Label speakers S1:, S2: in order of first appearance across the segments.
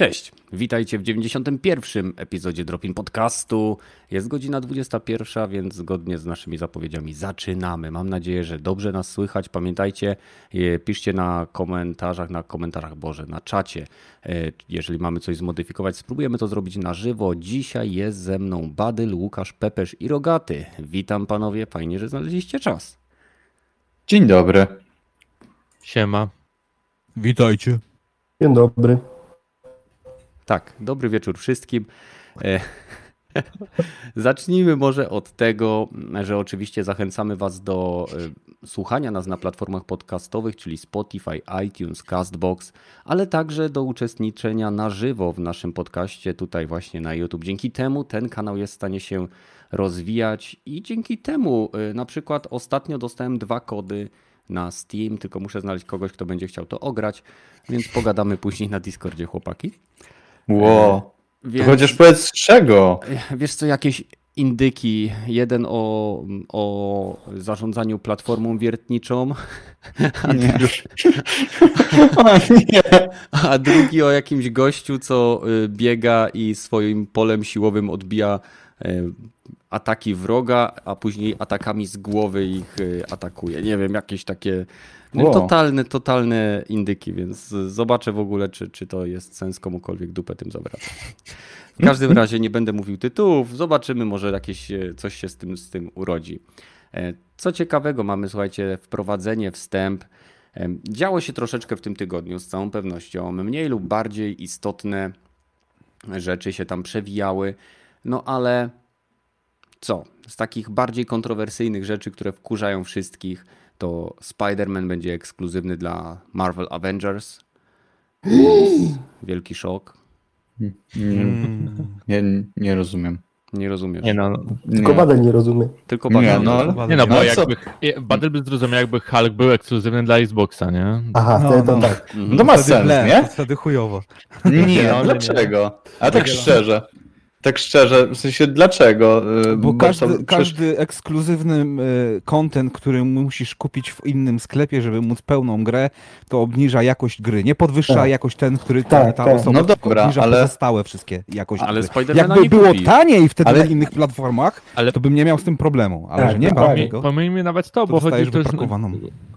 S1: Cześć, witajcie w 91. epizodzie Dropin Podcastu. Jest godzina 21, więc zgodnie z naszymi zapowiedziami zaczynamy. Mam nadzieję, że dobrze nas słychać. Pamiętajcie, piszcie na komentarzach, na komentarzach, Boże, na czacie. E, jeżeli mamy coś zmodyfikować, spróbujemy to zrobić na żywo. Dzisiaj jest ze mną Badyl, Łukasz, Pepesz i Rogaty. Witam panowie, fajnie, że znaleźliście czas.
S2: Dzień dobry.
S3: Siema.
S4: Witajcie.
S5: Dzień dobry.
S1: Tak, dobry wieczór wszystkim. E, zacznijmy może od tego, że oczywiście zachęcamy Was do e, słuchania nas na platformach podcastowych, czyli Spotify, iTunes, Castbox, ale także do uczestniczenia na żywo w naszym podcaście tutaj właśnie na YouTube. Dzięki temu ten kanał jest w stanie się rozwijać i dzięki temu e, na przykład ostatnio dostałem dwa kody na Steam, tylko muszę znaleźć kogoś, kto będzie chciał to ograć, więc pogadamy później na Discordzie, chłopaki.
S2: Ło.
S1: Więc,
S2: To chociaż powiedz z czego.
S1: wiesz co, jakieś indyki, jeden o, o zarządzaniu platformą wiertniczą, a,
S2: Nie.
S1: dru-
S2: O, nie.
S1: a drugi o jakimś gościu, co y, biega i swoim polem siłowym odbija y, ataki wroga, a później atakami z głowy ich y, atakuje. Nie wiem, jakieś takie no,
S2: Wow.
S1: totalne, totalne indyki, więc zobaczę w ogóle, czy, czy to jest sens komukolwiek dupę tym zawracać. W każdym razie nie będę mówił tytułów, zobaczymy, może jakieś e, coś się z tym, z tym urodzi. E, Co ciekawego mamy, słuchajcie, wprowadzenie, wstęp. E, Działo się troszeczkę w tym tygodniu, z całą pewnością. Mniej lub bardziej istotne rzeczy się tam przewijały, no ale co? Z takich bardziej kontrowersyjnych rzeczy, które wkurzają wszystkich, to Spider-Man będzie ekskluzywny dla Marvel Avengers. Wielki szok.
S2: Nie, nie, nie rozumiem.
S1: Nie rozumiesz.
S3: Nie no,
S5: Tylko Badel nie rozumie.
S1: Tylko
S2: Nie,
S1: bardzo
S2: no,
S1: dobrze.
S3: nie no bo
S2: No,
S3: jakby Battle by zrozumiał jakby Hulk był ekskluzywny dla Xboxa, nie?
S5: Aha,
S4: No,
S5: wtedy to
S4: no.
S5: tak.
S2: No to ma
S4: Wtedy
S2: sens,
S4: ble,
S2: nie?
S4: Wtedy chujowo.
S2: Nie,
S3: no,
S2: dlaczego? A tak szczerze. Tak szczerze, w sensie dlaczego? Y,
S4: Bo każdy,
S2: przecież-
S4: każdy ekskluzywny y, content, który musisz kupić w innym sklepie, żeby móc pełną grę, to obniża jakość gry. Nie podwyższa
S5: Tak.
S4: jakość ten, który
S5: Tak,
S4: ta
S5: tak.
S4: osoba
S2: No dobra,
S4: obniża
S2: ale-
S4: pozostałe wszystkie jakość
S1: Ale
S4: gry. Jakby
S1: nie
S4: było
S1: kupi.
S4: taniej wtedy
S2: Ale-
S4: na innych platformach,
S3: Ale-
S4: to bym nie miał z tym problemu. Ale
S5: Tak,
S4: że nie
S5: tak.
S4: ma tego,
S3: Pomijmy nawet to,
S4: to
S3: bo chodzi
S4: dostajesz
S3: to jest.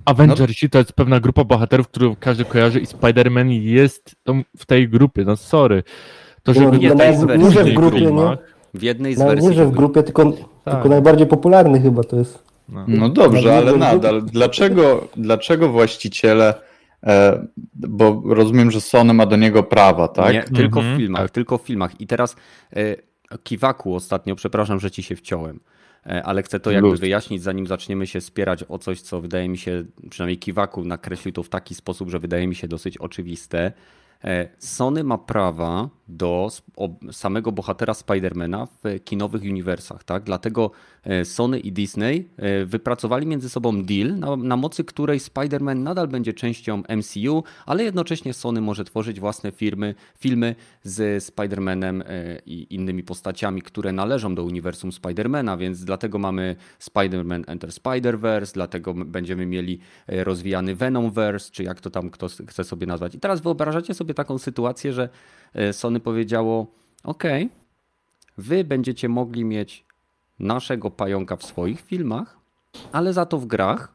S3: Avengersi to jest pewna grupa bohaterów, którą każdy kojarzy i Spider-Man jest w tej grupie, no sorry. To
S5: No,
S3: żeby
S1: nie,
S5: no,
S1: wersja
S5: nie, że w
S1: tej
S5: grupie, nie?
S3: filmach,
S1: W jednej z
S5: Nawet
S1: wersji.
S5: nie, że w grupie, tylko,
S3: Tak.
S5: tylko najbardziej popularny chyba to jest.
S3: no.
S2: No dobrze, ale nadal. Dlaczego, dlaczego właściciele, e, bo rozumiem, że Sony ma do niego prawa, tak?
S1: Nie, tylko w
S3: Mhm,
S1: filmach,
S3: tak.
S1: tylko w filmach. I teraz e, Kiwaku ostatnio, przepraszam, że ci się wciąłem, e, ale chcę to jakby
S2: Luz.
S1: wyjaśnić, zanim zaczniemy się spierać o coś, co wydaje mi się, przynajmniej Kiwaku nakreślił to w taki sposób, że wydaje mi się dosyć oczywiste. E, Sony ma prawa do samego bohatera Spidermana w kinowych uniwersach, tak? Dlatego e, Sony i Disney e, wypracowali między sobą deal, na, na mocy której Spider-Man nadal będzie częścią MCU, ale jednocześnie Sony może tworzyć własne firmy, filmy z Spider-Manem e, i innymi postaciami, które należą do uniwersum Spider-Mana, więc dlatego mamy Spider-Man Enter Spider-Verse, dlatego będziemy mieli rozwijany Venomverse, czy jak to tam kto chce sobie nazwać. I teraz wyobrażacie sobie taką sytuację, że Sony powiedziało: OK, wy będziecie mogli mieć naszego pająka w swoich filmach, ale za to w grach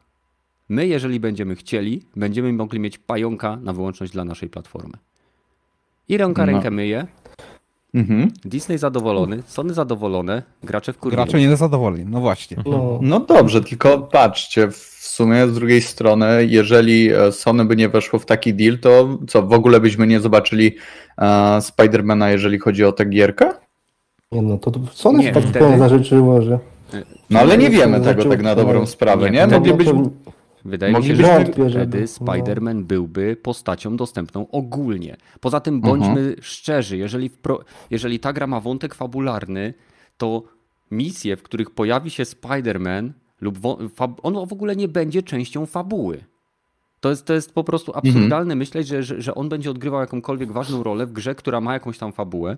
S1: my, jeżeli będziemy chcieli, będziemy mogli mieć pająka na wyłączność dla naszej platformy. I ręka
S2: No.
S1: rękę myje,
S2: Mhm.
S1: Disney zadowolony, Sony zadowolone, gracze w
S4: Gracze nie zadowoleni. No właśnie.
S5: No,
S2: No dobrze, tylko patrzcie, w sumie z drugiej strony, jeżeli e, Sony by nie weszło w taki deal, to co, w ogóle byśmy nie zobaczyli e, Spidermana, jeżeli chodzi o tę gierkę?
S5: nie, no to, to Sony
S1: Nie,
S5: się tak
S1: wtedy-
S5: zażyczyło, że...
S2: No ale nie wiemy tego tak na dobrą
S5: no,
S2: sprawę,
S1: nie,
S2: nie?
S1: wtedy-
S2: Moglibyśmy...
S5: No,
S1: Wydaje mi się, że
S5: Wątpię,
S1: wtedy
S5: no.
S1: Spider-Man byłby postacią dostępną ogólnie. Poza tym bądźmy szczerzy, jeżeli, wpro... jeżeli ta gra ma wątek fabularny, to misje, w których pojawi się Spider-Man lub wo... fab... on w ogóle nie będzie częścią fabuły. To jest, to jest po prostu absurdalne myśleć, że, że, że on będzie odgrywał jakąkolwiek ważną rolę w grze, która ma jakąś tam fabułę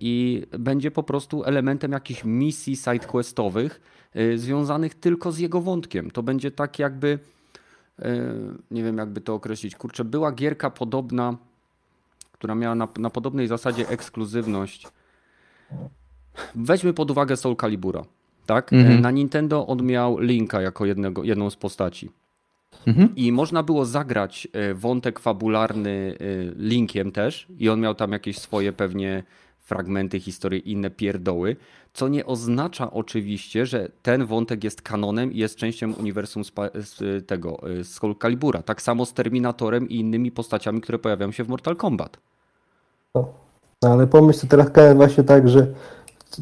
S1: i będzie po prostu elementem jakichś misji sidequestowych e, związanych tylko z jego wątkiem. To będzie tak jakby, e, nie wiem jakby to określić, kurczę, była gierka podobna, która miała na, na podobnej zasadzie ekskluzywność. Weźmy pod uwagę Soul Calibura. Tak?
S2: Mhm.
S1: Na Nintendo on miał Linka jako jednego, jedną z postaci.
S2: Mhm.
S1: I można było zagrać e, wątek fabularny e, Linkiem też i on miał tam jakieś swoje pewnie fragmenty historii, inne pierdoły, co nie oznacza oczywiście, że ten wątek jest kanonem i jest częścią uniwersum z tego, e, z Soul. Tak samo z Terminatorem i innymi postaciami, które pojawiają się w Mortal Kombat.
S5: No, ale pomyśl sobie teraz właśnie tak, że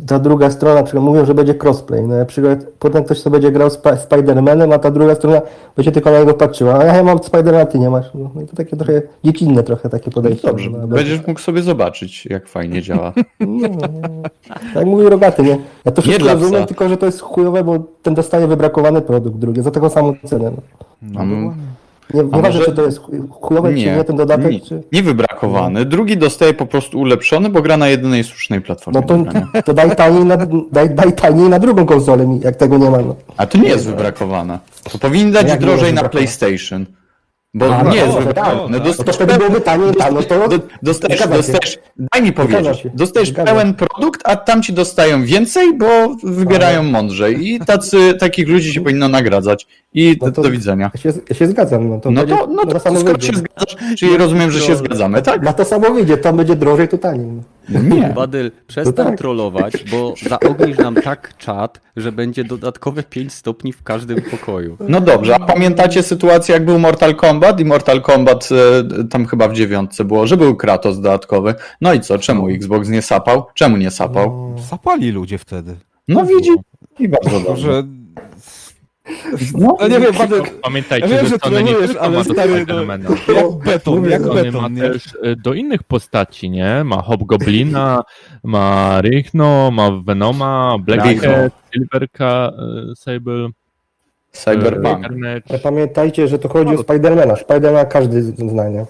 S5: ta druga strona, na przykład mówią, że będzie crossplay. No, na przykład potem ktoś sobie będzie grał Sp- Spider-Manem, a ta druga strona będzie tylko na niego patrzyła. A ja mam Spider-Man, ty nie masz. No, no i to takie trochę dziecinne trochę takie podejście.
S2: Dobrze,
S5: no,
S2: będziesz mógł sobie zobaczyć, jak fajnie działa.
S5: Nie, nie, nie. Tak jak mówił Rogaty, nie? Ja to wszystko rozumiem, tylko że to jest chujowe, bo ten dostaje wybrakowany produkt drugi za taką samą cenę. No.
S4: No, dokładnie.
S5: Nie, nieważne,
S2: może-
S5: czy to jest chuj- chujowe, czy nie, ten dodatek,
S2: nie,
S5: czy...
S2: nie wybrakowany. Drugi dostaje po prostu ulepszony, bo gra na jedynej słusznej platformie.
S5: No to, to daj, taniej na, daj, daj taniej na drugą konsolę, mi, jak tego nie ma. No.
S2: A to nie jest wybrakowane. To powinien dać
S5: nie
S2: drożej na? PlayStation. Bo
S5: A,
S2: nie
S5: no, to tak.
S4: No
S5: No
S2: Dostajesz
S5: to wtedy byłoby taniej, tam, no to...
S2: Do, dostajesz, dostajesz, daj mi powiedzieć, dostajesz pełen produkt, a tamci dostają więcej, bo wybierają mądrzej i tacy, takich ludzi się powinno nagradzać. I
S5: No
S2: do,
S5: to-
S2: do widzenia.
S5: Ja się, ja się zgadzam, no to,
S2: No to, no to
S5: samo
S2: skoro się zgadzasz, czyli rozumiem, że się zgadzamy, tak?
S5: Na to samo wyjdzie, to będzie drożej, to taniej. No.
S2: Nie.
S1: Badyl, przestań
S5: tak.
S1: trollować, bo zaognisz nam tak czat, że będzie dodatkowe 5 stopni w każdym pokoju.
S2: No dobrze, a pamiętacie sytuację, jak był Mortal Kombat i Mortal Kombat e, tam chyba w dziewiątce było, że był Kratos dodatkowy. No i co, czemu Xbox nie sapał? Czemu nie sapał?
S4: Zapali ludzie wtedy.
S2: No widzi i bardzo dobrze.
S4: Że...
S2: No,
S4: No nie wiem, Badek,
S3: Pamiętajcie,
S4: Ja wiem, że
S3: Sony nie
S4: trolujesz,
S3: tylko
S4: ale
S3: ma do
S4: stary, no- jak beton,
S5: Mówię,
S4: jak
S3: Sony ma
S4: beton, nie?
S3: też e, do innych postaci, nie? Ma Hobgoblina, ma Rychno, ma Venoma, Blackhead, Silverka, e, Sable,
S2: Cyberpunk.
S3: Carnage.
S5: Ale pamiętajcie, że to chodzi o Spidermana. Spidermana każdy zna, nie?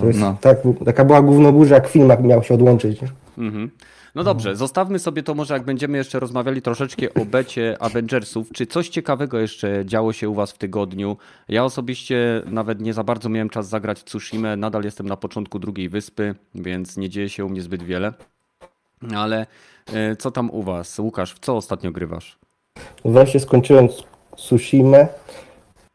S5: To jest
S2: No.
S5: tak, taka była głównoburza, jak film miał się odłączyć. nie?
S1: Mhm. No dobrze, zostawmy sobie to może, jak będziemy jeszcze rozmawiali troszeczkę o becie Avengersów. Czy coś ciekawego jeszcze działo się u Was w tygodniu? Ja osobiście nawet nie za bardzo miałem czas zagrać w Tsushima. Nadal jestem na początku drugiej wyspy, więc nie dzieje się u mnie zbyt wiele. Ale e, co tam u Was? Łukasz, w co ostatnio grywasz?
S5: Wreszcie skończyłem Tsushima.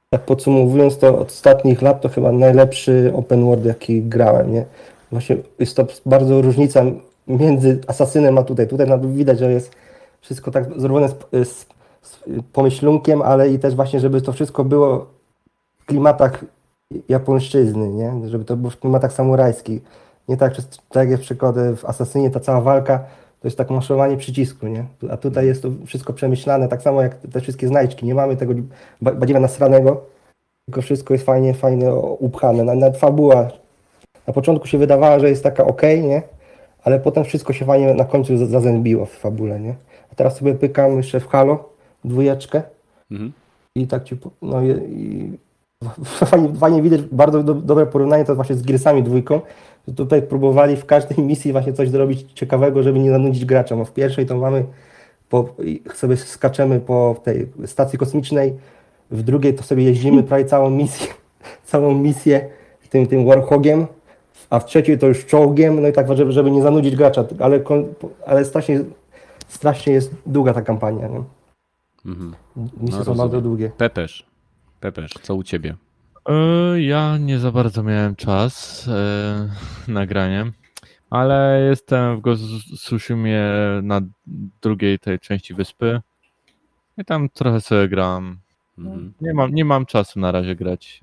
S5: Tak podsumowując to od ostatnich lat, to chyba najlepszy open world, jaki grałem, nie? Właśnie jest to bardzo różnica między Asasynem a tutaj. Tutaj widać, że jest wszystko tak zrobione z, z, z pomyślunkiem, ale i też właśnie, żeby to wszystko było w klimatach japońszczyzny, nie? Żeby to było w klimatach samurajskich. Nie tak, tak jak jest przykład w Asasynie, ta cała walka to jest tak maszowanie przycisku, nie? A tutaj jest to wszystko przemyślane, tak samo jak te wszystkie znajdźki. Nie mamy tego ba- badziewa nasranego, tylko wszystko jest fajnie, fajnie upchane. Na- Nawet fabuła na początku się wydawała, że jest taka ok, nie? Ale potem wszystko się fajnie na końcu za- zazębiło w fabule, nie? A teraz sobie pykam jeszcze w Halo, dwójeczkę
S1: Mhm.
S5: i tak ci, no i, i fajnie, fajnie widać, bardzo do, dobre porównanie to właśnie z Gearsami dwójką, że tutaj próbowali w każdej misji właśnie coś zrobić ciekawego, żeby nie zanudzić gracza. No w pierwszej to mamy, po, sobie skaczemy po tej stacji kosmicznej, w drugiej to sobie jeździmy prawie całą misję, całą misję tym, tym Warhogiem, a w trzeciej to już czołgiem, no i tak, żeby, żeby nie zanudzić gracza, ale, ale strasznie, strasznie jest długa ta kampania, nie?
S1: Mhm.
S5: Misje są
S1: rozumiem.
S5: bardzo długie.
S1: Pepesz, Pepesz, co u Ciebie?
S3: E, Ja nie za bardzo miałem czas e, na granie, ale jestem w Tsushimie na drugiej tej części wyspy i tam trochę sobie gram.
S1: Mhm.
S3: Nie mam, nie mam czasu na razie grać.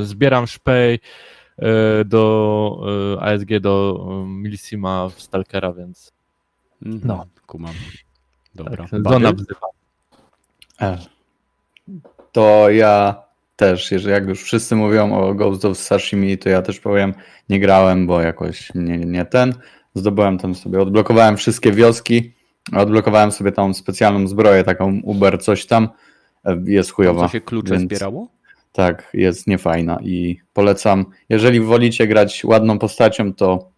S3: E, Zbieram szpej e, do e, ASG, do e, Milsima w Stalkera, więc
S1: Mhm.
S3: No.
S1: Kumam. Dobra.
S3: tak, zona wzywa.
S2: E, To ja też, jeżeli jak już wszyscy mówią o Ghost of Sashimi, to ja też powiem, nie grałem, bo jakoś nie, nie ten. Zdobyłem tam sobie, odblokowałem wszystkie wioski, odblokowałem sobie tą specjalną zbroję, taką Uber coś tam. E, Jest chujowa.
S1: Co się klucze
S2: więc-
S1: zbierało?
S2: Tak, jest niefajna i polecam. Jeżeli wolicie grać ładną postacią, to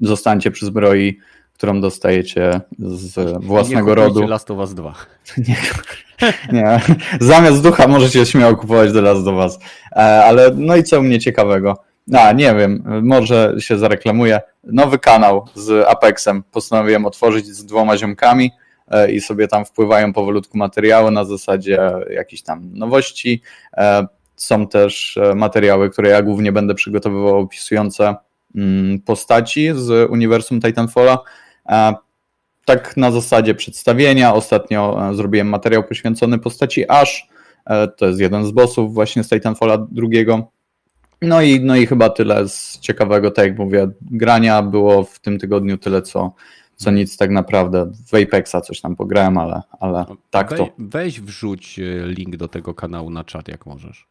S2: zostańcie przy zbroi, którą dostajecie z
S1: Nie
S2: własnego
S1: kupujcie
S2: rodu.
S1: Last of Us 2.
S2: Nie, zamiast ducha możecie śmiało kupować do las do was. E, Ale no i co u mnie ciekawego? A, nie wiem, może się zareklamuję. Nowy kanał z Apexem postanowiłem otworzyć z dwoma ziomkami e, i sobie tam wpływają powolutku materiały na zasadzie jakichś tam nowości. Są też e, materiały, które ja głównie będę przygotowywał opisujące mm, postaci z uniwersum Titanfalla. E, Tak na zasadzie przedstawienia. Ostatnio e, zrobiłem materiał poświęcony postaci Ash. To jest jeden z bossów właśnie z Titanfalla drugiego. No i, no i chyba tyle z ciekawego, tak jak mówię, grania było w tym tygodniu tyle, co, co nic tak naprawdę. W Apexa coś tam pograłem, ale, ale tak to.
S1: Weź wrzuć link do tego kanału na czat, jak możesz.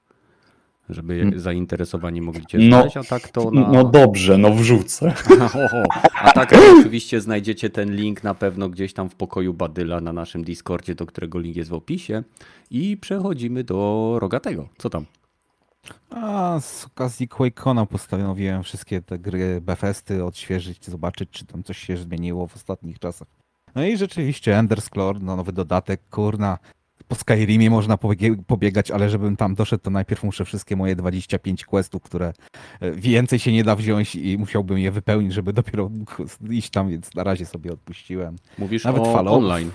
S1: Żeby zainteresowani mogli cię
S2: No,
S1: znaleźć, a tak to na...
S2: No dobrze, no wrzucę.
S1: Oho. A tak to oczywiście znajdziecie ten link na pewno gdzieś tam w pokoju Badyla na naszym Discordzie, do którego link jest w opisie. I przechodzimy do Rogatego. Co tam?
S4: A z okazji QuakeCona postanowiłem wszystkie te gry Bethesdy odświeżyć, zobaczyć, czy tam coś się zmieniło w ostatnich czasach. No i rzeczywiście Ender Scroll, no nowy dodatek, kurna. Po Skyrimie można pobieg- pobiegać, ale żebym tam doszedł, to najpierw muszę wszystkie moje 25 questów, które e, więcej się nie da wziąć i musiałbym je wypełnić, żeby dopiero mógł iść tam, więc na razie sobie odpuściłem.
S1: Mówisz
S4: Nawet
S1: o
S4: Fallout.
S1: online.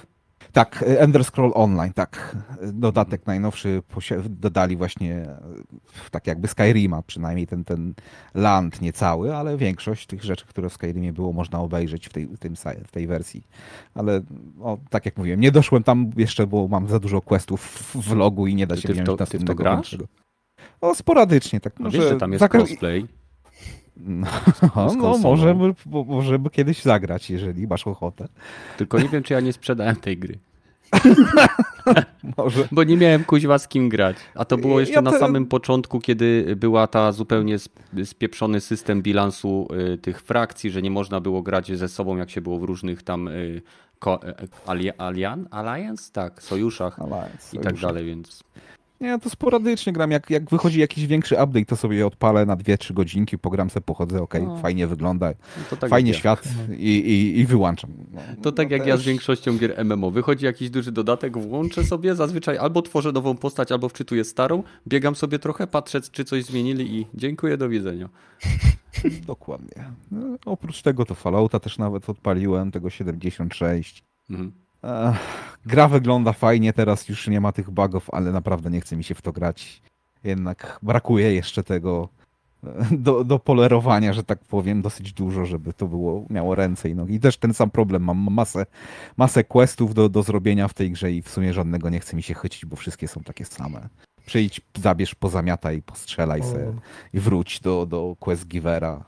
S4: Tak, Ender Scroll Online, tak. Dodatek najnowszy dodali właśnie e, tak jakby Skyrima, przynajmniej ten, ten land niecały, ale większość tych rzeczy, które w Skyrimie było, można obejrzeć w tej, w tym, w tej wersji. Ale o, tak jak mówiłem, nie doszłem tam jeszcze, bo mam za dużo questów w logu i nie da
S1: Ty
S4: się
S1: w
S4: wziąć
S1: to- ty w to
S4: następnego
S1: grasz?
S4: większego. O, sporadycznie, tak.
S1: No
S4: może
S1: wiesz, że tam jest
S4: za ka-
S1: crossplay.
S4: No, no
S1: konsolą.
S4: może, by, bo- może by kiedyś zagrać, jeżeli masz ochotę.
S1: Tylko nie wiem, czy ja nie sprzedałem tej gry.
S4: Może.
S1: Bo nie miałem kuźwa z kim grać. A to było jeszcze
S4: Ja
S1: na samym początku, kiedy była ta zupełnie sp- spieprzony system bilansu y, tych frakcji, że nie można było grać ze sobą, jak się było w różnych tam y, ko- y, ali- alian- Alliance? Tak, sojuszach
S4: Alliance,
S1: i tak
S4: sojusze.
S1: dalej, więc
S4: Nie, to sporadycznie gram. Jak, jak wychodzi jakiś większy update, to sobie odpalę na 2-3 godzinki, pogram se, pochodzę, okej,
S1: No.
S4: fajnie wygląda,
S1: no to tak
S4: fajnie
S1: ja.
S4: świat i, i, i wyłączam. No,
S1: To tak
S4: no
S1: jak ja z
S4: też-
S1: większością gier MMO. Wychodzi jakiś duży dodatek, włączę sobie, zazwyczaj albo tworzę nową postać, albo wczytuję starą, biegam sobie trochę, patrzę, czy coś zmienili i dziękuję, do widzenia.
S4: Dokładnie. No, oprócz tego to Fallouta też nawet odpaliłem, tego 76.
S1: Mhm.
S4: Gra wygląda fajnie, teraz już nie ma tych bugów, ale naprawdę nie chce mi się w to grać. Jednak brakuje jeszcze tego e, do, do polerowania, że tak powiem, dosyć dużo, żeby to było, miało ręce i nogi. I też ten sam problem, mam masę, masę questów do, do zrobienia w tej grze i w sumie żadnego nie chce mi się chycić, bo wszystkie są takie same. Przyjdź, zabierz, pozamiataj, postrzelaj se i wróć do, do quest givera.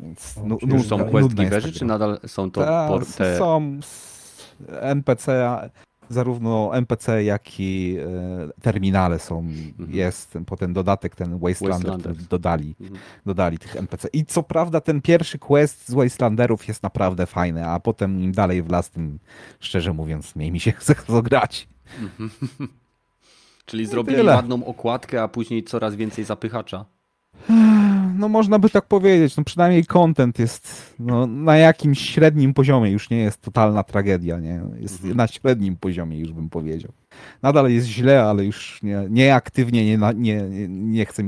S4: Więc nudna-
S1: są quest giverzy, czy nadal są to
S4: Ta,
S1: por- te...
S4: Są NPC, zarówno NPC, jak i e, terminale są.
S1: Mhm.
S4: Jest ten, potem dodatek, ten Wastelander,
S1: Wastelanders.
S4: dodali,
S1: Mhm.
S4: dodali tych NPC. I co prawda ten pierwszy quest z Wastelanderów jest naprawdę fajny, a potem im dalej w las, tym szczerze mówiąc mniej mi się chce grać.
S1: Czyli
S4: I
S1: zrobili ładną okładkę, a później coraz więcej zapychacza.
S4: No można by tak powiedzieć, no przynajmniej content jest no, na jakimś średnim poziomie, już nie jest totalna tragedia, nie? Jest
S1: Mhm.
S4: na średnim poziomie już bym powiedział. Nadal jest źle, ale już nie, nie aktywnie, nie, nie, nie, nie chcę,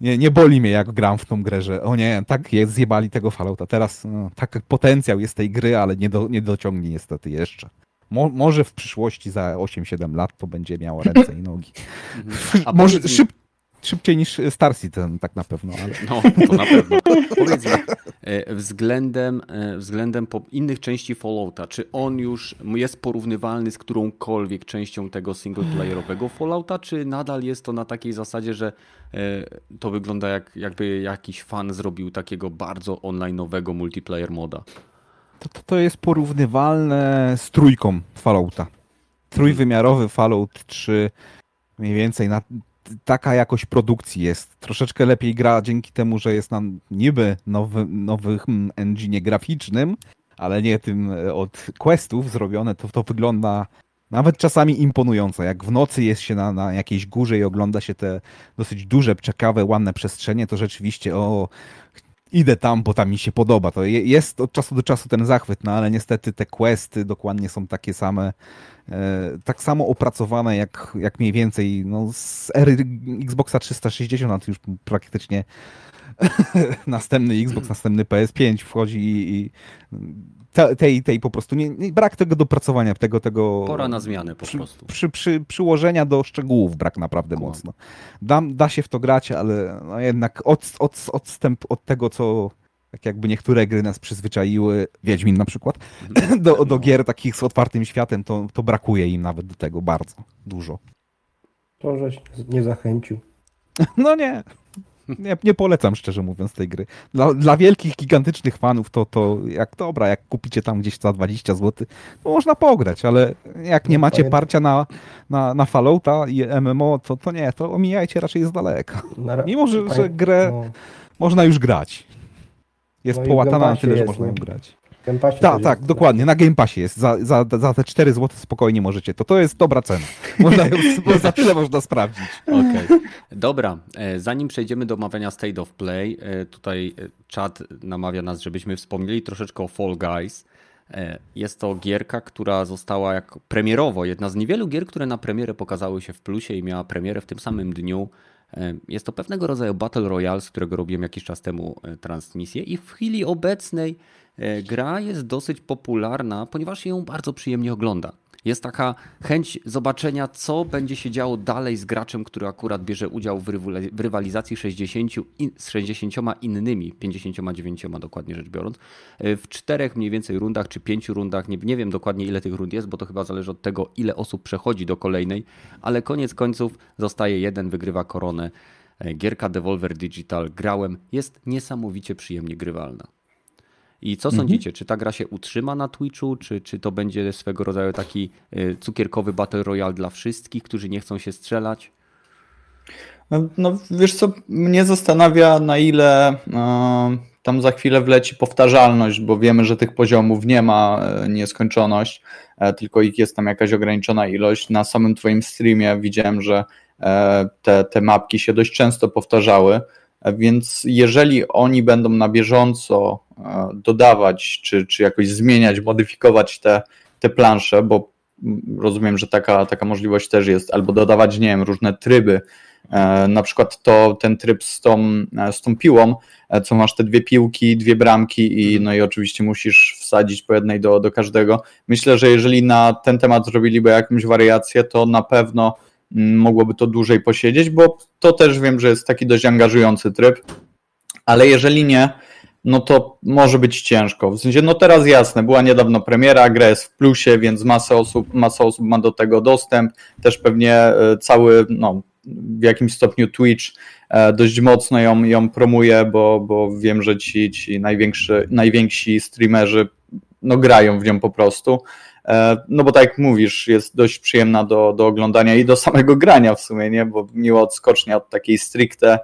S4: nie, nie boli mnie jak gram w tą grę, że o nie, tak jest, zjebali tego Fallouta. Teraz no, tak potencjał jest tej gry, ale nie, do, nie dociągnie niestety jeszcze. Mo, może w przyszłości za 8-7 lat to będzie miało ręce i nogi.
S1: A
S4: może
S1: powiedz mi-
S4: szyb, szybciej niż Star Citizen tak na pewno, ale...
S1: No, to na pewno. Powiedz mi, e, względem, e, względem innych części Fallouta, czy on już jest porównywalny z którąkolwiek częścią tego singleplayerowego Fallouta, czy nadal jest to na takiej zasadzie, że e, to wygląda jak jakby jakiś fan zrobił takiego bardzo online'owego multiplayer moda?
S4: To, to, to jest porównywalne z trójką Fallouta. Trójwymiarowy Fallout 3 mniej więcej na, taka jakość produkcji jest. Troszeczkę lepiej gra dzięki temu, że jest na niby nowy, nowym engine graficznym, ale nie tym e, od questów zrobione, to, to wygląda nawet czasami imponująco. Jak w nocy jest się na, na jakiejś górze i ogląda się te dosyć duże, ciekawe, ładne przestrzenie, to rzeczywiście o, idę tam, bo tam mi się podoba. To je- jest od czasu do czasu ten zachwyt, no ale niestety te questy dokładnie są takie same, e, tak samo opracowane jak, jak mniej więcej no, z ery Xboxa 360, a to już praktycznie następny Xbox, następny PS5 wchodzi i, i te- tej, tej po prostu nie, nie, brak tego dopracowania, tego, tego
S1: Pora na zmianę po
S4: przy,
S1: prostu.
S4: przy, przy, przyłożenia do szczegółów brak naprawdę
S1: Kumam.
S4: mocno. Da, da się w to grać, ale no jednak od, od, odstęp od tego, co tak jakby niektóre gry nas przyzwyczaiły, Wiedźmin na przykład, do, do gier takich z otwartym światem, to, to brakuje im nawet do tego bardzo dużo.
S5: To żeś nie zachęcił.
S4: No nie. Nie, nie polecam szczerze mówiąc tej gry. Dla, dla wielkich, gigantycznych fanów to, to jak dobra, jak kupicie tam gdzieś za 20 zł, to można pograć, ale jak nie macie
S5: Pamię-
S4: parcia na, na, na Fallouta i MMO, to, to nie, to omijajcie raczej z daleka. Mimo, że, że grę
S5: No,
S4: można już grać. Jest
S5: No
S4: połatana na tyle, że można ją
S5: nie?
S4: grać.
S5: Game Passie
S4: Tak, tak,
S5: jest.
S4: dokładnie. Na Game Passie jest. Za, za, za te 4 zł spokojnie możecie. To to jest dobra cena. Można ją, bo za tyle można sprawdzić.
S1: Okej. Dobra, e, zanim przejdziemy do omawiania State of Play, e, tutaj e, czat namawia nas, żebyśmy wspomnieli troszeczkę o Fall Guys. Jest to gierka, która została jak premierowo, jedna z niewielu gier, które na premierę pokazały się w plusie i miała premierę w tym samym dniu. Jest to pewnego rodzaju Battle Royale, z którego robiłem jakiś czas temu transmisję i w chwili obecnej gra jest dosyć popularna, ponieważ ją bardzo przyjemnie ogląda. Jest taka chęć zobaczenia, co będzie się działo dalej z graczem, który akurat bierze udział w rywalizacji 60 in, z 60 innymi, 59 dokładnie rzecz biorąc, e, w czterech mniej więcej rundach czy pięciu rundach. Nie, nie wiem dokładnie ile tych rund jest, bo to chyba zależy od tego, ile osób przechodzi do kolejnej, ale koniec końców zostaje jeden, wygrywa koronę. E, Gierka Devolver Digital grałem, jest niesamowicie przyjemnie grywalna. I co sądzicie, czy ta gra się utrzyma na Twitchu, czy, czy to będzie swego rodzaju taki y, cukierkowy battle royale dla wszystkich, którzy nie chcą się strzelać?
S2: No, no wiesz co, mnie zastanawia na ile e, tam za chwilę wleci powtarzalność, bo wiemy, że tych poziomów nie ma e, nieskończoność, e, tylko ich jest tam jakaś ograniczona ilość. Na samym twoim streamie widziałem, że te, te mapki się dość często powtarzały, więc jeżeli oni będą na bieżąco e, dodawać, czy, czy jakoś zmieniać, modyfikować te, te plansze, bo rozumiem, że taka, taka możliwość też jest, albo dodawać, nie wiem, różne tryby, E, Na przykład to ten tryb z tą, e, z tą piłą, co masz te dwie piłki, dwie bramki i no i oczywiście musisz wsadzić po jednej do, do każdego. Myślę, że jeżeli na ten temat zrobiliby jakąś wariację, to na pewno mogłoby to dłużej posiedzieć, bo to też wiem, że jest taki dość angażujący tryb, ale jeżeli nie, no to może być ciężko. W sensie, no teraz jasne, była niedawno premiera, gra jest w plusie, więc masa osób, masa osób ma do tego dostęp. Też pewnie e, cały, no w jakimś stopniu Twitch e, dość mocno ją, ją promuje, bo, bo wiem, że ci, ci największy, najwięksi streamerzy no, grają w nią po prostu. E, No bo tak jak mówisz, jest dość przyjemna do, do oglądania i do samego grania w sumie, nie? Bo miło odskocznie od takiej stricte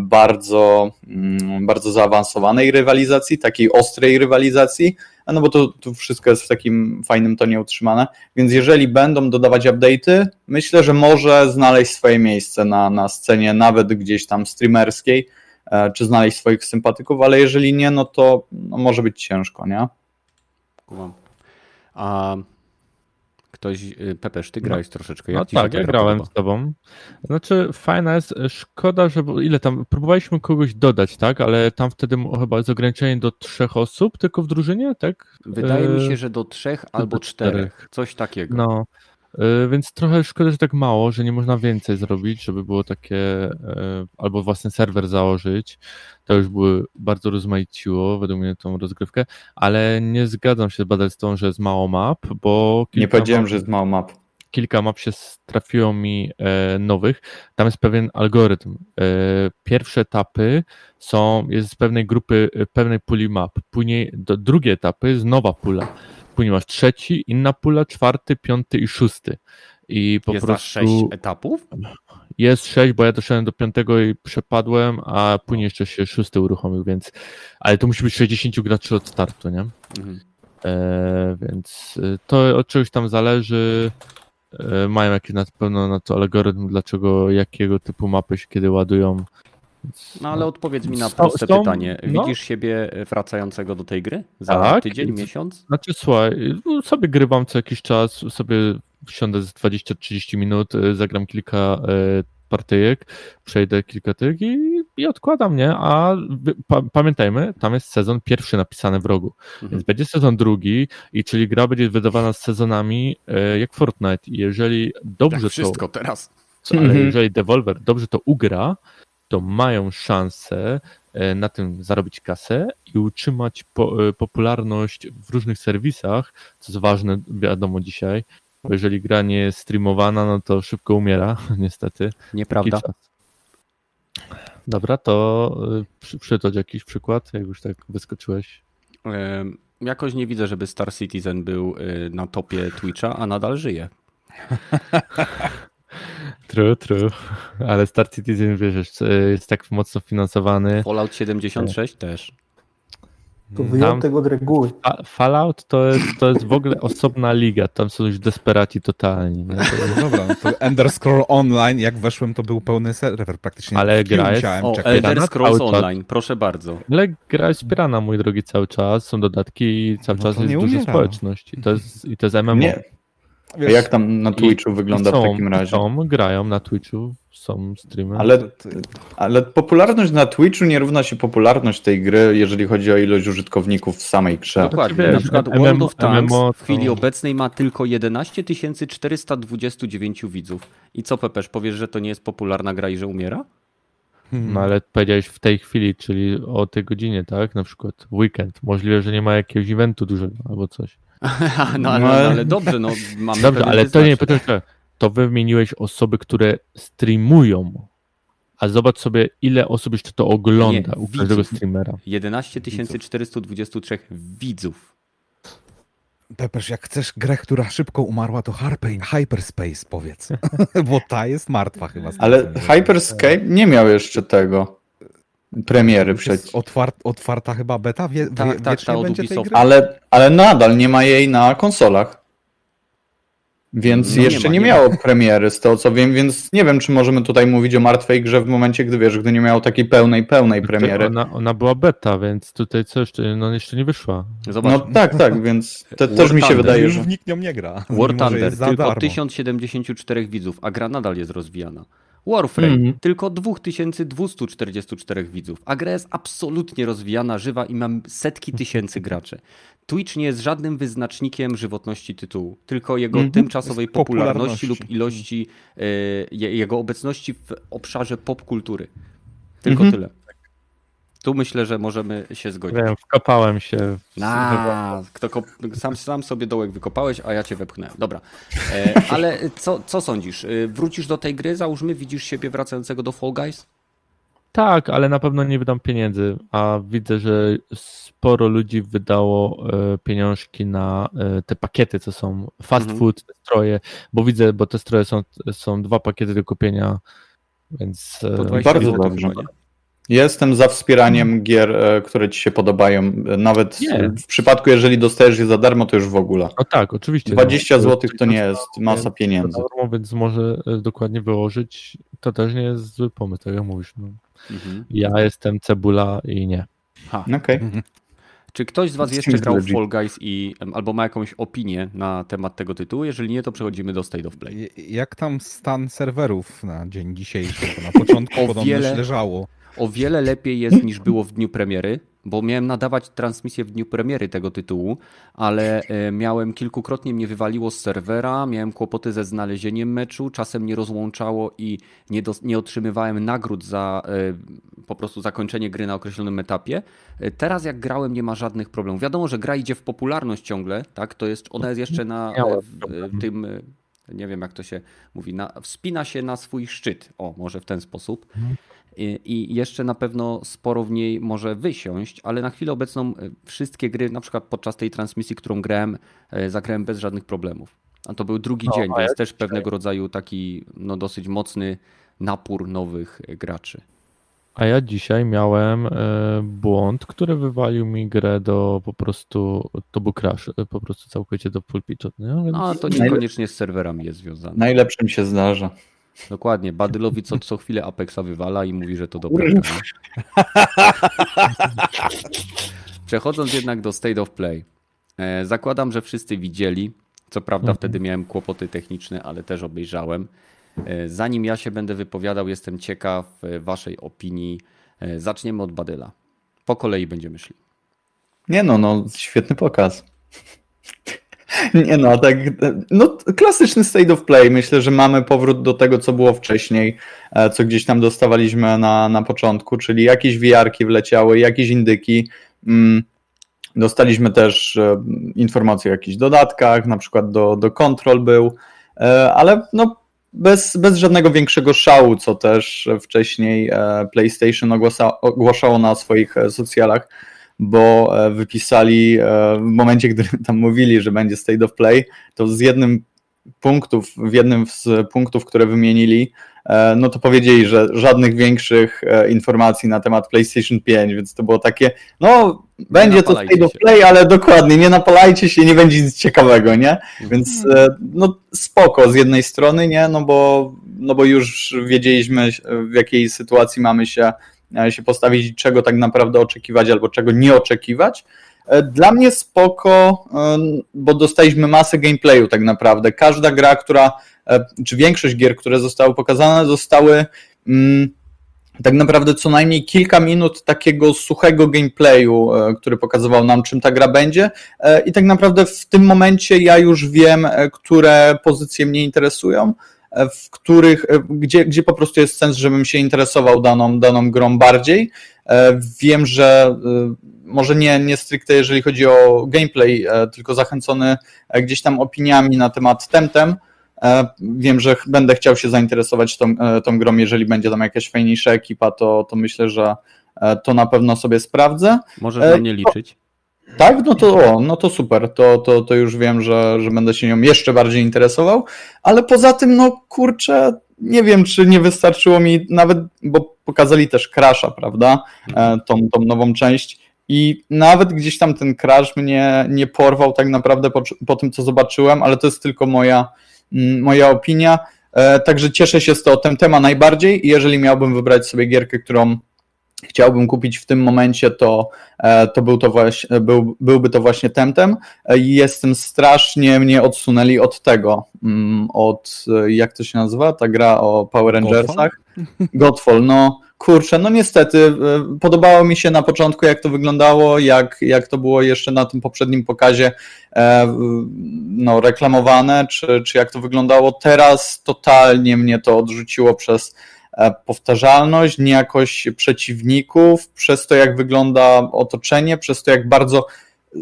S2: bardzo, mm, bardzo zaawansowanej rywalizacji, takiej ostrej rywalizacji, no bo to, to wszystko jest w takim fajnym tonie utrzymane, więc jeżeli będą dodawać update'y, myślę, że może znaleźć swoje miejsce na, na scenie, nawet gdzieś tam streamerskiej, e, czy znaleźć swoich sympatyków, ale jeżeli nie, no to no może być ciężko, nie?
S1: Kumam. A ktoś, y, Pepesz, ty grałeś troszeczkę. Jak
S3: No
S1: ci się
S3: tak,
S1: ta
S3: ja
S1: gra
S3: grałem
S1: podoba?
S3: z tobą. Znaczy, fajna jest, e, szkoda, że ile tam, próbowaliśmy kogoś dodać, tak, ale tam wtedy chyba jest ograniczenie do trzech osób tylko w drużynie, tak?
S1: Wydaje mi
S3: E,
S1: się, że do trzech albo
S3: do
S1: czterech.
S3: czterech.
S1: Coś takiego.
S3: No, więc trochę szkoda, że tak mało, że nie można więcej zrobić, żeby było takie, e, albo własny serwer założyć. To już by bardzo rozmaiciło według mnie tą rozgrywkę, ale nie zgadzam się z tą, że jest mało map, bo
S2: Nie powiedziałem,
S3: map-
S2: że jest mało map.
S3: kilka map się trafiło mi e, nowych. Tam jest pewien algorytm. E, pierwsze etapy są, jest z pewnej grupy, e, pewnej puli map. Później do, drugie etapy jest nowa pula. Później masz trzeci, inna pula, czwarty, piąty i szósty. I po
S1: jest
S3: prostu
S1: sześć etapów?
S3: jest sześć, bo ja doszedłem do piątego i przepadłem, a później jeszcze się szósty uruchomił, więc ale to musi być 60 graczy od startu, nie?
S1: Mhm.
S3: E, więc e, to od czegoś tam zależy. E, mają jakiś na pewno na to algorytm, dlaczego jakiego typu mapy się kiedy ładują. Więc,
S1: No ale odpowiedz mi na proste
S3: są-
S1: pytanie.
S3: no.
S1: Widzisz siebie wracającego do tej gry? Za
S3: Tak.
S1: tydzień, miesiąc?
S3: Znaczy słuchaj, no, sobie grywam co jakiś czas, sobie wsiądę z 20-30 minut, e, zagram kilka e, partyjek, przejdę kilka tych i, i odkładam, nie? A pa, pamiętajmy, tam jest sezon pierwszy napisany w rogu,
S1: Mhm.
S3: więc będzie sezon drugi, i czyli gra będzie wydawana z sezonami e, jak Fortnite. I jeżeli dobrze
S1: Jak
S3: to
S1: wszystko teraz.
S3: co, ale
S2: Mhm.
S3: jeżeli Devolver dobrze to ugra, to mają szansę e, na tym zarobić kasę i utrzymać po, e, popularność w różnych serwisach, co jest ważne, wiadomo dzisiaj, bo jeżeli gra nie jest streamowana, no to szybko umiera, niestety.
S1: Nieprawda.
S3: Dobra, to e, przy, przytocz jakiś przykład, jak już tak wyskoczyłeś.
S1: Jakoś nie widzę, żeby Star Citizen był na topie Twitcha, a nadal żyje.
S3: True, true. Ale Star Citizen, wiesz, e, jest tak mocno finansowany.
S1: Fallout 76 też.
S5: To wyjątek od reguły.
S3: Fa- Fallout to jest, to jest w ogóle osobna liga, tam są już desperaci totalni. Nie? To,
S4: No dobra, no to Ender Scroll Online, jak weszłem, to był pełny serwer praktycznie.
S3: Ale gra jest-
S1: O. Elder Scrolls. Online, proszę bardzo.
S3: ale gra jest wspierana, mój drogi, cały czas, są dodatki i cały
S4: No
S3: czas jest
S4: umiera.
S3: społeczność. I to jest, i to jest MMO.
S2: Nie. A
S4: Wiesz,
S2: jak tam na Twitchu wygląda
S3: I są,
S2: w takim razie?
S3: Są, grają na Twitchu, są streamy.
S2: Ale, ale popularność na Twitchu nie równa się popularność tej gry, jeżeli chodzi o ilość użytkowników w samej grze.
S1: Dokładnie.
S3: wiesz,
S1: na przykład
S3: MMO
S1: World of Tanks
S3: MMO
S1: w chwili obecnej ma tylko 11 429 widzów. I co, Pepeż, powiesz, że to nie jest popularna gra i że umiera?
S3: No ale powiedziałeś w tej chwili, czyli o tej godzinie, tak? Na przykład weekend. Możliwe, że nie ma jakiegoś eventu dużego albo coś.
S1: no, ale,
S2: No, ale-
S1: ale dobrze, no mamy
S3: Dobrze, ale to nie, to wy wymieniłeś osoby, które streamują, a zobacz sobie, ile osób jeszcze to ogląda
S1: Nie,
S3: u każdego
S1: widzów.
S3: streamera.
S1: 11 423 widzów.
S4: Pepeż, jak chcesz grę, która szybko umarła, to Harpy, Hyperspace powiedz. Bo ta jest martwa chyba.
S2: Ale. Hyperscape nie miał jeszcze tego premiery przecież.
S4: otwar otwarta chyba beta? Wie,
S1: Tak,
S4: wie,
S1: tak, ta od
S4: będzie tej
S1: Ubisoftu.
S4: gry?
S2: Ale, ale nadal nie ma jej na konsolach. Więc
S1: No nie
S2: jeszcze
S1: ma,
S2: nie,
S1: nie
S2: miało premiery, z tego co wiem, więc nie wiem, czy możemy tutaj mówić o martwej grze w momencie, gdy wiesz, gdy nie miało takiej pełnej, pełnej premiery.
S3: Ona, ona była beta, więc tutaj co jeszcze, no jeszcze nie wyszła.
S1: Zobacz,
S2: No tak, tak, więc te, też mi się
S1: Thunder.
S2: wydaje,
S4: Już
S2: że...
S4: w nikt nią nie gra.
S1: War Thunder tylko
S4: darmo.
S1: 1074 widzów, a gra nadal jest rozwijana. Warframe
S3: Mhm.
S1: tylko 2244 widzów, a gra jest absolutnie rozwijana, żywa i mam setki tysięcy graczy. Twitch nie jest żadnym wyznacznikiem żywotności tytułu, tylko jego
S2: Mhm.
S1: tymczasowej popularności
S4: popularności.
S1: lub ilości e, je- jego obecności w obszarze popkultury. Tylko
S2: Mhm.
S1: tyle. Tu myślę, że możemy się zgodzić.
S3: Wiem, wkopałem się. W...
S1: Na, kto kop... sam, sam sobie dołek wykopałeś, a ja cię wepchnąłem. Dobra. E, ale co, co sądzisz? E, Wrócisz do tej gry, załóżmy, widzisz siebie wracającego do Fall Guys?
S3: Tak, ale na pewno nie wydam pieniędzy, a widzę, że sporo ludzi wydało e, pieniążki na e, te pakiety, co są fast
S1: Mhm.
S3: food, te stroje, bo widzę, bo te stroje są, są dwa pakiety do kupienia, więc
S1: Po 20
S2: bardzo dobrze.
S1: nie?
S2: Jestem za wspieraniem gier, e, które ci się podobają. Nawet
S3: Nie.
S2: w przypadku, jeżeli dostajesz je za darmo, to już w ogóle.
S3: no tak, oczywiście.
S2: 20
S3: no.
S2: zł to nie jest masa pieniędzy.
S3: Za darmo, więc może e, dokładnie wyłożyć, to też nie jest zły pomysł, tak jak mówisz. No.
S1: Mhm.
S3: Ja jestem cebula i nie.
S1: Ha.
S2: Okej.
S1: Czy ktoś z was jeszcze grał w. Fall Guys i albo ma jakąś opinię na temat tego tytułu? Jeżeli nie, to przechodzimy do State of Play.
S4: Jak tam stan serwerów na dzień dzisiejszy? Bo na początku
S1: O
S4: podobno
S1: wiele-
S4: leżało.
S1: O wiele lepiej jest niż było w dniu premiery, bo miałem nadawać transmisję w dniu premiery tego tytułu, ale e, miałem kilkukrotnie mnie wywaliło z serwera, miałem kłopoty ze znalezieniem meczu, czasem nie rozłączało i nie, dos- nie otrzymywałem nagród za e, po prostu zakończenie gry na określonym etapie. E, Teraz jak grałem nie ma żadnych problemów. Wiadomo, że gra idzie w popularność ciągle, tak? To jest, ona jest jeszcze na w, tym nie wiem jak to się mówi, na, wspina się na swój szczyt. O, może w ten sposób. I, jeszcze na pewno sporo w niej może wysiąść, ale na chwilę obecną e, wszystkie gry, na przykład podczas tej transmisji, którą grałem, e, zagrałem bez żadnych problemów. A to był drugi
S3: No,
S1: dzień, więc
S3: ja
S1: też pewnego rodzaju taki no, dosyć mocny napór nowych e, graczy.
S3: A ja dzisiaj miałem błąd, który wywalił mi grę do po prostu, to był crash, po prostu całkowicie do pulpiczu. No, więc...
S1: No, a to niekoniecznie z serwerami jest związane.
S2: Najlepszym się zdarza.
S1: Dokładnie. Badylowi co, co chwilę Apexa wywala i mówi, że to nie? Przechodząc jednak do State of Play. E, zakładam, że wszyscy widzieli. Co prawda
S3: Mhm.
S1: wtedy miałem kłopoty techniczne, ale też obejrzałem. E, Zanim ja się będę wypowiadał, jestem ciekaw e, waszej opinii. Zaczniemy od Badyla. Po kolei będziemy szli.
S2: Nie no, no, świetny pokaz. Nie no, tak, no klasyczny state of play. Myślę, że mamy powrót do tego, co było wcześniej, e, co gdzieś tam dostawaliśmy na, na początku, czyli jakieś wiarki wleciały, jakieś indyki. Mm, Dostaliśmy też e, informacje o jakichś dodatkach, na przykład do, do Control był, e, ale no bez, bez żadnego większego szału, co też wcześniej PlayStation ogłaszało na swoich socjalach, bo e, wypisali e, w momencie, gdy tam mówili, że będzie State of Play, to z jednym punktów, w jednym z punktów, które wymienili, e, no to powiedzieli, że żadnych większych informacji na temat PlayStation 5, więc to było takie, no będzie to State of. Play, ale dokładnie, nie napalajcie się, nie będzie nic ciekawego, nie? Więc e, no spoko z jednej strony, nie? No bo, no bo już wiedzieliśmy w jakiej sytuacji mamy się, się postawić czego tak naprawdę oczekiwać albo czego nie oczekiwać. E, Dla mnie spoko, e, bo dostaliśmy masę gameplayu tak naprawdę. Każda gra, która, e, czy większość gier, które zostały pokazane, zostały mm, tak naprawdę co najmniej kilka minut takiego suchego gameplayu, który pokazywał nam, czym ta gra będzie. I tak naprawdę w tym momencie ja już wiem, które pozycje mnie interesują, w których, e, gdzie, gdzie po prostu jest sens, żebym się interesował daną, daną grą bardziej. E, Wiem, że e, może nie, nie stricte jeżeli chodzi o gameplay, tylko zachęcony gdzieś tam opiniami na temat Temtem. Wiem, że będę chciał się zainteresować tą, tą grą, jeżeli będzie tam jakaś fajniejsza ekipa, to, to myślę, że to na pewno sobie sprawdzę.
S1: Możesz na mnie liczyć.
S2: Tak, no to, o, no to super, to, to, to już wiem, że, że będę się nią jeszcze bardziej interesował, ale poza tym, no kurczę, nie wiem, czy nie wystarczyło mi nawet, bo pokazali też Crasha, prawda, e, tą, tą nową część. I nawet gdzieś tam ten Crash mnie nie porwał tak naprawdę po, po tym, co zobaczyłem, ale to jest tylko moja, mm, moja opinia, E, także cieszę się z to Temtema najbardziej. I jeżeli miałbym wybrać sobie gierkę, którą chciałbym kupić w tym momencie, to, e, to, był to właśnie, był, byłby to właśnie Temtem. E, i Jestem strasznie mnie odsunęli od tego, mm, od e, jak to się nazywa, ta gra o Power Rangersach. Godfall, no kurczę, no niestety, podobało mi się na początku, jak to wyglądało, jak, jak to było jeszcze na tym poprzednim pokazie no, reklamowane, czy, czy jak to wyglądało. Teraz totalnie mnie to odrzuciło przez powtarzalność, niejakość przeciwników, przez to, jak wygląda otoczenie, przez to, jak bardzo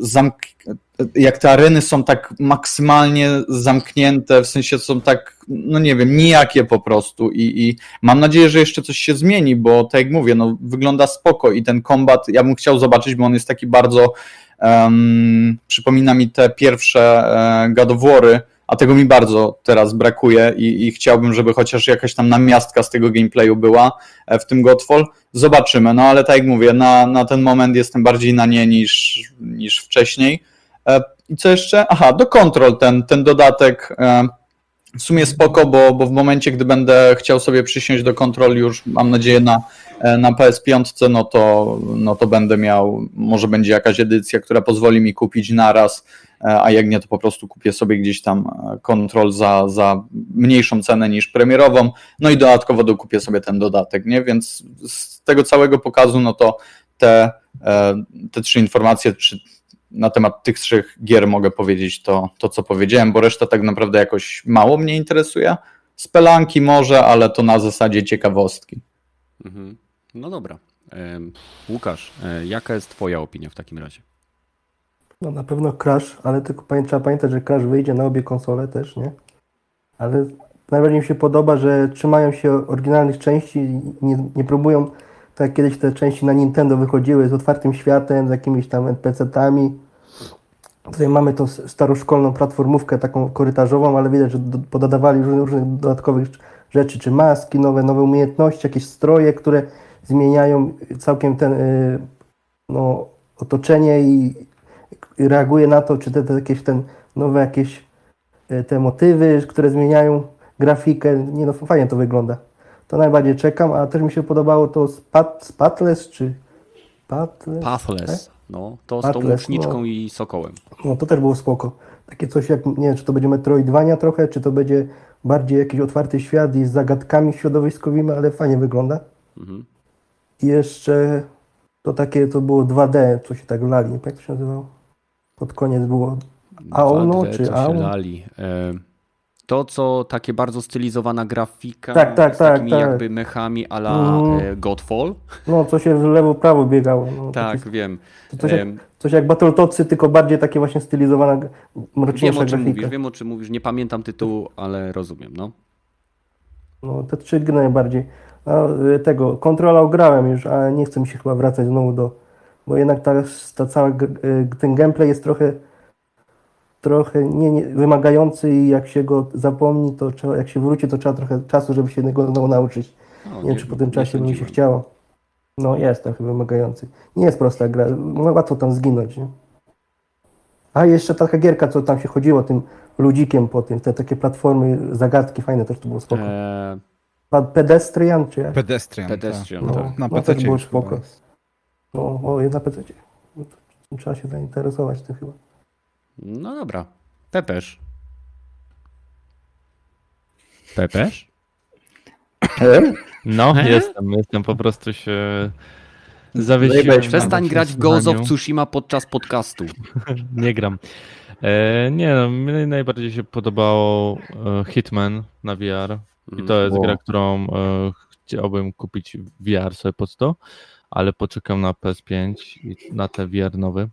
S2: zamk- jak te areny są tak maksymalnie zamknięte, w sensie są tak, no nie wiem, nijakie po prostu. I, i mam nadzieję, że jeszcze coś się zmieni, bo tak jak mówię, no wygląda spoko i ten kombat, ja bym chciał zobaczyć, bo on jest taki bardzo, um, przypomina mi te pierwsze e, War'y, a tego mi bardzo teraz brakuje i, i chciałbym, żeby chociaż jakaś tam namiastka z tego gameplayu była e, w tym Godfall. Zobaczymy, no ale tak jak mówię, na, na ten moment jestem bardziej na nie niż, niż wcześniej. E, I co jeszcze? Aha, do Control ten, ten dodatek e, w sumie spoko, bo, bo w momencie, gdy będę chciał sobie przysiąść do Control już, mam nadzieję, na, na PS5, no to, no to będę miał, może będzie jakaś edycja, która pozwoli mi kupić naraz, e, a jak nie, to po prostu kupię sobie gdzieś tam e, Control za, za mniejszą cenę niż premierową, no i dodatkowo dokupię sobie ten dodatek, nie? Więc z tego całego pokazu, no to te, e, te trzy informacje, czy na temat tych trzech gier mogę powiedzieć to, to, co powiedziałem, bo reszta tak naprawdę jakoś mało mnie interesuje. Spelanki może, ale to na zasadzie ciekawostki.
S1: Mhm. No dobra. Łukasz, e, jaka jest twoja opinia w takim razie?
S5: No na pewno Crash, ale tylko trzeba pamiętać, że Crash wyjdzie na obie konsole też, nie? Ale najbardziej mi się podoba, że trzymają się oryginalnych części i nie, nie próbują, tak jak kiedyś te części na Nintendo wychodziły z otwartym światem, z jakimiś tam NPC-tami. Tutaj mamy tą staroszkolną platformówkę taką korytarzową, ale widać, że do, pododawali różnych, różnych dodatkowych rzeczy, czy maski, nowe, nowe umiejętności, jakieś stroje, które zmieniają całkiem ten, y, no, otoczenie i reaguje na to, czy te, te jakieś ten nowe jakieś e, te motywy, które zmieniają grafikę. Nie no, fajnie to wygląda. To najbardziej czekam, a też mi się podobało to Spat, Spatless, czy Patless?
S1: Pathless. No, to z tą łuczniczką
S5: no.
S1: i sokołem.
S5: No to też było spoko. Takie coś jak, nie wiem, czy to będzie Metroidvania trochę, czy to będzie bardziej jakiś otwarty świat i z zagadkami środowiskowymi, ale fajnie wygląda.
S1: Mhm.
S5: I jeszcze to takie, to było 2D, co się tak lali, jak to się nazywało. Pod koniec było Aono
S1: 2D,
S5: czy
S1: co się
S5: Aon?
S1: lali. To, co takie bardzo stylizowana grafika
S5: Tak, tak,
S1: z
S5: tak,
S1: takimi
S5: tak.
S1: jakby mechami a la e, Godfall.
S5: No, co się w lewo, prawo biegało. No,
S1: Tak,
S5: takie-
S1: wiem.
S5: Coś, jak, coś jak Battletoadsy, tylko bardziej takie właśnie stylizowana,
S1: Wiem
S5: mroczniejsza
S1: o czym
S5: grafika.
S1: mówisz, wiem o czym mówisz. Nie pamiętam tytułu, ale rozumiem, no.
S5: No, te trzy gry najbardziej. A y, tego, Controla grałem już, ale nie chce mi się chyba wracać znowu do... Bo jednak ta, ta cała, y, ten gameplay jest trochę trochę nie, nie, wymagający i jak się go zapomni, to trzeba, jak się wróci, to trzeba trochę czasu, żeby się go znowu nauczyć.
S1: O,
S5: Nie wiem, czy po tym
S1: nie
S5: czasie by mi się chciało. No jest trochę wymagający. Nie jest prosta gra, no, łatwo tam zginąć. Nie? A jeszcze taka gierka, co tam się chodziło tym ludzikiem po tym, te takie platformy, zagadki fajne też to było spoko.
S1: E,
S5: Pa- Pedestrian, czy jak?
S4: Pedestrian.
S1: Pedestrian,
S4: tak.
S1: tak.
S4: Na
S5: No,
S4: PC
S5: też było spoko.
S4: jest.
S5: No, o, jest na PC. No, Trzeba się zainteresować tym chyba.
S1: no dobra. Pepesz?
S2: E?
S3: No,
S1: He?
S3: jestem, jestem, po prostu się zawiesiłem.
S1: Przestań grać w Ghost of. Tsushima podczas podcastu.
S3: Nie gram. E, nie no, mnie najbardziej się podobało e, Hitman na VR. I to jest
S2: Wow.
S3: gra, którą e, chciałbym kupić VR sobie pod to, ale poczekam na PS5 i na te VR nowy.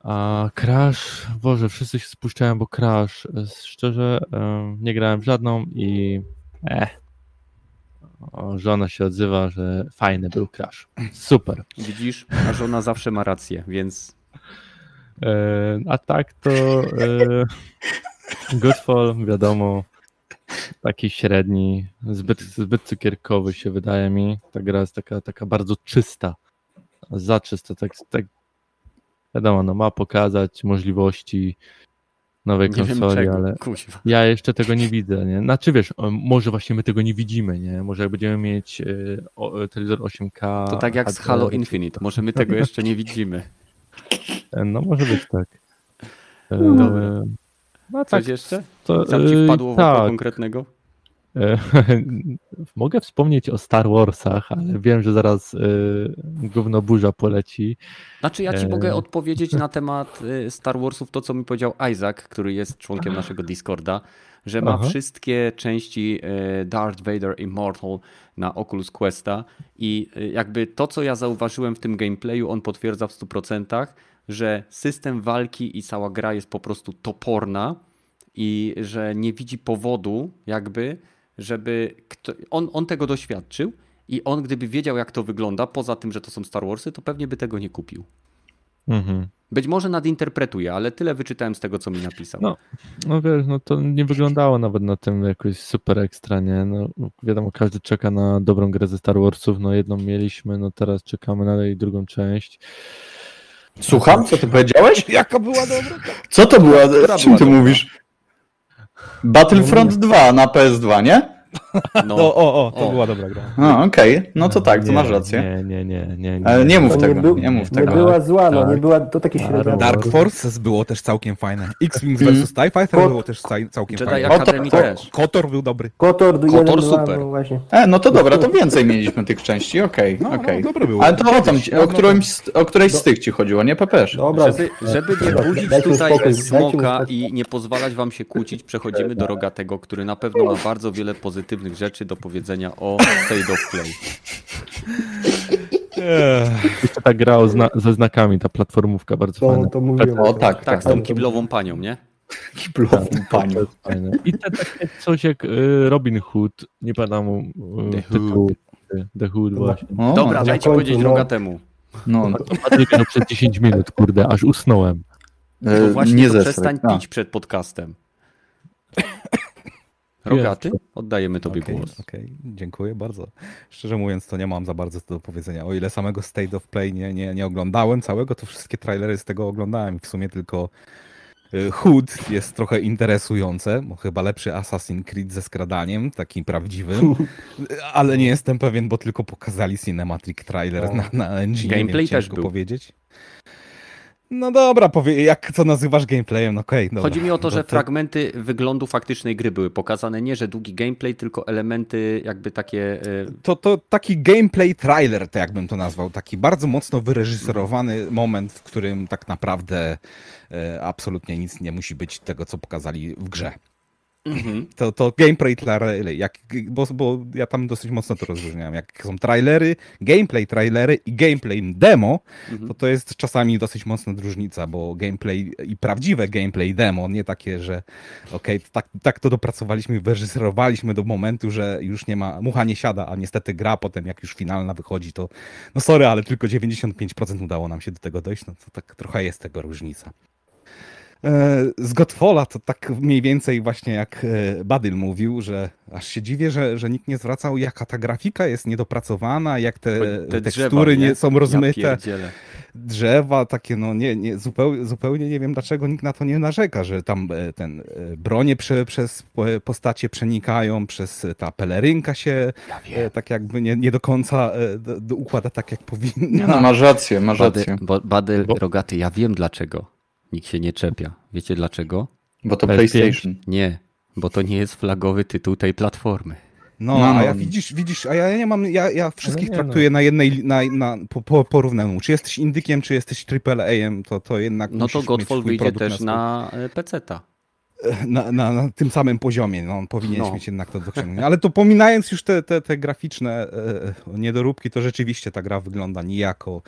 S3: A Crash, Boże, wszyscy się spuszczają, bo Crash, e, szczerze, e, nie grałem w żadną i eh. Żona się odzywa, że fajny był Crash. Super.
S1: Widzisz, a żona zawsze ma rację, więc
S3: E, a tak to e, Godfall, wiadomo, taki średni, zbyt, zbyt cukierkowy się wydaje mi. Ta gra jest taka, taka bardzo czysta, za czysta, tak, tak wiadomo, no ma pokazać możliwości nowej
S1: nie
S3: konsoli,
S1: czego.
S3: ale
S1: Kuźwa.
S3: ja jeszcze tego nie widzę, nie? Znaczy wiesz, może właśnie my tego nie widzimy, nie? Może jak będziemy mieć e, o, e, telewizor 8K.
S1: To tak jak z
S3: HDR,
S1: Halo Infinite. Może my tego jeszcze nie widzimy.
S3: No może być tak.
S1: Dobra.
S3: No tak,
S1: Coś jeszcze?
S3: to,
S1: Tam ci
S3: e,
S1: wpadło w
S3: tak.
S1: konkretnego?
S3: E, Mogę wspomnieć o Star Warsach, ale wiem, że zaraz e, gówno burza poleci.
S1: Znaczy ja ci
S3: E.
S1: mogę odpowiedzieć na temat y, Star Warsów to, co mi powiedział Isaac, który jest członkiem naszego Discorda, że ma
S3: Aha.
S1: wszystkie części y, Darth Vader Immortal na Oculus Questa i y, jakby to, co ja zauważyłem w tym gameplayu, on potwierdza w 100%, że system walki i cała gra jest po prostu toporna i że nie widzi powodu jakby, żeby kto... on, on tego doświadczył i on gdyby wiedział jak to wygląda, poza tym, że to są Star Warsy, to pewnie by tego nie kupił.
S3: Mhm.
S1: Być może nadinterpretuję, ale tyle wyczytałem z tego, co mi napisał.
S3: No. No wiesz, no to nie wyglądało nawet na tym jakoś super ekstra, nie? No, wiadomo, każdy czeka na dobrą grę ze Star Warsów, no jedną mieliśmy, no teraz czekamy na jej drugą część.
S2: Słucham, co ty powiedziałeś?
S4: Jaka była dobra?
S2: Co to była? O czym ty
S1: dobra?
S2: mówisz? Battlefront 2 na PS2, nie?
S1: No,
S4: O, o, o, to
S1: O.
S4: była dobra gra.
S2: A, okej, no to tak, to
S3: Nie,
S2: masz rację.
S3: Nie, nie, nie, nie. nie.
S2: Ale nie mów
S5: To
S2: tego,
S5: nie, był,
S2: nie mów
S5: nie
S2: tego.
S5: była zła, no
S3: tak.
S5: nie była, to takie
S3: Star
S5: średnie.
S3: Wars.
S4: Dark Forces było też całkiem fajne. X-Wing
S2: Mm.
S4: vs TIE Fighter
S5: Kot-
S4: było też całkiem
S1: Jedi
S4: fajne.
S1: Academy
S2: to-
S1: też.
S4: Kotor był dobry.
S5: Kotor,
S1: Kotor
S5: 1, 2,
S1: super.
S5: no właśnie.
S2: E, no to dobra, to więcej mieliśmy tych części, okej,
S4: No,
S2: okej.
S4: no, dobre było.
S2: Ale to o, tam, ci- o, którymś, o którejś z tych ci chodziło, nie Pepesz?
S5: Dobra,
S1: Żeby, żeby nie budzić tutaj smoka i nie pozwalać wam się kłócić, przechodzimy do Rogatego, który na pewno ma bardzo wiele pozytywnych rzeczy do powiedzenia o State of Play.
S3: Jeszcze ta gra zna- ze znakami, ta platformówka bardzo
S5: to,
S3: fajna.
S5: to mówiłem.
S2: O tak,
S1: Tak,
S2: tak.
S1: z tą kiblową panią, nie?
S2: Kiblową
S3: To
S2: panią.
S3: jest fajne. I te takie coś jak y, Robin Hood, nie pamiętam y,
S1: The
S3: tytułu. y, The Hood właśnie.
S2: O,
S1: Dobra,
S5: na
S1: dajcie
S5: końcu,
S1: powiedzieć
S5: no.
S1: Rogatemu.
S2: No,
S3: A tylko przez 10 minut, kurde, aż usnąłem.
S1: No
S2: e,
S1: właśnie,
S2: nie
S1: to przestań
S2: A,
S1: pić przed podcastem. Rogaty, oddajemy tobie
S4: Okej,
S1: głos.
S4: okej, dziękuję bardzo. Szczerze mówiąc, to nie mam za bardzo do powiedzenia. O ile samego State of Play nie, nie, nie oglądałem całego, to wszystkie trailery z tego oglądałem. W sumie tylko y, Hood jest trochę interesujące, bo chyba lepszy Assassin's Creed ze skradaniem, takim prawdziwym, ale nie jestem pewien, bo tylko pokazali cinematic trailer na, na NG,
S1: Gameplay też był.
S4: powiedzieć. No dobra, powie, jak to nazywasz gameplayem, no okej. Okay,
S1: Chodzi mi o to, że fragmenty wyglądu faktycznej gry były pokazane, nie że długi gameplay, tylko elementy jakby takie... e,
S4: To, to taki gameplay trailer, to jakbym to nazwał, taki bardzo mocno wyreżyserowany moment, w którym tak naprawdę e, absolutnie nic nie musi być tego, co pokazali w grze.
S1: Mhm.
S4: To, to gameplay trailery, jak, bo, bo ja tam dosyć mocno to rozróżniam. Jak są trailery, gameplay trailery i gameplay demo,
S1: Mhm.
S4: to to jest czasami dosyć mocna różnica, bo gameplay i prawdziwe gameplay demo, nie takie, że okej, tak, tak to dopracowaliśmy, wyreżyserowaliśmy do momentu, że już nie ma, mucha nie siada, a niestety gra potem, jak już finalna wychodzi, to no sorry, ale tylko 95% udało nam się do tego dojść, no to tak trochę jest tego różnica. E, Z Godfalla to tak mniej więcej właśnie jak e, Badyl mówił, że aż się dziwię, że, że nikt nie zwracał, jaka ta grafika jest niedopracowana, jak te,
S1: Te
S4: tekstury
S1: drzewa,
S4: nie? są rozmyte,
S1: Ja
S4: drzewa takie, no nie, nie zupełnie, zupełnie nie wiem dlaczego nikt na to nie narzeka, że tam e, ten bronie prze, przez po- postacie przenikają, przez ta pelerynka się e, tak jakby nie, nie do końca do, do układa tak jak powinna.
S2: No, masz rację, masz rację.
S1: bo, Bady
S3: Bo-
S1: Rogaty, ja wiem dlaczego nikt się nie czepia. Wiecie dlaczego?
S2: Bo to
S3: PS5.
S2: PlayStation.
S1: Nie, bo to nie jest flagowy tytuł tej platformy.
S4: No,
S2: No,
S4: a
S2: no.
S4: ja widzisz, widzisz, a ja nie mam, ja, ja wszystkich
S3: nie, no.
S4: traktuję na jednej, na, na po, po porównaniu. Czy jesteś indykiem, czy jesteś AAA-em, to, to jednak
S1: No to Godfall wyjdzie
S4: produkt
S1: też na e, PC-ta.
S4: Na, na, na tym samym poziomie, no powinieneś
S1: No.
S4: mieć jednak to dociągnięcie. Ale to pominając już te, te, te graficzne e, niedoróbki, to rzeczywiście ta gra wygląda nijako.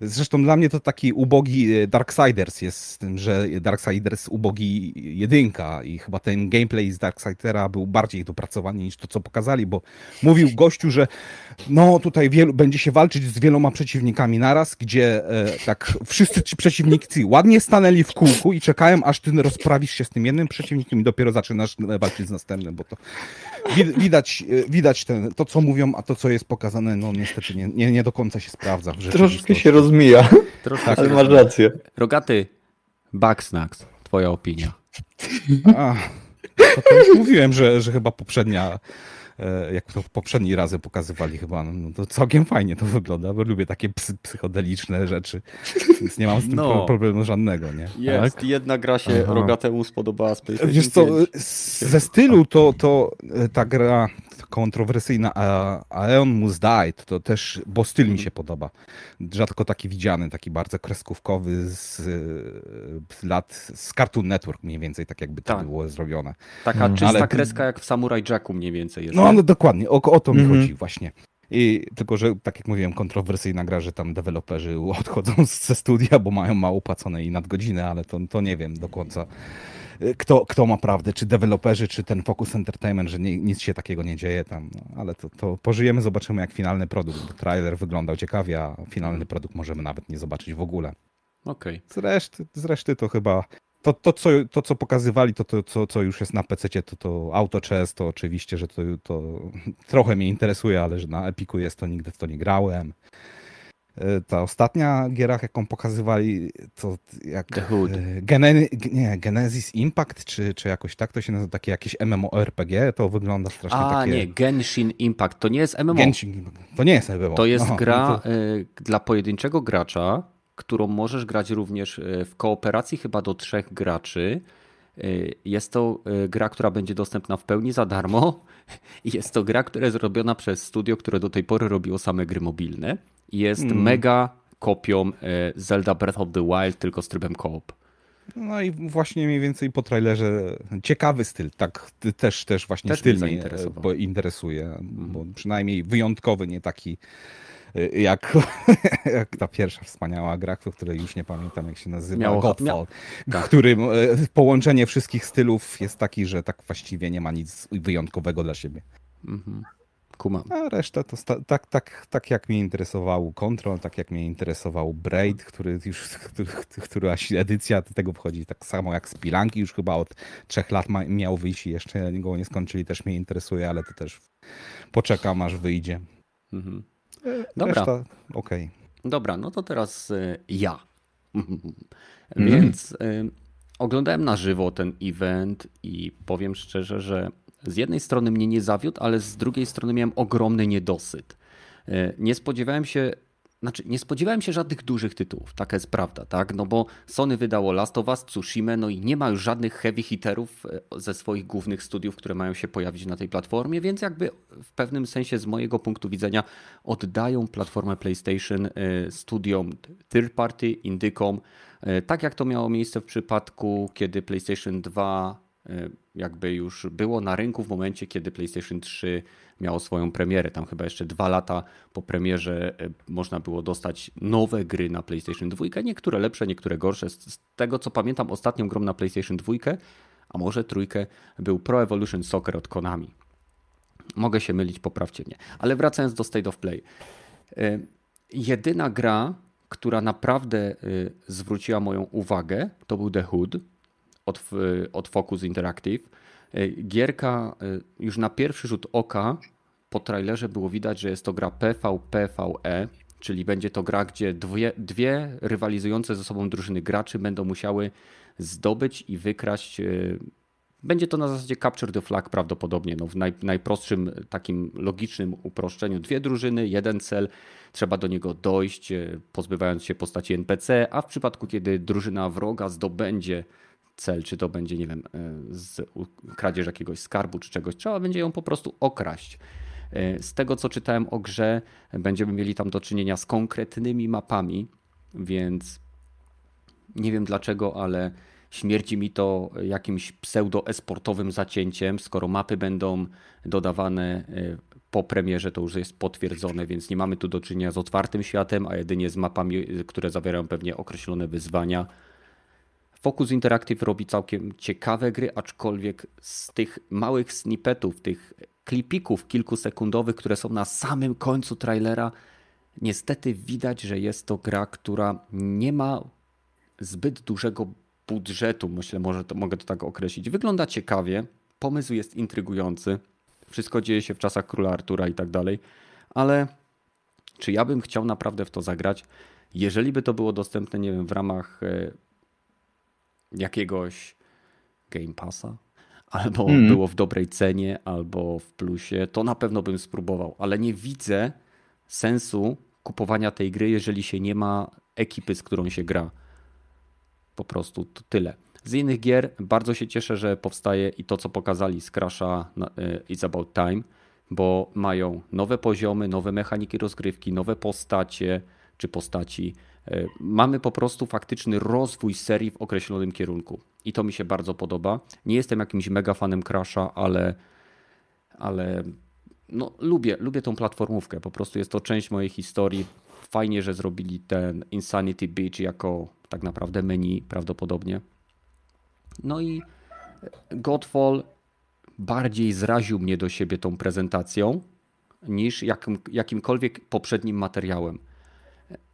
S4: Zresztą dla mnie to taki ubogi e, Darksiders jest z tym, że Darksiders ubogi jedynka i chyba ten gameplay z Darksidera był bardziej dopracowany niż to, co pokazali, bo mówił gościu, że no tutaj wielu, będzie się walczyć z wieloma przeciwnikami naraz, gdzie e, tak wszyscy ci przeciwnicy ładnie stanęli w kółku i czekają, aż ty rozprawisz się z tym jednym przeciwnikiem i dopiero zaczynasz walczyć z następnym, bo to wid- widać, e, widać ten, to, co mówią, a to, co jest pokazane, no niestety nie, nie, nie do końca się sprawdza. W
S2: Troszkę się rozmija,
S1: Troszkę
S2: ale
S1: się
S2: masz rację.
S1: Rogaty, Bugsnax, twoja opinia.
S4: A, to, to już mówiłem, że, że chyba poprzednia, jak to poprzedni razy pokazywali chyba, no, no to całkiem fajnie to wygląda, bo lubię takie psy, psychodeliczne rzeczy, więc nie mam z tym
S1: No.
S4: pro- problemu żadnego, nie?
S1: Jest, jedna gra się
S4: Aha.
S1: Rogatemu spodobała z
S4: Wiesz co,
S1: 5.
S4: z- ze stylu to, to e, ta gra kontrowersyjna a Aeon Must Die, to, to też, bo styl mi się podoba. Rzadko taki widziany, taki bardzo kreskówkowy z, z lat, z Cartoon Network mniej więcej, tak jakby to
S1: Tak.
S4: było zrobione.
S1: Taka
S3: Mm.
S1: czysta
S4: Ale-
S1: kreska jak w Samurai Jacku mniej więcej jest.
S4: No, no dokładnie, o, o to mi
S2: Mhm.
S4: chodzi właśnie. I tylko, że tak jak mówiłem, kontrowersyjna gra, że tam deweloperzy odchodzą ze studia, bo mają mało płacone i nadgodziny, ale to, to nie wiem do końca. Kto, kto ma prawdę, czy deweloperzy, czy ten Focus Entertainment, że nie, nic się takiego nie dzieje tam, no, ale to, to pożyjemy, zobaczymy jak finalny produkt, bo trailer wyglądał ciekawie, a finalny produkt możemy nawet nie zobaczyć w ogóle.
S1: Okej.
S4: Z reszty, z reszty to chyba. To, to, co, to, co pokazywali, to, to co, co już jest na PC, to, to Auto Chess, to oczywiście, że to, to trochę mnie interesuje, ale że na Epiku jest, to nigdy w to nie grałem. E, Ta ostatnia giera, jaką pokazywali, to jak.
S1: The Hood.
S4: e, Gene, nie, Genesis Impact, czy, czy jakoś tak to się nazywa, takie jakieś MMORPG, to wygląda strasznie
S1: A
S4: takie.
S1: nie, Genshin Impact to nie jest MMO.
S4: Genshin. To nie jest MMO.
S1: To jest
S4: Aha,
S1: gra
S4: no to-
S1: y, dla pojedynczego gracza, którą możesz grać również w kooperacji chyba do trzech graczy. Jest to gra, która będzie dostępna w pełni za darmo. Jest to gra, która jest zrobiona przez studio, które do tej pory robiło same gry mobilne. Jest
S4: Mm.
S1: mega kopią y, Zelda Breath of the Wild, tylko z trybem koop.
S4: No i właśnie mniej więcej po trailerze ciekawy styl, tak też, też właśnie
S1: Też
S4: styl
S1: mnie
S4: bo interesuje, bo przynajmniej wyjątkowy, nie taki y, jak, jak ta pierwsza wspaniała gra, o której już nie pamiętam jak się nazywa,
S1: Miało-
S4: Godfall,
S1: mia- tak.
S4: którym y, połączenie wszystkich stylów jest taki, że tak właściwie nie ma nic wyjątkowego dla siebie.
S1: Mhm. Kumam.
S4: A reszta to tak, tak, tak jak mnie interesował Control, tak jak mnie interesował Braid, który już, który, któraś edycja do tego wchodzi, tak samo jak Spilanki już chyba od trzech lat ma, miał wyjść i jeszcze go nie skończyli, też mnie interesuje, ale to też poczekam aż wyjdzie.
S1: Mhm. Dobra.
S4: Reszta okej.
S1: Dobra, no to teraz y, ja.
S4: Mhm.
S1: Więc y, oglądałem na żywo ten event i powiem szczerze, że z jednej strony mnie nie zawiódł, ale z drugiej strony miałem ogromny niedosyt. Y, Nie spodziewałem się znaczy nie spodziewałem się żadnych dużych tytułów, taka jest prawda, tak? No bo Sony wydało Last of Us, Tsushima, no i nie ma już żadnych heavy hitterów e, ze swoich głównych studiów, które mają się pojawić na tej platformie, więc jakby w pewnym sensie z mojego punktu widzenia oddają platformę PlayStation e, studiom third party, indykom, e, tak jak to miało miejsce w przypadku, kiedy PlayStation 2 jakby już było na rynku w momencie, kiedy PlayStation 3 miało swoją premierę. Tam chyba jeszcze dwa lata po premierze e, można było dostać nowe gry na PlayStation 2. Niektóre lepsze, niektóre gorsze. Z tego co pamiętam, ostatnią grą na PlayStation 2, a może trójkę, był Pro Evolution Soccer od Konami. Mogę się mylić, poprawcie mnie. Ale wracając do State of Play. E, jedyna gra, która naprawdę e, zwróciła moją uwagę, to był The Hood od, od Focus Interactive E, gierka e, już na pierwszy rzut oka po trailerze było widać, że jest to gra PvPvE, czyli będzie to gra, gdzie dwie, dwie rywalizujące ze sobą drużyny graczy będą musiały zdobyć i wykraść. E, będzie to na zasadzie Capture the Flag prawdopodobnie, no w naj, najprostszym takim logicznym uproszczeniu. Dwie drużyny, jeden cel, trzeba do niego dojść, pozbywając się postaci NPC, a w przypadku, kiedy drużyna wroga zdobędzie cel, czy to będzie, nie wiem, e, z kradzież jakiegoś skarbu czy czegoś, trzeba będzie ją po prostu okraść. E, z tego co czytałem o grze, będziemy mieli tam do czynienia z konkretnymi mapami, więc nie wiem dlaczego, ale śmierci mi to jakimś pseudo-esportowym zacięciem. Skoro mapy będą dodawane e, po premierze, to już jest potwierdzone, więc nie mamy tu do czynienia z otwartym światem, a jedynie z mapami, które zawierają pewnie określone wyzwania Focus Interactive robi całkiem ciekawe gry, aczkolwiek z tych małych snippetów, tych klipików kilkusekundowych, które są na samym końcu trailera, niestety widać, że jest to gra, która nie ma zbyt dużego budżetu, myślę, może to, mogę to tak określić. Wygląda ciekawie, pomysł jest intrygujący, wszystko dzieje się w czasach króla Artura i tak dalej, ale czy ja bym chciał naprawdę w to zagrać? Jeżeli by to było dostępne, nie wiem, w ramach e, jakiegoś Game Passa, albo mm. było w dobrej cenie, albo w plusie, to na pewno bym spróbował, ale nie widzę sensu kupowania tej gry, jeżeli się nie ma ekipy, z którą się gra. Po prostu to tyle. Z innych gier bardzo się cieszę, że powstaje i to, co pokazali z Crasha e, It's About Time, bo mają nowe poziomy, nowe mechaniki rozgrywki, nowe postacie czy postaci, mamy po prostu faktyczny rozwój serii w określonym kierunku. I to mi się bardzo podoba. Nie jestem jakimś mega fanem Crasha, ale, ale no, lubię, lubię tą platformówkę. Po prostu jest to część mojej historii. Fajnie, że zrobili ten Insanity Beach jako tak naprawdę menu prawdopodobnie. No i Godfall bardziej zraził mnie do siebie tą prezentacją niż jakim, jakimkolwiek poprzednim materiałem.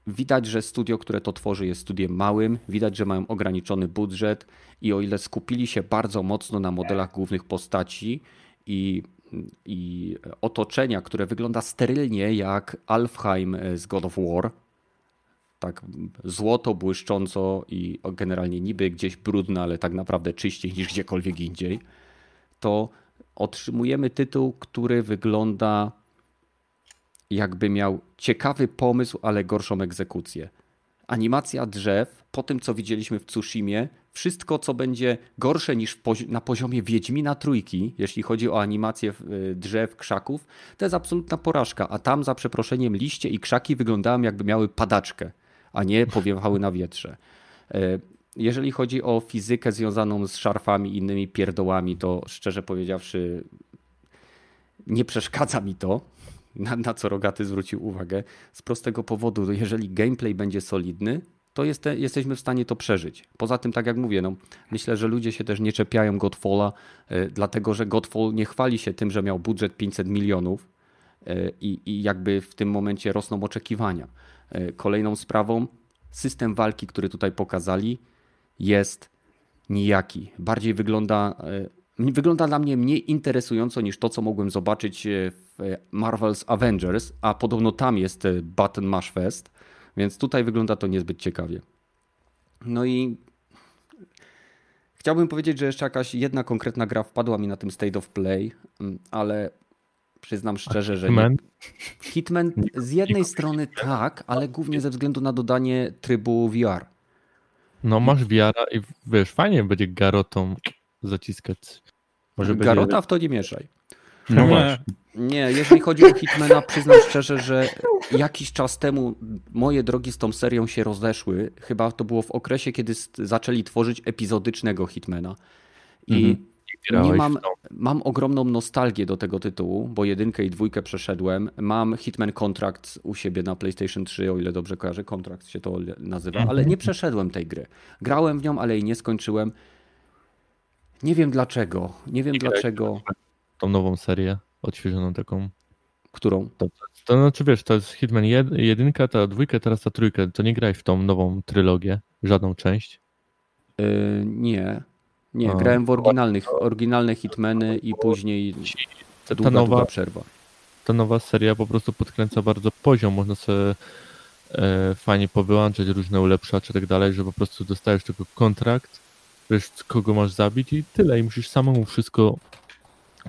S1: Widać, że studio, które to tworzy, jest studiem małym, widać, że mają ograniczony budżet i o ile skupili się bardzo mocno na modelach głównych postaci i, i otoczenia, które wygląda sterylnie jak Alfheim z God of War, tak złoto, błyszcząco i generalnie niby gdzieś brudne, ale tak naprawdę czyściej niż gdziekolwiek indziej, to otrzymujemy tytuł, który wygląda jakby miał ciekawy pomysł, ale gorszą egzekucję. Animacja drzew, po tym co widzieliśmy w Tsushimie, wszystko co będzie gorsze niż na poziomie Wiedźmina Trójki, jeśli chodzi o animację y, drzew, krzaków, to jest absolutna porażka. A tam za przeproszeniem liście i krzaki wyglądają jakby miały padaczkę, a nie powiewały na wietrze. Y, jeżeli chodzi o fizykę związaną z szarfami i innymi pierdołami, to szczerze powiedziawszy nie przeszkadza mi to na, na co Rogaty zwrócił uwagę, z prostego powodu, jeżeli gameplay będzie solidny, to jest, jesteśmy w stanie to przeżyć. Poza tym, tak jak mówię, no, myślę, że ludzie się też nie czepiają Godfalla, y, dlatego że Godfall nie chwali się tym, że miał budżet 500 milionów y, i, jakby w tym momencie rosną oczekiwania. Y, kolejną sprawą, system walki, który tutaj pokazali, jest nijaki. Bardziej wygląda wygląda dla mnie mniej interesująco niż to, co mogłem zobaczyć w Marvel's Avengers, a podobno tam jest e, Button Mash Fest, więc tutaj wygląda to niezbyt ciekawie. No i chciałbym powiedzieć, że jeszcze jakaś jedna konkretna gra wpadła mi na tym State of Play, mm, ale Przyznam szczerze, że nie.
S3: Hitman?
S1: Hitman z jednej strony tak, ale głównie ze względu na dodanie trybu VR.
S3: No masz wiara i wiesz, fajnie będzie garotą zaciskać. Może będzie...
S1: Garota w to nie mieszaj.
S3: No
S4: Nie.
S3: właśnie.
S1: Nie, jeżeli chodzi o Hitmana, przyznam szczerze, że jakiś czas temu moje drogi z tą serią się rozeszły. Chyba to było w okresie, kiedy zaczęli tworzyć epizodycznego Hitmana. I
S2: Mhm.
S3: Grałeś
S1: nie mam, mam ogromną nostalgię do tego tytułu, bo jedynkę i dwójkę przeszedłem. Mam Hitman Contract u siebie na PlayStation 3, o ile dobrze kojarzę, Contract się to nazywa,
S3: Mhm.
S1: ale nie przeszedłem tej gry. Grałem w nią, ale jej nie skończyłem. Nie wiem dlaczego. Nie wiem
S3: Nie grałeś
S1: dlaczego.
S3: Tą nową serię, odświeżoną taką.
S1: Którą?
S3: To znaczy wiesz, to jest Hitman jed, jedynka, ta dwójka, teraz ta trójka. To nie grałeś w tą nową trylogię, żadną część.
S1: Yy, nie. Nie,
S3: A,
S1: grałem w oryginalnych, oryginalne Hitmany i później
S3: Ta,
S1: długa,
S3: ta, nowa,
S1: długa przerwa.
S3: ta nowa seria po prostu podkręca bardzo poziom. Można sobie e, fajnie powyłączać różne ulepszacze i tak dalej, że po prostu dostajesz tylko kontrakt, wiesz kogo masz zabić i tyle. I musisz samemu wszystko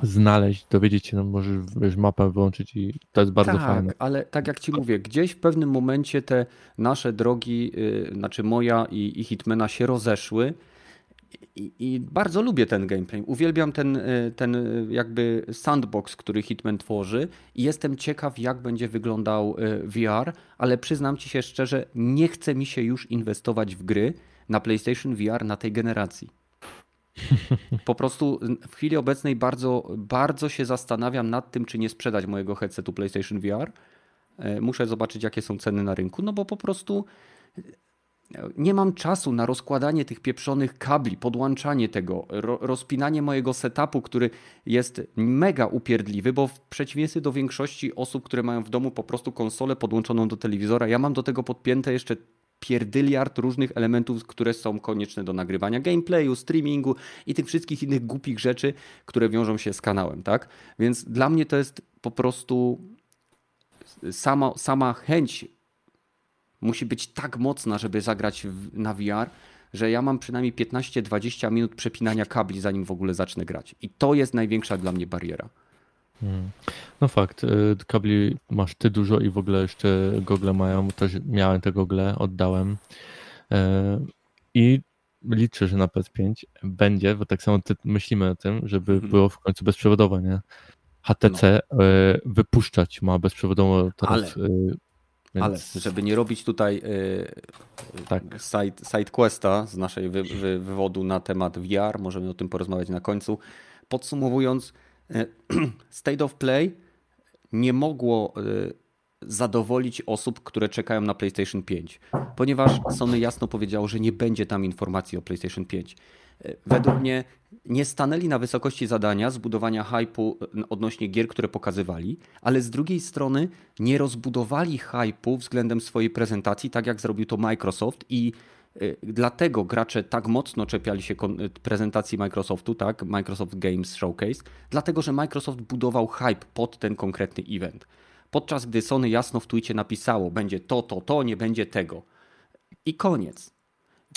S3: znaleźć, dowiedzieć się, no możesz wiesz, mapę wyłączyć i to jest bardzo
S1: tak,
S3: fajne.
S1: ale tak jak ci mówię, gdzieś w pewnym momencie te nasze drogi, yy, znaczy moja i, i Hitmana się rozeszły i, i bardzo lubię ten gameplay. Uwielbiam ten, yy, ten yy, jakby sandbox, który Hitman tworzy i jestem ciekaw jak będzie wyglądał yy, VR, ale przyznam ci się szczerze, nie chce mi się już inwestować w gry na PlayStation VR na tej generacji. Po prostu w chwili obecnej bardzo, bardzo się zastanawiam nad tym, czy nie sprzedać mojego headsetu PlayStation VR. E, Muszę zobaczyć, jakie są ceny na rynku, no bo po prostu e, nie mam czasu na rozkładanie tych pieprzonych kabli, podłączanie tego, ro, rozpinanie mojego setupu, który jest mega upierdliwy, bo w przeciwieństwie do większości osób, które mają w domu po prostu konsolę podłączoną do telewizora, ja mam do tego podpięte jeszcze pierdyliard różnych elementów, które są konieczne do nagrywania gameplayu, streamingu i tych wszystkich innych głupich rzeczy, które wiążą się z kanałem, tak? Więc dla mnie to jest po prostu sama, sama chęć musi być tak mocna, żeby zagrać w, na VR, że ja mam przynajmniej 15-20 minut przepinania kabli, zanim w ogóle zacznę grać. I to jest największa dla mnie bariera.
S3: Mm. No fakt, y, kabli masz ty dużo i w ogóle jeszcze gogle mają, też miałem te gogle, oddałem E, i liczę, że na PS5 będzie, bo tak samo myślimy o tym, żeby
S1: Mhm.
S3: było w końcu bezprzewodowe, nie? HTC e, wypuszczać ma bezprzewodowo teraz, y, więc
S1: Ale żeby nie robić tutaj yy,
S3: Tak.
S1: side, side questa z naszej wy, wy, wywodu na temat VR, możemy o tym porozmawiać na końcu. Podsumowując, State of Play nie mogło yy, zadowolić osób, które czekają na PlayStation 5, ponieważ Sony jasno powiedziało, że nie będzie tam informacji o PlayStation 5. Yy, Według mnie nie stanęli na wysokości zadania zbudowania hypu odnośnie gier, które pokazywali, ale z drugiej strony nie rozbudowali hypu względem swojej prezentacji, tak jak zrobił to Microsoft i dlatego gracze tak mocno czepiali się y, prezentacji Microsoftu, tak, Microsoft Games Showcase, dlatego że Microsoft budował hype pod ten konkretny event. Podczas gdy Sony jasno w tweetie napisało, będzie to, to, to, nie będzie tego. I koniec.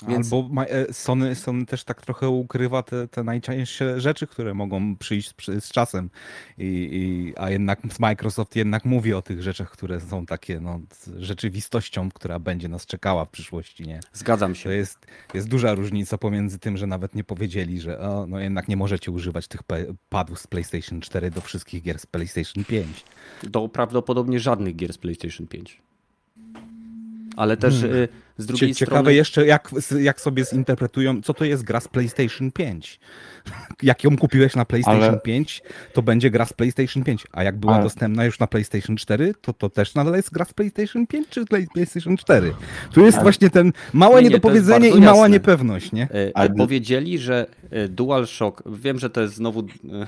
S1: Więc
S4: Albo e, Sony, Sony też tak trochę ukrywa te, te najczęstsze rzeczy, które mogą przyjść przy, z czasem. I, i, a jednak Microsoft jednak mówi o tych rzeczach, które są takie no, rzeczywistością, która będzie nas czekała w przyszłości. Nie?
S1: zgadzam
S4: To
S1: się.
S4: jest, jest duża różnica pomiędzy tym, że nawet nie powiedzieli, że o, no jednak nie możecie używać tych padów z PlayStation 4 do wszystkich gier z PlayStation 5.
S1: Do prawdopodobnie żadnych gier z PlayStation 5. Ale też y, z drugiej
S4: Cie- Ciekawe
S1: strony...
S4: jeszcze, jak, jak sobie zinterpretują, co to jest gra z PlayStation 5. Jak ją kupiłeś na PlayStation
S2: Ale-
S4: 5, to będzie gra z PlayStation 5. A jak była
S2: Ale-
S4: dostępna już na PlayStation 4, to to też nadal jest gra z PlayStation 5 czy Play- PlayStation 4. Tu jest
S2: Ale-
S4: właśnie ten małe
S1: Nie,
S4: niedopowiedzenie i mała
S1: jasne.
S4: niepewność, nie?
S1: E,
S2: Ale-
S1: Powiedzieli, że DualShock, wiem, że to jest znowu e,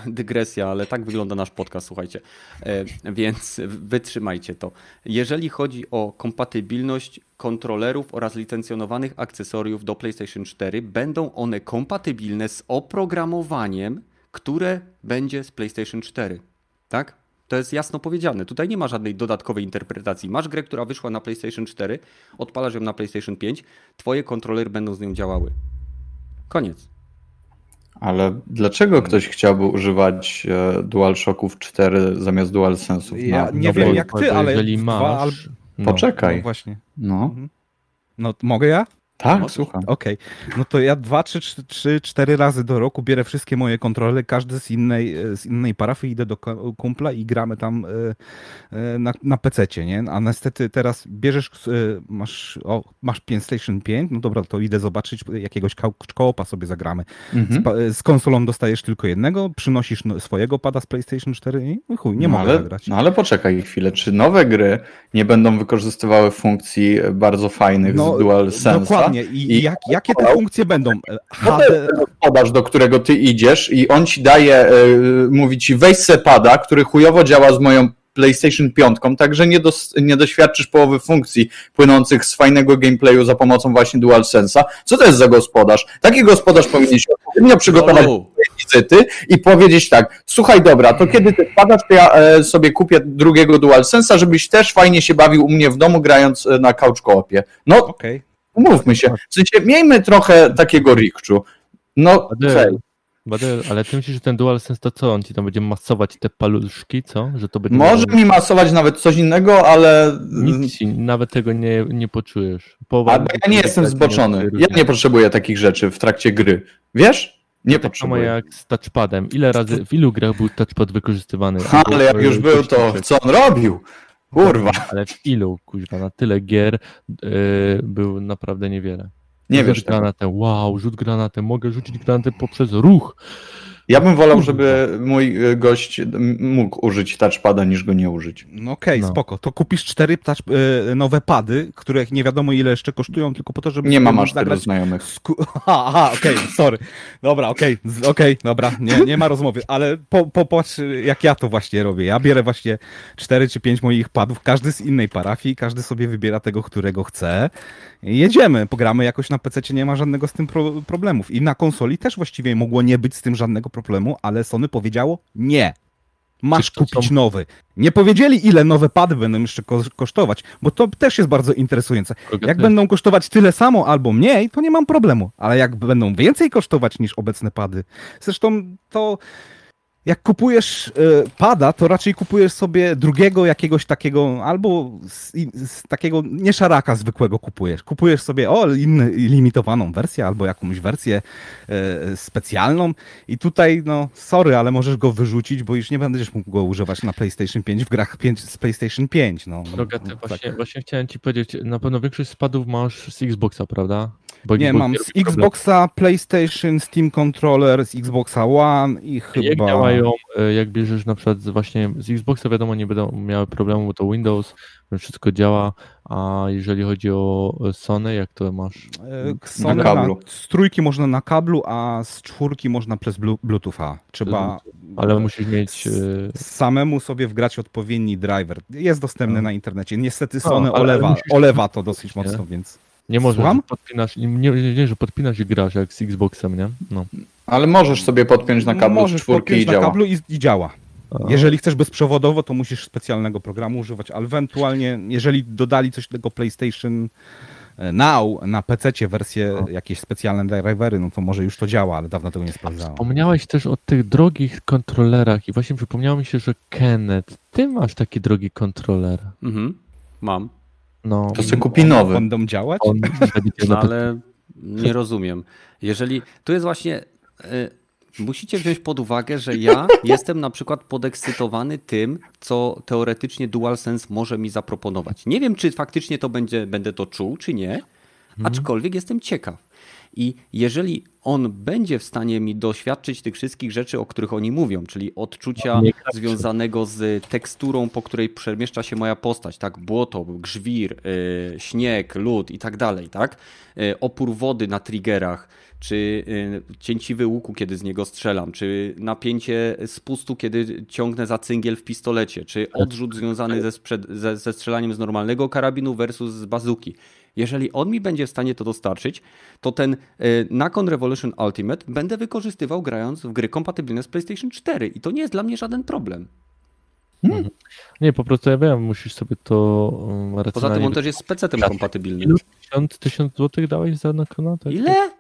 S1: dygresja, ale tak wygląda nasz podcast, słuchajcie, E, więc wytrzymajcie to. Jeżeli chodzi o kompatybilność kontrolerów oraz licencjonowanych akcesoriów do PlayStation 4, będą one kompatybilne z oprogramowaniem, które będzie z PlayStation 4. Tak? To jest jasno powiedziane. Tutaj nie ma żadnej dodatkowej interpretacji. Masz grę, która wyszła na PlayStation 4, odpalasz ją na PlayStation 5, twoje kontrolery będą z nią działały. Koniec.
S2: Ale dlaczego ktoś chciałby używać e, DualShocków 4 zamiast DualSense'ów?
S4: Ja
S2: No,
S4: nie
S3: No
S4: wiem jak ty, ale
S3: jeżeli
S4: dwa
S3: masz...
S4: al-
S3: no,
S2: Poczekaj.
S4: No właśnie.
S2: No,
S4: No mogę ja?
S2: Tak,
S1: Możesz.
S2: słucham.
S4: Okej, no to ja dwa, trzy, trzy, cztery razy do roku bierę wszystkie moje kontrole, każdy z innej, e, z innej parafii, idę do kumpla i gramy tam e, e, na, na PC-cie, nie? A niestety teraz bierzesz, masz, o, masz PlayStation 5, no dobra, to idę zobaczyć, jakiegoś ko- koopa sobie zagramy.
S2: Mhm.
S4: Z, z konsolą dostajesz tylko jednego, przynosisz no, swojego pada z PlayStation 4 i no chuj, nie
S2: no,
S4: mogę
S2: ale,
S4: zagrać.
S2: No ale poczekaj chwilę, czy nowe gry nie będą wykorzystywały funkcji bardzo fajnych z DualSense'a?
S4: I,
S2: I-
S4: jak, jakie te funkcje będą?
S2: No
S4: HD,
S2: Podasz, do którego ty idziesz i on ci daje, e, mówi ci weź se pada, który chujowo działa z moją PlayStation 5, także nie, dos, nie doświadczysz połowy funkcji płynących z fajnego gameplayu za pomocą właśnie DualSense'a. Co to jest za gospodarz? Taki gospodarz powinien się odpowiednio przygotować
S1: O,
S2: wizyty i powiedzieć tak, słuchaj dobra, to kiedy ty wpadasz, to ja e, sobie kupię drugiego DualSense'a, żebyś też fajnie się bawił u mnie w domu grając e, na couch co-opie. No,
S4: Okej.
S2: Umówmy się, w sensie miejmy trochę takiego rikczu. No, hej.
S3: Badyl, ale ty myślisz, że ten DualSense to co? On ci tam będzie masować te paluszki, co? Że to będzie...
S2: może mi masować nawet coś innego, ale
S3: Nic ci, nawet tego nie, nie poczujesz. Połowa
S2: albo ja nie jestem zboczony. Ja nie potrzebuję takich rzeczy w trakcie gry. Wiesz? Nie
S3: Tak samo
S2: potrzebuję.
S3: jak z touchpadem. Ile razy, w ilu grach był touchpad wykorzystywany?
S2: Ale jak już był, to co on robił? Kurwa,
S3: Ale w ilu, kuźwa, na tyle gier yy, był naprawdę niewiele.
S2: nie
S3: rzut
S2: wiesz tego.
S3: granatem, wow, rzut granatem, mogę rzucić granatem poprzez ruch.
S2: Ja bym wolał, żeby mój y, gość mógł użyć touchpada, niż go nie użyć.
S4: No okej,
S3: No.
S4: spoko. To kupisz cztery touch, e, nowe pady, które nie wiadomo ile jeszcze kosztują, tylko po to, żeby
S2: Nie mam aż tylu znajomych.
S4: Sku- Aha, aha okej, sorry. Dobra, okej, z- okej, dobra, nie, nie ma rozmowy, ale po, popatrz, jak ja to właśnie robię. Ja bierę właśnie cztery czy pięć moich padów, każdy z innej parafii, każdy sobie wybiera tego, którego chce. I jedziemy, pogramy jakoś na PC, nie ma żadnego z tym pro problemów. I na konsoli też właściwie mogło nie być z tym żadnego problemu, ale Sony powiedziało nie. Masz kupić nowy. Nie powiedzieli, ile nowe pady będą jeszcze ko- kosztować, bo to też jest bardzo interesujące. Jak będą kosztować tyle samo albo mniej, to nie mam problemu. Ale jak będą więcej kosztować niż obecne pady. Zresztą to jak kupujesz e, pada, to raczej kupujesz sobie drugiego jakiegoś takiego, albo z, z takiego, nie szaraka zwykłego kupujesz. Kupujesz sobie o, inny, limitowaną wersję, albo jakąś wersję e, specjalną. I tutaj, no, sorry, ale możesz go wyrzucić, bo już nie będziesz mógł go używać na PlayStation 5 w grach 5, z PlayStation 5. No,
S3: Droga,
S4: No,
S3: właśnie,
S4: tak.
S3: właśnie chciałem ci powiedzieć, na pewno większość spadów masz z Xboxa, prawda? Bo
S4: Nie,
S3: Xbox
S4: mam
S3: nie
S4: z. Xboxa, PlayStation, Steam Controller, z Xboxa One i chyba...
S3: Jak działają, e, jak bierzesz na przykład z- właśnie z Xboxa, wiadomo, nie będą miały problemu, bo to Windows, wszystko działa, a jeżeli chodzi o e, Sony, jak to masz?
S4: E, Sony
S2: kablu.
S4: z trójki można na kablu, a z czwórki można przez blu- Bluetootha. Trzeba
S3: Ale musisz mieć...
S4: samemu sobie wgrać odpowiedni driver. Jest dostępny
S3: No.
S4: na internecie. Niestety Sony
S3: ale
S4: olewa,
S3: musisz-
S4: olewa to dosyć mocno, więc...
S3: Nie możesz,
S4: Słucham?
S3: że podpinasz, nie, nie, nie, że podpinasz i grasz jak z Xboxem, nie? No.
S2: Ale możesz sobie podpiąć na kablu z
S4: Możesz
S2: czwórki
S4: podpiąć
S2: i
S4: na
S2: działa.
S4: kablu i, i działa. Jeżeli chcesz bezprzewodowo, to musisz specjalnego programu używać, ale ewentualnie, jeżeli dodali coś do tego PlayStation e, Now na PC wersję,
S3: No.
S4: jakieś specjalne drivery, no to może już to działa, ale dawno tego nie sprawdzałem.
S3: Wspomniałeś też o tych drogich kontrolerach i właśnie przypomniało mi się, że Kenneth, ty masz taki drogi kontroler.
S1: Mhm, mam.
S3: No,
S2: To sobie kupi nowy.
S4: Będą działać?
S3: on
S1: No, ale nie rozumiem. Jeżeli tu jest właśnie. y, musicie wziąć pod uwagę, że ja jestem na przykład podekscytowany tym, co teoretycznie DualSense może mi zaproponować. Nie wiem, czy faktycznie to będzie, będę to czuł, czy nie, aczkolwiek jestem ciekaw. I jeżeli on będzie w stanie mi doświadczyć tych wszystkich rzeczy, o których oni mówią, czyli odczucia związanego z teksturą, po której przemieszcza się moja postać, tak, błoto, grzwir, y, śnieg, lód i tak dalej, tak, y, opór wody na triggerach, czy y, cięciwy łuku, kiedy z niego strzelam, czy napięcie spustu, kiedy ciągnę za cyngiel w pistolecie, czy odrzut związany ze, sprzed, ze, ze strzelaniem z normalnego karabinu versus z bazuki. Jeżeli on mi będzie w stanie to dostarczyć, to ten y, Nakon Revolution Ultimate będę wykorzystywał grając w gry kompatybilne z PlayStation 4 i to nie jest dla mnie żaden problem.
S3: Nie, po prostu ja wiem, musisz sobie to um,
S1: Poza tym on też jest z PC-tem kompatybilny.
S3: Ilu? Tysiąc, tysiąc złotych dałeś za Nakona? Tak?
S1: Ile?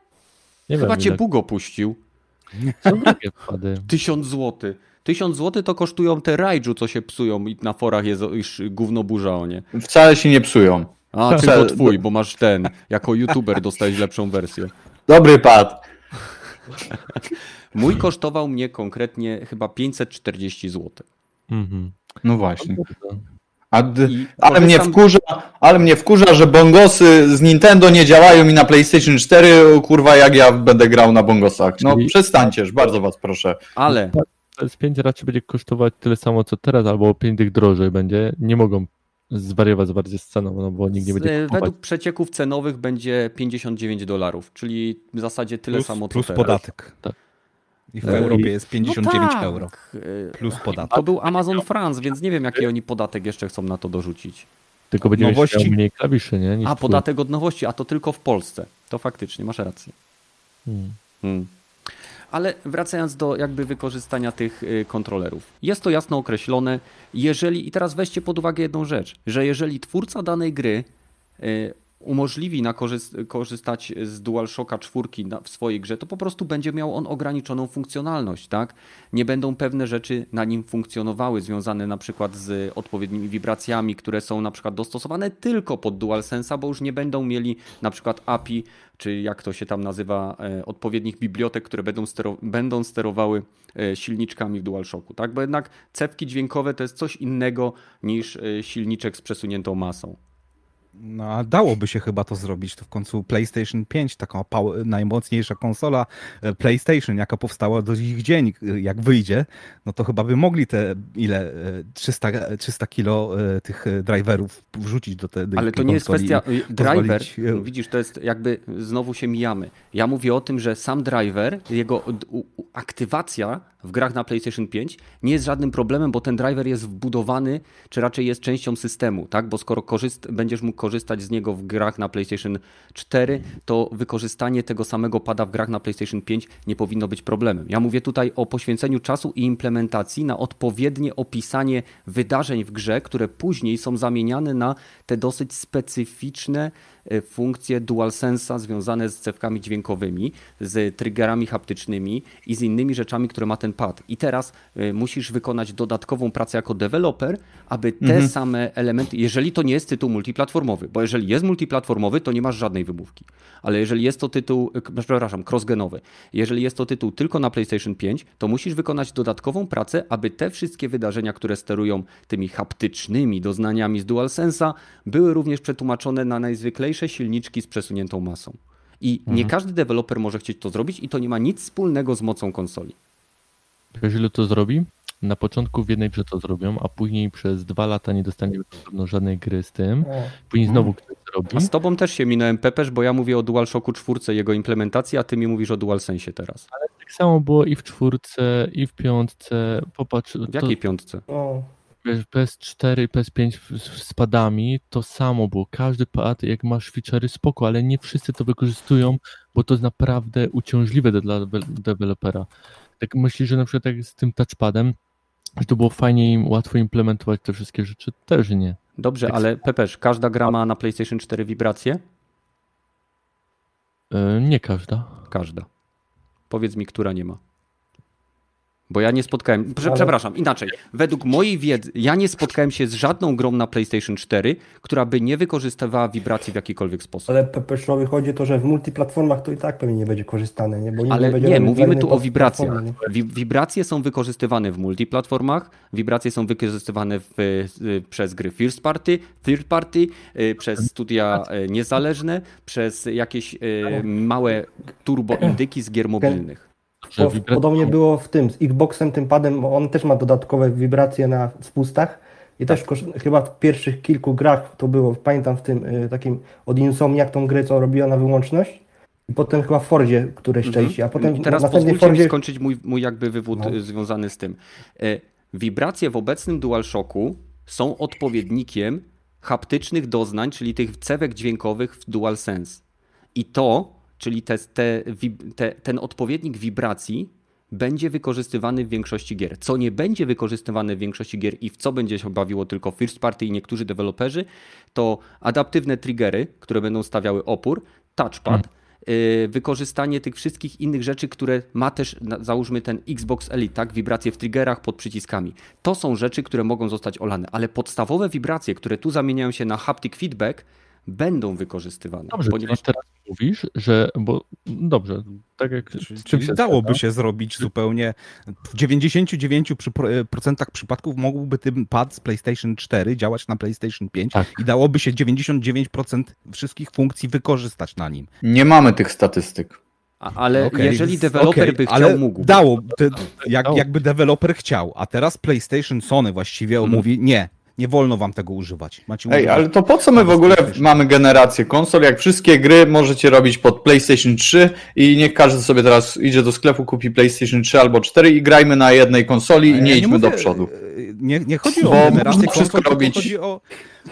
S3: Nie
S1: Chyba
S3: wiem,
S1: cię
S3: ile.
S1: Bug opuścił.
S3: Są drogie pady.
S1: 1000 zł. 1000 zł to kosztują te rajdżu, co się psują i na forach jest już gówno burza o nie.
S2: Wcale się nie psują.
S1: A,
S2: Tak.
S1: tylko twój, bo masz ten. Jako youtuber dostałeś lepszą wersję.
S2: Dobry pad.
S1: Mój kosztował mnie konkretnie chyba 540 zł.
S3: Mhm.
S2: No właśnie. A d-
S1: I
S2: ale mnie wkurza, ale mnie wkurza, że bongosy z Nintendo nie działają i na PlayStation 4, kurwa, jak ja będę grał na bongosach. No
S3: Czyli-
S2: przestańcież, bardzo was proszę.
S1: Ale
S3: PS5 raczej będzie kosztować tyle samo co teraz, albo 5 tych drożej będzie. Nie mogą zwariować bardzo z ceną, no bo nikt nie będzie kupować.
S1: według przecieków cenowych będzie 59 dolarów, czyli w zasadzie tyle
S4: Plus,
S1: samo co
S4: plus podatek.
S3: Tak.
S4: I w
S1: E,
S4: Europie jest 59
S1: no tak.
S4: euro.
S1: E,
S4: Plus podatek.
S1: To był Amazon France, więc nie wiem jaki oni podatek jeszcze chcą na to dorzucić.
S3: Tylko będzie
S4: Nowości-
S3: mniej klawiszy, nie? Niż
S1: A
S3: twój.
S1: podatek od nowości, a to tylko w Polsce. To faktycznie, masz rację.
S3: Hmm.
S1: Hmm. Ale wracając do jakby wykorzystania tych y, kontrolerów. Jest to jasno określone, jeżeli, i teraz weźcie pod uwagę jedną rzecz, że jeżeli twórca danej gry y, umożliwi na korzyst- korzystać z DualShocka 4 na, w swojej grze, to po prostu będzie miał on ograniczoną funkcjonalność, tak? Nie będą pewne rzeczy na nim funkcjonowały, związane na przykład z odpowiednimi wibracjami, które są na przykład dostosowane tylko pod DualSense'a, bo już nie będą mieli na przykład API, czy jak to się tam nazywa, e, odpowiednich bibliotek, które będą, stero- będą sterowały e, silniczkami w DualShocku, tak? Bo jednak cewki dźwiękowe to jest coś innego niż e, silniczek z przesuniętą masą.
S4: No, a dałoby się chyba to zrobić. To w końcu PlayStation 5, taka najmocniejsza konsola e, PlayStation, jaka powstała do ich dzień, e, jak wyjdzie, no to chyba by mogli te ile e, 300, e, 300 kilo tych driverów wrzucić do tej
S1: Ale to nie jest kwestia. y, Driver,
S4: pozwolić, e,
S1: widzisz, to jest jakby znowu się mijamy. Ja mówię o tym, że sam driver, jego aktywacja w grach na PlayStation 5 nie jest żadnym problemem, bo ten driver jest wbudowany, czy raczej jest częścią systemu, tak? Bo skoro korzyst- będziesz mógł korzystać z niego w grach na PlayStation 4, to wykorzystanie tego samego pada w grach na PlayStation 5 nie powinno być problemem. Ja mówię tutaj o poświęceniu czasu i implementacji na odpowiednie opisanie wydarzeń w grze, które później są zamieniane na te dosyć specyficzne funkcje DualSense'a związane z cewkami dźwiękowymi, z triggerami haptycznymi i z innymi rzeczami, które ma ten pad. I teraz e, musisz wykonać dodatkową pracę jako deweloper, aby te same elementy, jeżeli to nie jest tytuł multiplatformowy, bo jeżeli jest multiplatformowy, to nie masz żadnej wymówki. Ale jeżeli jest to tytuł, e, przepraszam, crossgenowy, jeżeli jest to tytuł tylko na PlayStation 5, to musisz wykonać dodatkową pracę, aby te wszystkie wydarzenia, które sterują tymi haptycznymi doznaniami z DualSense'a, były również przetłumaczone na najzwyklejsze silniczki z przesuniętą masą. I nie każdy deweloper może chcieć to zrobić i to nie ma nic wspólnego z mocą konsoli.
S3: Wiesz, ile to zrobi? Na początku w jednej grze to zrobią, a później przez dwa lata nie dostaniemy żadnej gry z tym. Później znowu ktoś zrobi.
S1: A z tobą też się minąłem, Pepesz, bo ja mówię o DualShocku 4, jego implementacji, a ty mi mówisz o DualSense teraz.
S3: Tak samo było i w czwórce, i w piątce. Popatrz,
S1: W
S3: to,
S1: jakiej piątce?
S5: o.
S3: wiesz, PS4 i PS5 w- z padami to samo było. Każdy pad, jak masz feature'y, spoko, ale nie wszyscy to wykorzystują, bo to jest naprawdę uciążliwe dla dewe- dewelopera. Tak myślisz, że na przykład jak z tym touchpadem, że to było fajnie im łatwo implementować te wszystkie rzeczy? Też nie.
S1: Dobrze,
S3: Tak.
S1: ale Pepesz, każda gra ma na PlayStation 4 wibracje?
S3: E, Nie każda.
S1: Każda. Powiedz mi, która nie ma. Bo ja nie spotkałem. Prze,
S5: Ale-
S1: Przepraszam, inaczej. Według mojej wiedzy, ja nie spotkałem się z żadną grą na PlayStation 4, która by nie wykorzystywała wibracji w jakikolwiek sposób.
S5: Ale Pepeszowi chodzi o to, że w multiplatformach to i tak pewnie nie będzie korzystane, nie? Bo nikt
S1: Ale nie, mówimy tu o wibracjach.
S5: nie?
S1: Wibracje są wykorzystywane w multiplatformach, wibracje są wykorzystywane w, y, przez gry first party, third party, y, przez studia y, niezależne, przez jakieś małe turbo indyki z gier mobilnych.
S3: Że
S5: Bo
S3: wibracja-
S5: Podobnie było w tym, z Xboxem, tym padem, bo on też ma dodatkowe wibracje na spustach i też
S1: Tak.
S5: kosz, chyba w pierwszych kilku grach to było, pamiętam w tym y, takim od Insomniac tą grę, co robiła na wyłączność i potem chyba w Fordzie któreś części, a potem
S1: Mhm. Teraz mi
S5: Fordzie...
S1: skończyć mój, mój jakby wywód
S5: No.
S1: y, związany z tym. E, Wibracje w obecnym DualShocku są odpowiednikiem haptycznych doznań, czyli tych cewek dźwiękowych w DualSense. I to, czyli te, te, te, ten odpowiednik wibracji będzie wykorzystywany w większości gier. Co nie będzie wykorzystywane w większości gier i w co będzie się bawiło tylko first party i niektórzy deweloperzy, to adaptywne triggery, które będą stawiały opór, touchpad, y, wykorzystanie tych wszystkich innych rzeczy, które ma też, załóżmy ten Xbox Elite, tak? Wibracje w triggerach pod przyciskami. To są rzeczy, które mogą zostać olane, ale podstawowe wibracje, które tu zamieniają się na haptic feedback, będą wykorzystywane.
S3: Dobrze,
S1: ponieważ
S3: czyli teraz mówisz, że, bo dobrze, tak jak czym
S4: Czyli
S3: się
S4: dałoby się zrobić zupełnie. W 99% przypadków mógłby ten pad z PlayStation 4 działać na PlayStation 5
S3: Tak.
S4: i dałoby się 99% wszystkich funkcji wykorzystać na nim.
S2: Nie mamy tych statystyk.
S1: A, ale
S4: Okej,
S1: jeżeli deweloper
S4: okej,
S1: by chciał,
S4: ale
S1: mógł.
S4: Dało, te, jak,
S3: Dało.
S4: jakby deweloper chciał, a teraz PlayStation Sony właściwie
S1: Mhm.
S4: mówi nie, nie wolno wam tego używać. Macie
S2: Ej,
S4: używać
S2: ale to po co my w ogóle mamy generację konsol, jak wszystkie gry możecie robić pod PlayStation 3 i niech każdy sobie teraz idzie do sklepu, kupi PlayStation 3 albo 4 i grajmy na jednej konsoli i
S4: Ja
S2: nie idźmy
S4: mówię,
S2: do przodu.
S4: e, Nie, nie chodzi o generację konsol,
S2: wszystko robić.
S4: chodzi o,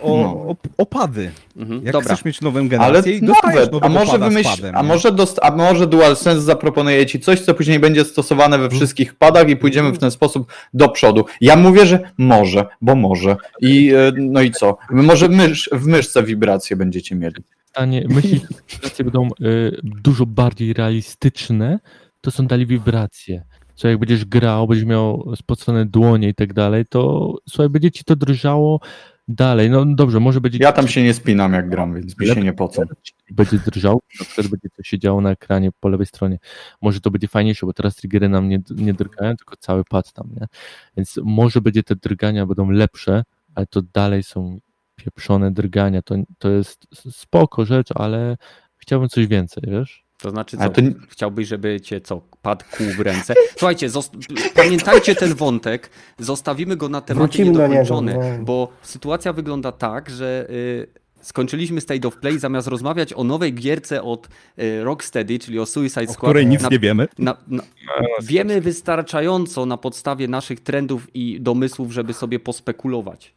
S4: o,
S2: No.
S4: o, o pady.
S1: Mhm,
S4: Jak
S1: Dobra.
S4: chcesz mieć nową
S2: Ale
S4: generację i dostajesz nowego
S2: a może wymyśl,
S4: padem,
S2: a może, dost, a może DualSense zaproponuje ci coś, co później będzie stosowane we wszystkich padach i pójdziemy w ten sposób do przodu. Ja mówię, że może, bo może. I e, no i co? Może mysz, w myszce wibracje będziecie mieli.
S3: stanie, myślisz, że wibracje będą y, dużo bardziej realistyczne, to są dalej wibracje. Co jak będziesz grał, będziesz miał spocone dłonie i tak dalej, to słuchaj, będzie ci to drżało dalej. No dobrze, może będzie
S2: Ja tam się nie spinam jak gram, więc mi się nie pocą.
S3: będzie drżał, na przykład będzie coś się działo na ekranie po lewej stronie. Może to będzie fajniejsze, bo teraz triggery nam nie, nie drgają, tylko cały pad tam, nie? Więc może będzie te drgania będą lepsze, ale to dalej są pieprzone drgania. To, to jest spoko rzecz, ale chciałbym coś więcej, wiesz?
S1: To znaczy, co,
S2: to
S1: chciałbyś, żeby cię co, padł kół w ręce? Słuchajcie, zost- pamiętajcie ten wątek, zostawimy go na tematy
S5: Wrócimy do niego, no.
S1: bo sytuacja wygląda tak, że y, skończyliśmy State of Play, zamiast rozmawiać o nowej gierce od y, Rocksteady, czyli o Suicide
S4: o
S1: Squad.
S4: której nic
S1: na,
S4: nie wiemy.
S1: na, na, wiemy wystarczająco na podstawie naszych trendów i domysłów, żeby sobie pospekulować.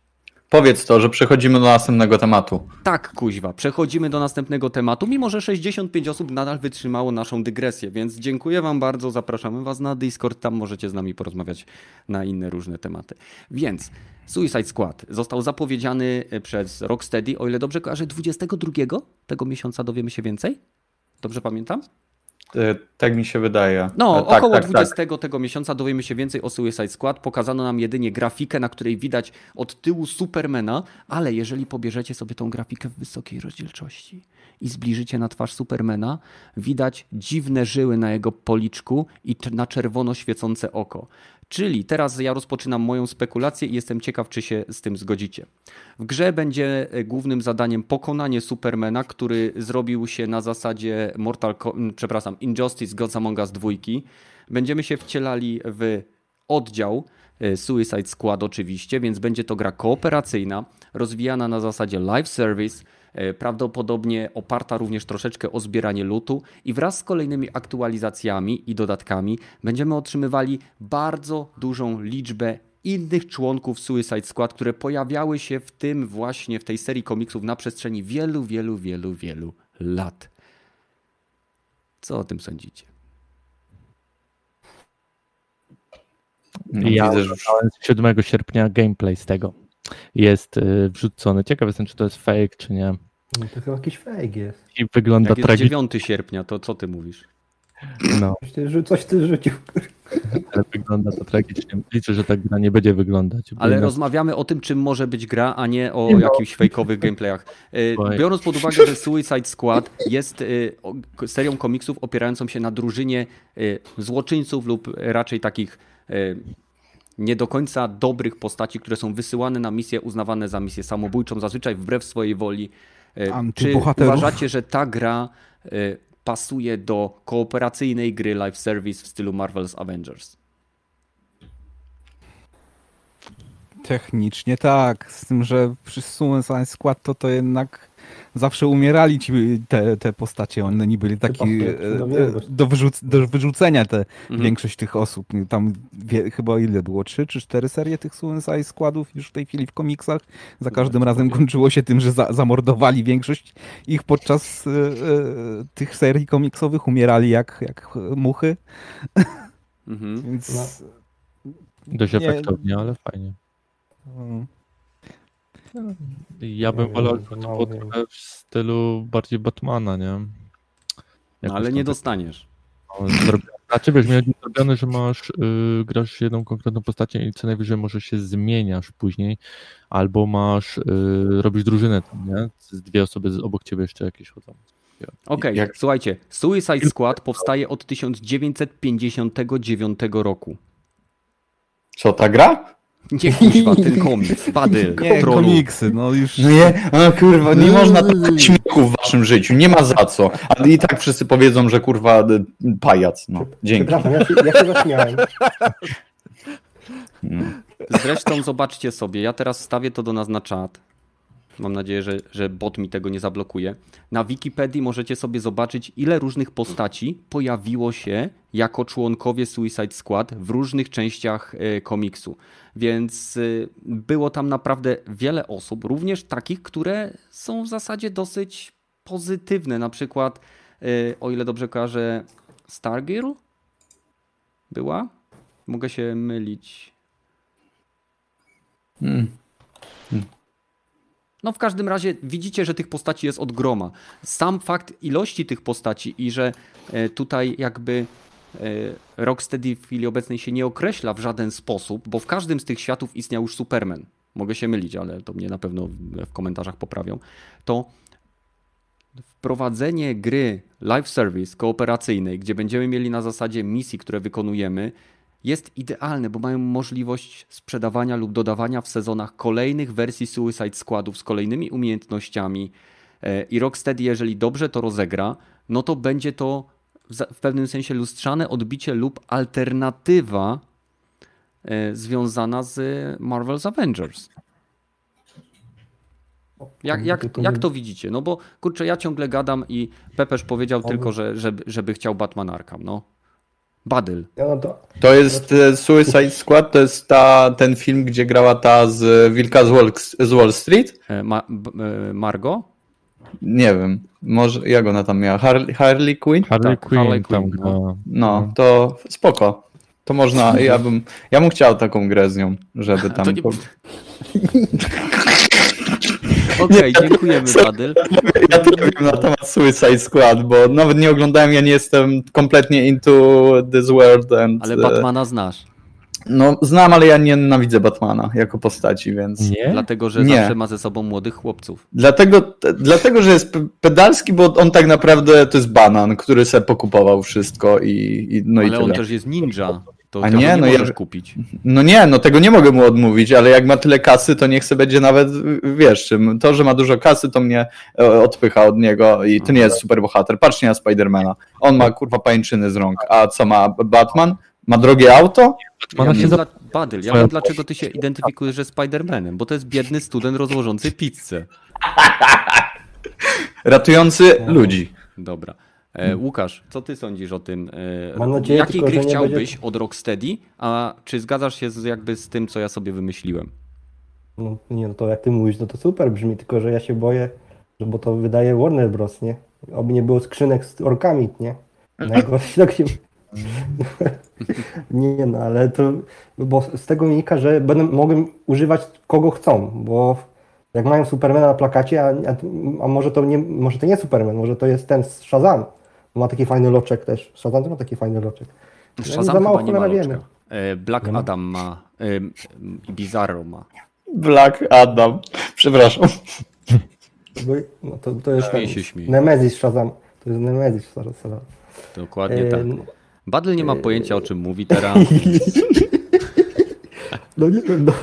S2: Powiedz to, że przechodzimy do następnego tematu.
S1: Tak, kuźwa, przechodzimy do następnego tematu, mimo że 65 osób nadal wytrzymało naszą dygresję, więc dziękuję Wam bardzo, zapraszamy Was na Discord, tam możecie z nami porozmawiać na inne różne tematy. Więc Suicide Squad został zapowiedziany e, przez Rocksteady, o ile dobrze kojarzę, 22 tego miesiąca dowiemy się więcej? Dobrze pamiętam?
S2: E, Tak mi się wydaje.
S1: No,
S2: E, tak,
S1: około
S2: tak,
S1: 20
S2: tak.
S1: tego miesiąca dowiemy się więcej o Suicide Squad. Pokazano nam jedynie grafikę, na której widać od tyłu Supermana, ale jeżeli pobierzecie sobie tą grafikę w wysokiej rozdzielczości i zbliżycie na twarz Supermana, widać dziwne żyły na jego policzku i na czerwono świecące oko. Czyli teraz ja rozpoczynam moją spekulację i jestem ciekaw, czy się z tym zgodzicie. W grze będzie e, głównym zadaniem pokonanie Supermana, który zrobił się na zasadzie Mortal m, przepraszam, Injustice Gods Among Us 2. Będziemy się wcielali w oddział e, Suicide Squad oczywiście, więc będzie to gra kooperacyjna, rozwijana na zasadzie live service, prawdopodobnie oparta również troszeczkę o zbieranie lutu i wraz z kolejnymi aktualizacjami i dodatkami będziemy otrzymywali bardzo dużą liczbę innych członków Suicide Squad, które pojawiały się w tym właśnie, w tej serii komiksów na przestrzeni wielu, wielu, wielu, wielu lat. Co o tym sądzicie?
S2: No,
S3: ja
S2: widzę, że
S3: oglądałem 7 sierpnia gameplay z tego. Jest y, wrzucony. Ciekaw jestem, czy to jest fake, czy nie.
S5: No to chyba jakiś fake jest.
S3: I wygląda
S1: jest
S3: tragicznie.
S1: 9 sierpnia, to co ty mówisz?
S3: No,
S5: Coś ty, coś ty rzucił.
S3: ale wygląda to tragicznie. Liczę, że ta gra nie będzie wyglądać.
S1: Ale
S3: jednak-
S1: rozmawiamy o tym, czym może być gra, a nie o
S3: no.
S1: jakichś fejkowych gameplayach.
S3: Oj.
S1: Biorąc pod uwagę, że Suicide Squad jest k- serią komiksów opierającą się na drużynie złoczyńców lub raczej takich nie do końca dobrych postaci, które są wysyłane na misje uznawane za misję samobójczą, zazwyczaj wbrew swojej woli. E, Czy uważacie, że ta gra e, pasuje do kooperacyjnej gry live service w stylu Marvel's Avengers?
S4: Technicznie tak, z tym, że przy Suicide Squad to to jednak zawsze umierali ci te, te postacie, one nie byli
S5: no
S4: e, e, do, wyrzuc do wyrzucenia te
S1: Mhm.
S4: większość tych osób. Tam wie, chyba ile było? Trzy czy cztery serie tych Suicide Składów już w tej chwili w komiksach. Za każdym razem kończyło się tym, że za zamordowali większość ich podczas e, e, tych serii komiksowych, umierali jak, jak muchy,
S1: Mhm.
S4: więc...
S3: Dość
S4: Nie.
S3: efektownie, ale fajnie. Ja bym wolał, to było trochę w stylu bardziej Batmana, nie?
S1: No, ale nie
S3: tak,
S1: dostaniesz.
S3: no, zrobione. Znaczy wiesz, miałeś zrobione, że masz, y, grasz jedną konkretną postacią i co najwyżej może się zmieniasz później, albo masz, y, robisz drużynę, nie? Z dwie osoby z- obok ciebie jeszcze jakieś chodzą.
S1: Okej,
S2: Jak-
S1: słuchajcie, Suicide Squad powstaje od 1959 roku.
S2: Co, ta gra?
S1: Nie kuźwa, ten komiks, Badyl,
S4: Nie, komiksy, no już...
S2: No nie, no kurwa, nie można tak śmiechu w waszym życiu, nie ma za co. A i tak wszyscy powiedzą, że kurwa y, pajac, no. Dzięki.
S5: Przepraszam, ja się, ja się zaśmiałem.
S1: Zresztą zobaczcie sobie, ja teraz wstawię to do nas na czat. Mam nadzieję, że, że bot mi tego nie zablokuje. Na Wikipedii możecie sobie zobaczyć, ile różnych postaci pojawiło się jako członkowie Suicide Squad w różnych częściach e, komiksu. Więc e, było tam naprawdę wiele osób, również takich, które są w zasadzie dosyć pozytywne. Na przykład, e, o ile dobrze kojarzę, Stargirl była? Mogę się mylić.
S2: Mm.
S1: No w każdym razie widzicie, że tych postaci jest od groma. Sam fakt ilości tych postaci i że e, tutaj jakby e, Rocksteady w chwili obecnej się nie określa w żaden sposób, bo w każdym z tych światów istniał już Superman. Mogę się mylić, ale to mnie na pewno w- w komentarzach poprawią. To wprowadzenie gry live service kooperacyjnej, gdzie będziemy mieli na zasadzie misji, które wykonujemy, jest idealne, bo mają możliwość sprzedawania lub dodawania w sezonach kolejnych wersji Suicide Squadów z kolejnymi umiejętnościami. E, I Rocksteady, jeżeli dobrze to rozegra, no to będzie to w pewnym sensie lustrzane odbicie lub alternatywa e, związana z Marvel's Avengers. Jak, jak, jak to widzicie? No bo kurczę, ja ciągle gadam i Pepesz powiedział tylko, że, żeby, żeby chciał Batman Arkham. No. Badyl.
S5: No to,
S2: To jest e, Suicide Squad, to jest ta, ten film, gdzie grała ta z Wilka z Wall, z Wall Street?
S1: E, Ma, b, e, Margo?
S2: Nie wiem, może jak ona tam miała? Harley, Harley Quinn?
S3: Harley
S1: Tak,
S3: Quinn
S1: Harley Quinn, no.
S2: No, to spoko. To można, ja bym, ja bym chciał taką grę z nią, żeby tam...
S1: To nie... Okej, dziękujemy Badyl.
S2: Ja tyle wiem na temat Suicide Squad, bo nawet nie oglądałem, ja nie jestem kompletnie into this world and...
S1: Ale
S2: e,
S1: Batmana znasz.
S2: No, znam, ale ja nie nienawidzę Batmana jako postaci, więc...
S3: Nie?
S1: Dlatego, że
S2: Nie.
S1: zawsze ma ze sobą młodych chłopców.
S2: Dlatego, dlatego, że jest pe- pedalski, bo on tak naprawdę to jest banan, który se pokupował wszystko i, i no i
S1: Ale on
S2: tyle.
S1: też jest ninja. To
S2: A
S1: tego
S2: nie,
S1: nie,
S2: no ja-
S1: możesz kupić.
S2: No nie, no tego nie mogę mu odmówić, ale jak ma tyle kasy, to niech se będzie nawet, wiesz, czym. To, że ma dużo kasy, to mnie e, odpycha od niego i to nie jest super bohater. Patrzcie na Spidermana. On ma kurwa pańczyny z rąk. A co ma Batman? Ma drogie auto?
S1: Ja
S3: Batmana się za...
S1: Badyl, ja wiem dlaczego ty się identyfikujesz ze Spider-Manem, bo to jest biedny student rozłożący pizzę.
S2: Ratujący ludzi.
S1: Dobra. E, Łukasz, co ty sądzisz o tym? E,
S5: Mam nadzieję
S1: Jakiej
S5: tylko,
S1: gry chciałbyś
S5: będzie-
S1: od Rocksteady, a czy zgadzasz się z, jakby z tym, co ja sobie wymyśliłem?
S5: no, nie, no to jak ty mówisz, no to super brzmi, tylko że ja się boję, że bo to wydaje Warner Bros, nie? Oby nie było skrzynek z orkami, nie? Najgorsze tak się... nie, no ale to, bo z tego wynika, że będę mogę używać kogo chcą, bo jak mają Supermana na plakacie, a, a, a może to nie, może to nie Superman, może to jest ten z Shazam. Ma taki fajny loczek też. Shazam to ma taki fajny loczek. No,
S1: Shazam
S5: za mało
S1: chyba nie ma
S5: wiemy.
S1: E, Black
S5: Nie?
S1: Adam ma, e, i Bizarro ma.
S2: Black Adam. Przepraszam.
S5: Bo- No to, to jest ten. Nemezis Shazam. To jest Nemezis Shazam.
S1: Dokładnie
S5: E,
S1: tak. Badl nie ma pojęcia, o czym mówi teraz.
S5: No nie wiem, no,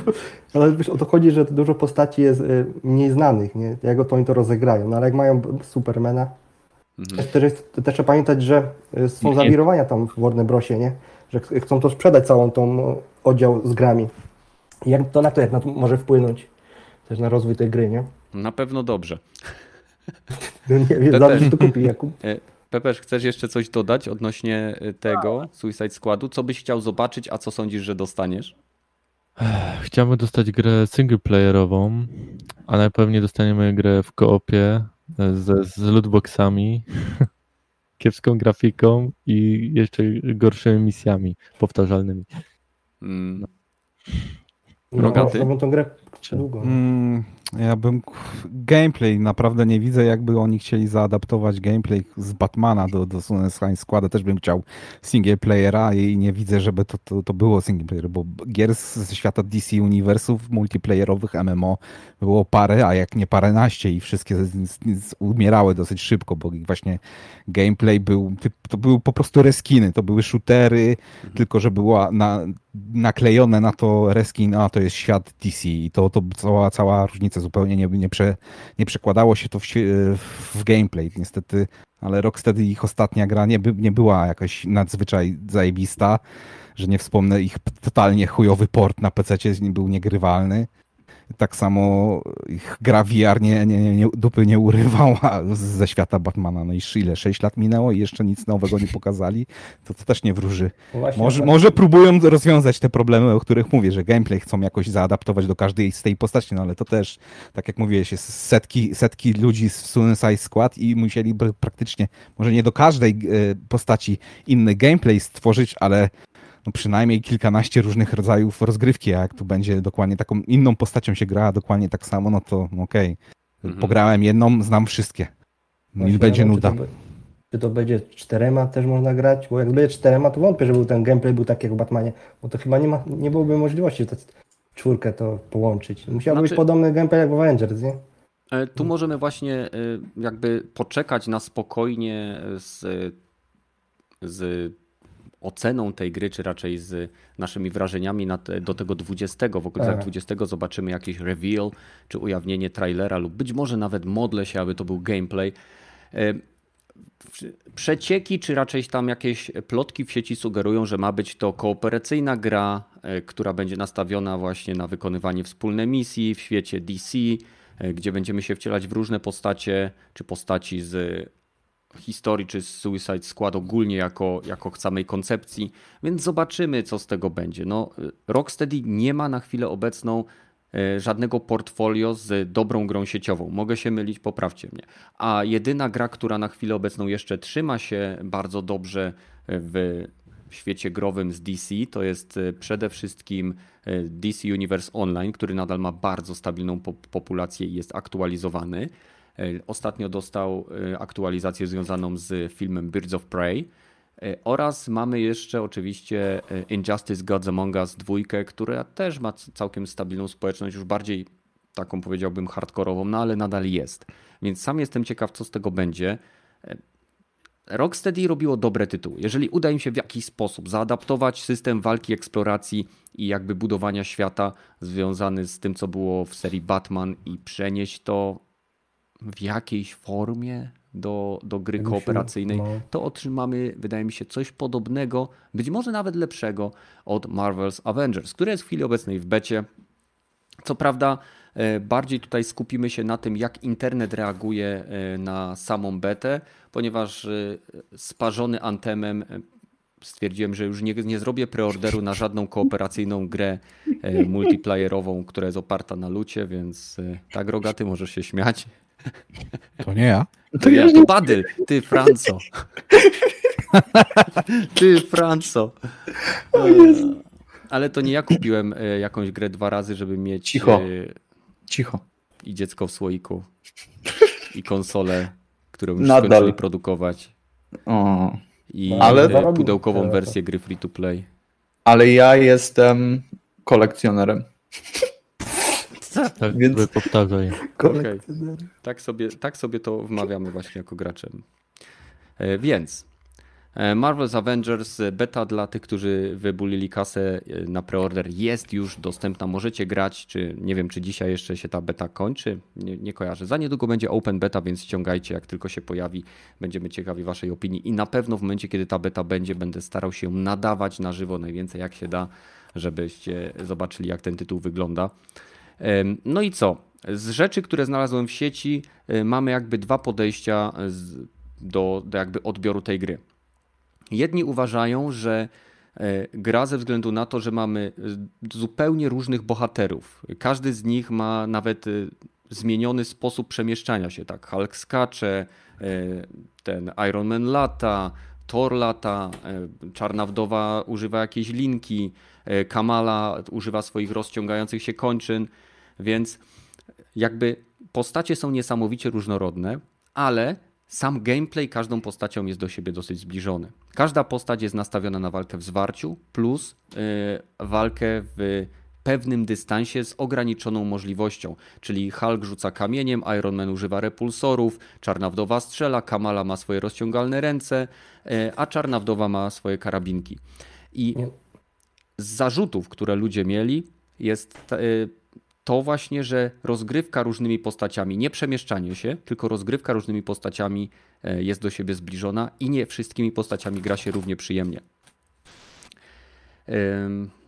S5: ale wiesz, o to chodzi, że dużo postaci jest y, mniej znanych, nie? Jak to oni to rozegrają. No ale jak mają Supermana,
S1: Mhm.
S5: też, też trzeba pamiętać, że y, są zawirowania tam w Warner Brosie, nie? Że ch- chcą to sprzedać całą tą o, oddział z grami. Jak to na to, jak na to może wpłynąć też na rozwój tej gry, nie?
S1: Na pewno dobrze.
S5: No nie wiem, to kupi, Jakub.
S1: E, Pepesz, chcesz jeszcze coś dodać odnośnie e, tego Suicide Squadu? Co byś chciał zobaczyć, a co sądzisz, że dostaniesz?
S3: Chciałbym dostać grę singleplayerową, a najpewniej dostaniemy grę w koopie ze, z lootboxami, kiepską grafiką i jeszcze gorszymi misjami powtarzalnymi.
S1: Mm,
S5: No,
S1: Rogaty?
S5: robią tą grę długo.
S4: Mm, Ja bym. Gameplay naprawdę nie widzę, jakby oni chcieli zaadaptować gameplay z Batmana do, do Suicide Squad. Też bym chciał single playera i nie widzę, żeby to, to, to było single player, bo gier ze świata DC Uniwersów multiplayerowych MMO było parę, a jak nie paręnaście i wszystkie umierały dosyć szybko, bo właśnie gameplay był, to były po prostu reskiny, to były shootery, mhm. tylko że była na, naklejone na to reskin, a to jest świat DC i to, to cała, cała różnica zupełnie nie, nie, prze, nie przekładało się to w, w gameplay niestety, ale Rocksteady ich ostatnia gra nie, by, nie była jakaś nadzwyczaj zajebista, że nie wspomnę ich totalnie chujowy port na PC był niegrywalny. Tak samo ich gra VR nie, nie, nie, dupy nie urywała ze świata Batmana. No i ile? 6 lat minęło i jeszcze nic nowego nie pokazali. To, to też nie wróży. Właśnie, może, może próbują rozwiązać te problemy, o których mówię, że gameplay chcą jakoś zaadaptować do każdej z tej postaci, no ale to też, tak jak mówiłeś, jest setki, setki ludzi z Suicide Squad i musieliby praktycznie, może nie do każdej e, postaci inny gameplay stworzyć, ale no przynajmniej kilkanaście różnych rodzajów rozgrywki, a jak tu będzie dokładnie taką inną postacią się gra, dokładnie tak samo, no to okej. Okay. Mhm. Pograłem jedną, znam wszystkie. No i będzie nuda. Czy to,
S5: czy to, będzie czterema też można grać? Bo jak będzie czterema, to wątpię, żeby ten gameplay był taki jak w Batmanie, bo to chyba nie, ma, nie byłoby możliwości to czwórkę to połączyć. Musiałby znaczy... być podobny gameplay jak w Avengers, nie?
S1: E, tu możemy właśnie e, jakby poczekać na spokojnie z, z oceną tej gry, czy raczej z naszymi wrażeniami te, do tego 20. W okolicach 20 zobaczymy jakiś reveal, czy ujawnienie trailera, lub być może nawet modlę się, aby to był gameplay. Przecieki, czy raczej tam jakieś plotki w sieci sugerują, że ma być to kooperacyjna gra, e, która będzie nastawiona właśnie na wykonywanie wspólnej misji w świecie DC, e, gdzie będziemy się wcielać w różne postacie, czy postaci z historii czy Suicide Squad ogólnie jako, jako samej koncepcji, więc zobaczymy, co z tego będzie. No, Rocksteady nie ma na chwilę obecną e, żadnego portfolio z dobrą grą sieciową. Mogę się mylić, poprawcie mnie. A jedyna gra, która na chwilę obecną jeszcze trzyma się bardzo dobrze w świecie growym z DC, to jest e, przede wszystkim e, DC Universe Online, który nadal ma bardzo stabilną populację i jest aktualizowany. E, ostatnio dostał e, aktualizację związaną z filmem Birds of Prey. E, oraz mamy jeszcze oczywiście Injustice Gods Among Us 2, która też ma całkiem stabilną społeczność, już bardziej taką powiedziałbym hardkorową, no ale nadal jest. Więc sam jestem ciekaw, co z tego będzie. Rocksteady robiło dobre tytuły. Jeżeli uda im się w jakiś sposób zaadaptować system walki, eksploracji i jakby budowania świata związany z tym, co było w serii Batman i przenieść to w jakiejś formie do, do gry kooperacyjnej, no. to otrzymamy, wydaje mi się, coś podobnego, być może nawet lepszego od Marvel's Avengers, które jest w chwili obecnej w becie. Co prawda, e, bardziej tutaj skupimy się na tym, jak internet reaguje e, na samą betę, ponieważ e, sparzony Antemem stwierdziłem, że już nie, nie zrobię preorderu na żadną kooperacyjną grę multiplayerową, która jest oparta na lucie, więc tak, Rogaty, możesz się śmiać.
S4: To nie ja.
S1: To ja, to Badyl. Ty, Franco. Ty, Franco. Ale to nie ja kupiłem e, jakąś grę dwa razy, żeby mieć...
S2: Cicho. E, Cicho.
S1: I dziecko w słoiku. I konsolę, którą już Nadal. skończyli produkować. O. I ale... pudełkową wersję gry free to play.
S2: Ale ja jestem kolekcjonerem.
S3: Tak, Więc... powtarzaj.
S1: Okay. Tak, sobie, tak sobie to wmawiamy właśnie jako graczem. E, więc e, Marvel's Avengers beta dla tych, którzy wybulili kasę e, na preorder jest już dostępna. Możecie grać, czy nie wiem, czy dzisiaj jeszcze się ta beta kończy. Nie, nie kojarzę. Za niedługo będzie open beta, więc ściągajcie, jak tylko się pojawi. Będziemy ciekawi waszej opinii i na pewno w momencie, kiedy ta beta będzie, będę starał się nadawać na żywo najwięcej jak się da, żebyście zobaczyli, jak ten tytuł wygląda. No i co? Z rzeczy, które znalazłem w sieci, e, mamy jakby dwa podejścia do, do jakby odbioru tej gry. Jedni uważają, że e, gra ze względu na to, że mamy e, zupełnie różnych bohaterów. Każdy z nich ma nawet zmieniony sposób przemieszczania się. Tak, Hulk skacze, ten Iron Man lata, Thor lata, Czarna Wdowa używa jakiejś linki, Kamala używa swoich rozciągających się kończyn. Więc jakby postacie są niesamowicie różnorodne, ale sam gameplay każdą postacią jest do siebie dosyć zbliżony. Każda postać jest nastawiona na walkę w zwarciu plus yy, walkę w pewnym dystansie z ograniczoną możliwością. Czyli Hulk rzuca kamieniem, Iron Man używa repulsorów, Czarna Wdowa strzela, Kamala ma swoje rozciągalne ręce, yy, a Czarna Wdowa ma swoje karabinki. I z zarzutów, które ludzie mieli, jest yy, to właśnie, że rozgrywka różnymi postaciami, nie przemieszczanie się, tylko rozgrywka różnymi postaciami e, jest do siebie zbliżona i nie wszystkimi postaciami gra się równie przyjemnie.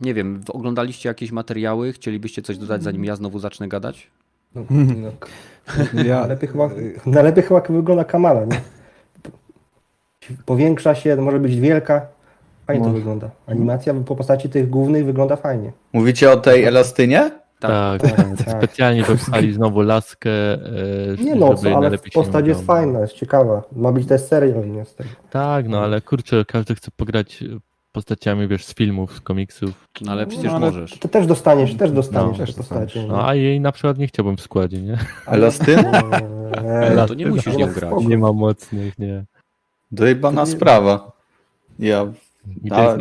S1: Nie wiem, oglądaliście jakieś materiały? Chcielibyście coś dodać, zanim ja znowu zacznę gadać?
S5: No, no. Ja... Najlepiej, chyba, najlepiej chyba wygląda Kamala, nie? Powiększa się, może być wielka. Fajnie to wygląda. Animacja po postaci tych głównych wygląda fajnie.
S2: Mówicie o tej Elastynie?
S3: Tak, tak, tak, tak. specjalnie dopisali znowu laskę.
S5: E, nie no, co, ale postać jest fajna, jest ciekawa. Ma być też serial, nie z tego.
S3: Tak, no ale kurczę, każdy chce pograć postaciami, wiesz, z filmów, z komiksów.
S1: No ale przecież no, ale możesz.
S5: To też dostaniesz, też dostaniesz no, postacie.
S3: No a jej na przykład nie chciałbym w składzie, nie?
S2: Ale z tym?
S1: No, to nie musisz nie grać.
S3: Nie ma mocnych, nie.
S2: Dojebana sprawa. Ja... A,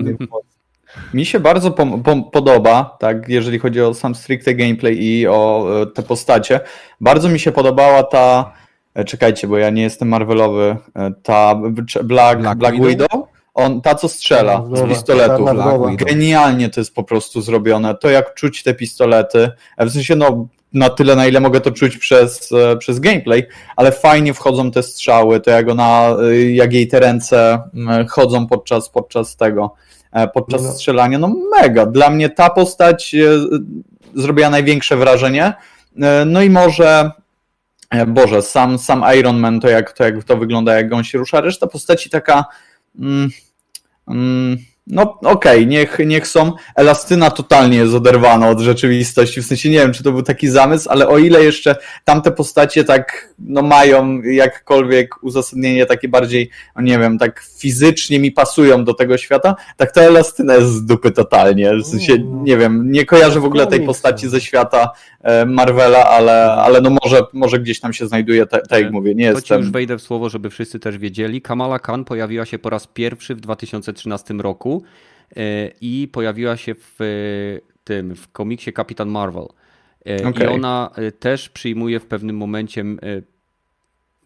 S2: mi się bardzo po, po, podoba, tak, jeżeli chodzi o sam stricte gameplay i o e, te postacie. Bardzo mi się podobała ta. E, czekajcie, bo ja nie jestem Marvelowy. E, ta Black, Black, Black Widow? Widow? On, ta co strzela z pistoletu. Genialnie to jest po prostu zrobione. To jak czuć te pistolety. W sensie, no, na tyle, na ile mogę to czuć przez, przez gameplay, ale fajnie wchodzą te strzały, to jak ona, jak jej te ręce chodzą podczas, podczas tego podczas no. strzelania. No mega. Dla mnie ta postać e, zrobiła największe wrażenie. E, no i może Boże, sam, sam Iron Man, to jak, to jak to wygląda, jak on się rusza, reszta postaci taka mm, mm, no okej, okay, niech, niech są. Elastyna totalnie jest oderwana od rzeczywistości. W sensie nie wiem, czy to był taki zamysł, ale o ile jeszcze tamte postacie tak no, mają jakkolwiek uzasadnienie takie bardziej, no nie wiem, tak fizycznie mi pasują do tego świata, tak ta Elastyna jest z dupy totalnie. W sensie, mm. nie wiem, nie kojarzę w ogóle tej postaci ze świata e, Marvela, ale, ale no może, może gdzieś tam się znajduje, tak jak mówię, nie
S1: to
S2: jestem...
S1: To już wejdę w słowo, żeby wszyscy też wiedzieli. Kamala Khan pojawiła się po raz pierwszy w 2013 roku E, i pojawiła się w e, tym, w komiksie Kapitan Marvel. Okay. E, I ona też przyjmuje w pewnym momencie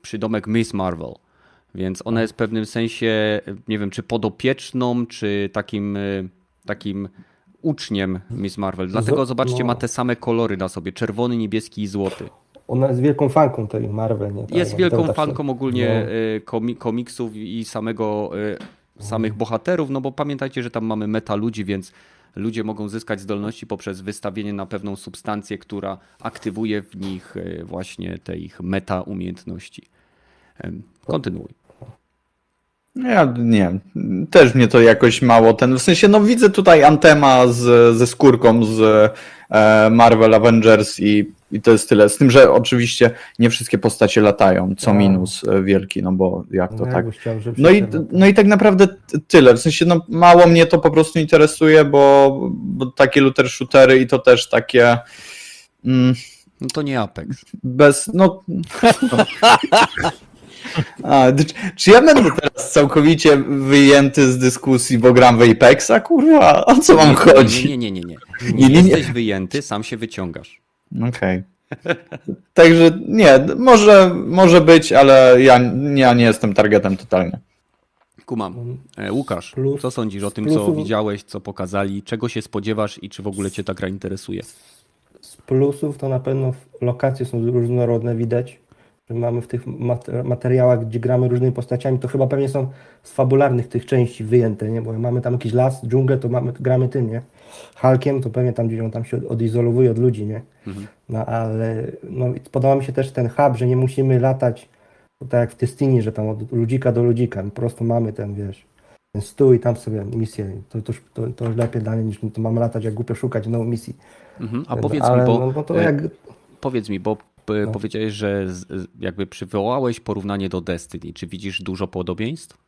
S1: przydomek Miss Marvel. Więc ona jest w pewnym sensie, nie wiem, czy podopieczną, czy takim, takim uczniem Miss Marvel. Dlatego zobaczcie, no. ma te same kolory na sobie: czerwony, niebieski i złoty.
S5: Ona jest wielką fanką tej Marvel. Nie?
S1: Tak, jest wielką fanką ogólnie no. komiksów i samego samych bohaterów, no bo pamiętajcie, że tam mamy meta ludzi, więc ludzie mogą zyskać zdolności poprzez wystawienie na pewną substancję, która aktywuje w nich e, właśnie te ich meta umiejętności. Kontynuuj.
S2: Ja nie, też mnie to jakoś mało ten, w sensie no widzę tutaj Antema z, ze skórką z e, Marvel Avengers i, i to jest tyle. Z tym, że oczywiście nie wszystkie postacie latają, co minus e, wielki, no bo jak to no, tak. Chciał, no, i, no i tak naprawdę tyle. W sensie no mało mnie to po prostu interesuje, bo, bo takie looter shootery i to też takie.
S1: Mm, no to nie Apex.
S2: Bez, no. A, czy ja będę teraz całkowicie wyjęty z dyskusji, bo gram w Apexa? Kurwa, o co mam chodzi?
S1: Nie, nie, nie, nie. Nie, nie, nie jesteś wyjęty, sam się wyciągasz.
S2: Okej. Okay. Także nie, może, może być, ale ja, ja nie jestem targetem totalnie.
S1: Kumam. E, Łukasz, co sądzisz o tym, co widziałeś, co pokazali, czego się spodziewasz i czy w ogóle cię ta gra interesuje?
S5: Z plusów to na pewno lokacje są różnorodne, widać mamy w tych materiałach, gdzie gramy różnymi postaciami, to chyba pewnie są z fabularnych tych części wyjęte, nie? Bo mamy tam jakiś las, dżunglę, to mamy, gramy tym, nie? Hulkiem, to pewnie tam gdzieś on tam się odizolowuje od ludzi, nie? Mhm. No ale no, podoba mi się też ten hub, że nie musimy latać tak jak w Destiny, że tam od ludzika do ludzika, po prostu mamy ten, wiesz, ten stół i tam sobie misję. To, to, to, to lepiej dla mnie niż to mamy latać jak głupio szukać nowej misji.
S1: Mhm. A powiedz ale, mi, bo... No, no to jak... Powiedz mi, bo no. powiedziałeś, że jakby przywołałeś porównanie do Destiny. Czy widzisz dużo podobieństw?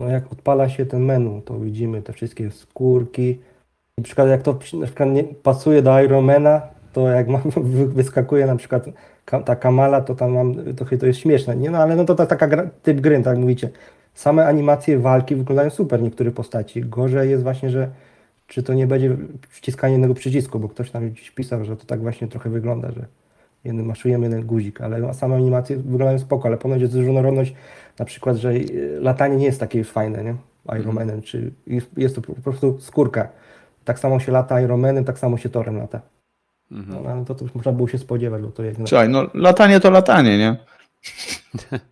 S5: No jak odpala się ten menu, to widzimy te wszystkie skórki. Na przykład jak to na przykład nie pasuje do Ironmana, to jak mam, wy- wyskakuje na przykład ta Kamala, to tam mam, to, to jest śmieszne, nie? No ale no to, to taka gra, typ gry, tak mówicie. Same animacje walki wyglądają super niektórych postaci. Gorzej jest właśnie, że czy to nie będzie wciskanie jednego przycisku, bo ktoś tam gdzieś pisał, że to tak właśnie trochę wygląda, że jeden maszujemy jeden guzik, ale no, same animacje wyglądają spoko, ale ponoć jest różnorodność, na przykład, że y, latanie nie jest takie już fajne, nie? Iron Manem, czy jest, jest to po prostu skórka. Tak samo się lata Iron Manem, tak samo się Torem lata.
S1: Mhm.
S5: No, ale to, to już można było się spodziewać, bo to jednak...
S2: Słuchaj, no latanie to latanie, nie?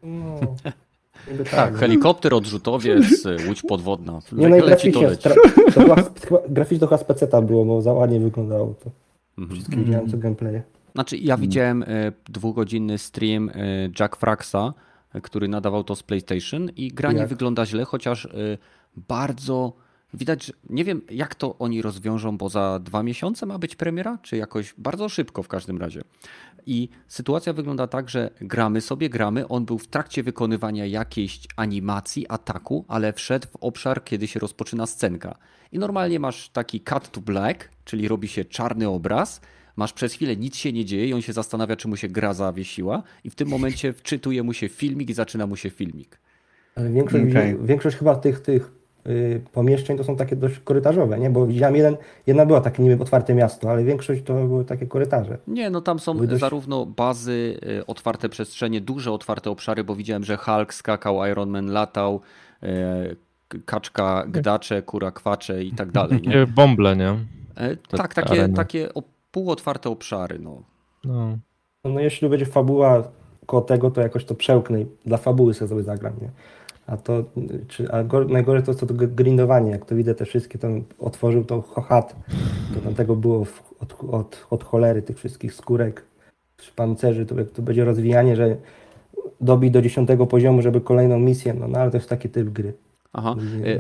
S5: No, niby
S1: Tak,
S5: no.
S1: helikopter, odrzutowiec, y, łódź podwodna.
S5: Nie, no i
S1: leci to
S5: graficznie, to chyba, chyba, graficznie to chyba z PC było, bo za ładnie wyglądało to.
S1: Mhm.
S5: Wszystkie widziałem co gameplaye.
S1: Znaczy, ja widziałem e, dwugodzinny stream e, Jack Fraxa, e, który nadawał to z PlayStation i gra nie wygląda źle, chociaż bardzo widać, że nie wiem jak to oni rozwiążą, bo za dwa miesiące ma być premiera, czy jakoś bardzo szybko w każdym razie. I sytuacja wygląda tak, że gramy sobie, gramy, on był w trakcie wykonywania jakiejś animacji, ataku, ale wszedł w obszar, kiedy się rozpoczyna scenka. I normalnie masz taki cut to black, czyli robi się czarny obraz, masz przez chwilę nic się nie dzieje i on się zastanawia, czy mu się gra zawiesiła i w tym momencie wczytuje mu się filmik i zaczyna mu się filmik.
S5: Ale większość,
S2: Okej.
S5: większość chyba tych, tych y, pomieszczeń to są takie dość korytarzowe, nie? Bo widziałem jeden, jedna była takie niby otwarte miasto, ale większość to były takie korytarze.
S1: Nie, no tam są
S5: dość-
S1: zarówno bazy, y, otwarte przestrzenie, duże otwarte obszary, bo widziałem, że Hulk skakał, Iron Man latał, y, kaczka gdacze, kura kwacze i tak dalej. Nie?
S3: Bąble, nie?
S1: E, Tak, takie,
S3: areny.
S1: takie półotwarte obszary. No.
S3: No.
S5: No, jeśli będzie fabuła koło tego, to jakoś to przełknę i dla fabuły sobie sobie zagram, nie? A to, czy, a go, najgorzej to jest to grindowanie, jak to widzę te wszystkie, tam otworzył to chat, to tam tego było w, od, od, od cholery tych wszystkich skórek, pancerzy, to jak to będzie rozwijanie, że dobi do 10 poziomu, żeby kolejną misję, no, no ale to jest taki typ gry.
S1: Aha.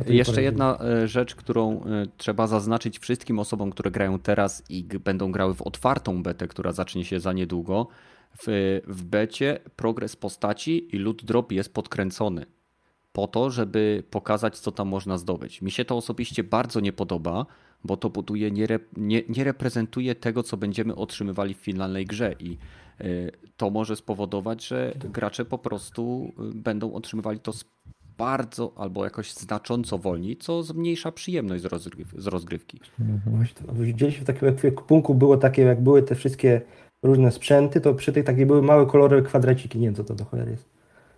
S1: E, Jeszcze jedna e, rzecz, którą e, trzeba zaznaczyć wszystkim osobom, które grają teraz i będą grały w otwartą betę, która zacznie się za niedługo. W, w becie progres postaci i loot drop jest podkręcony po to, żeby pokazać, co tam można zdobyć. Mi się to osobiście bardzo nie podoba, bo to buduje, nie, nie, nie reprezentuje tego, co będziemy otrzymywali w finalnej grze i to może spowodować, że gracze po prostu będą otrzymywali to z bardzo albo jakoś znacząco wolniej, co zmniejsza przyjemność z, rozgryw, z rozgrywki.
S5: To Widzieliśmy w takim ekwipunku było takie, jak były te wszystkie różne sprzęty, to przy tych takie były małe kolorowe kwadraciki, nie wiem co to do cholery jest.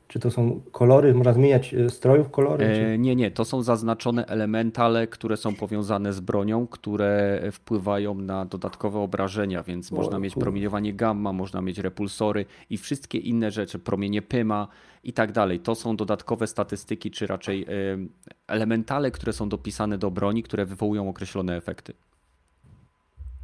S5: Czy to są kolory, można zmieniać e, strojów kolory?
S1: E, nie, nie, to są zaznaczone elementale, które są powiązane z bronią, które wpływają na dodatkowe obrażenia, więc
S5: O,
S1: można mieć promieniowanie gamma, można mieć repulsory i wszystkie inne rzeczy, promienie pyma i tak dalej. To są dodatkowe statystyki, czy raczej e, elementale, które są dopisane do broni, które wywołują określone efekty.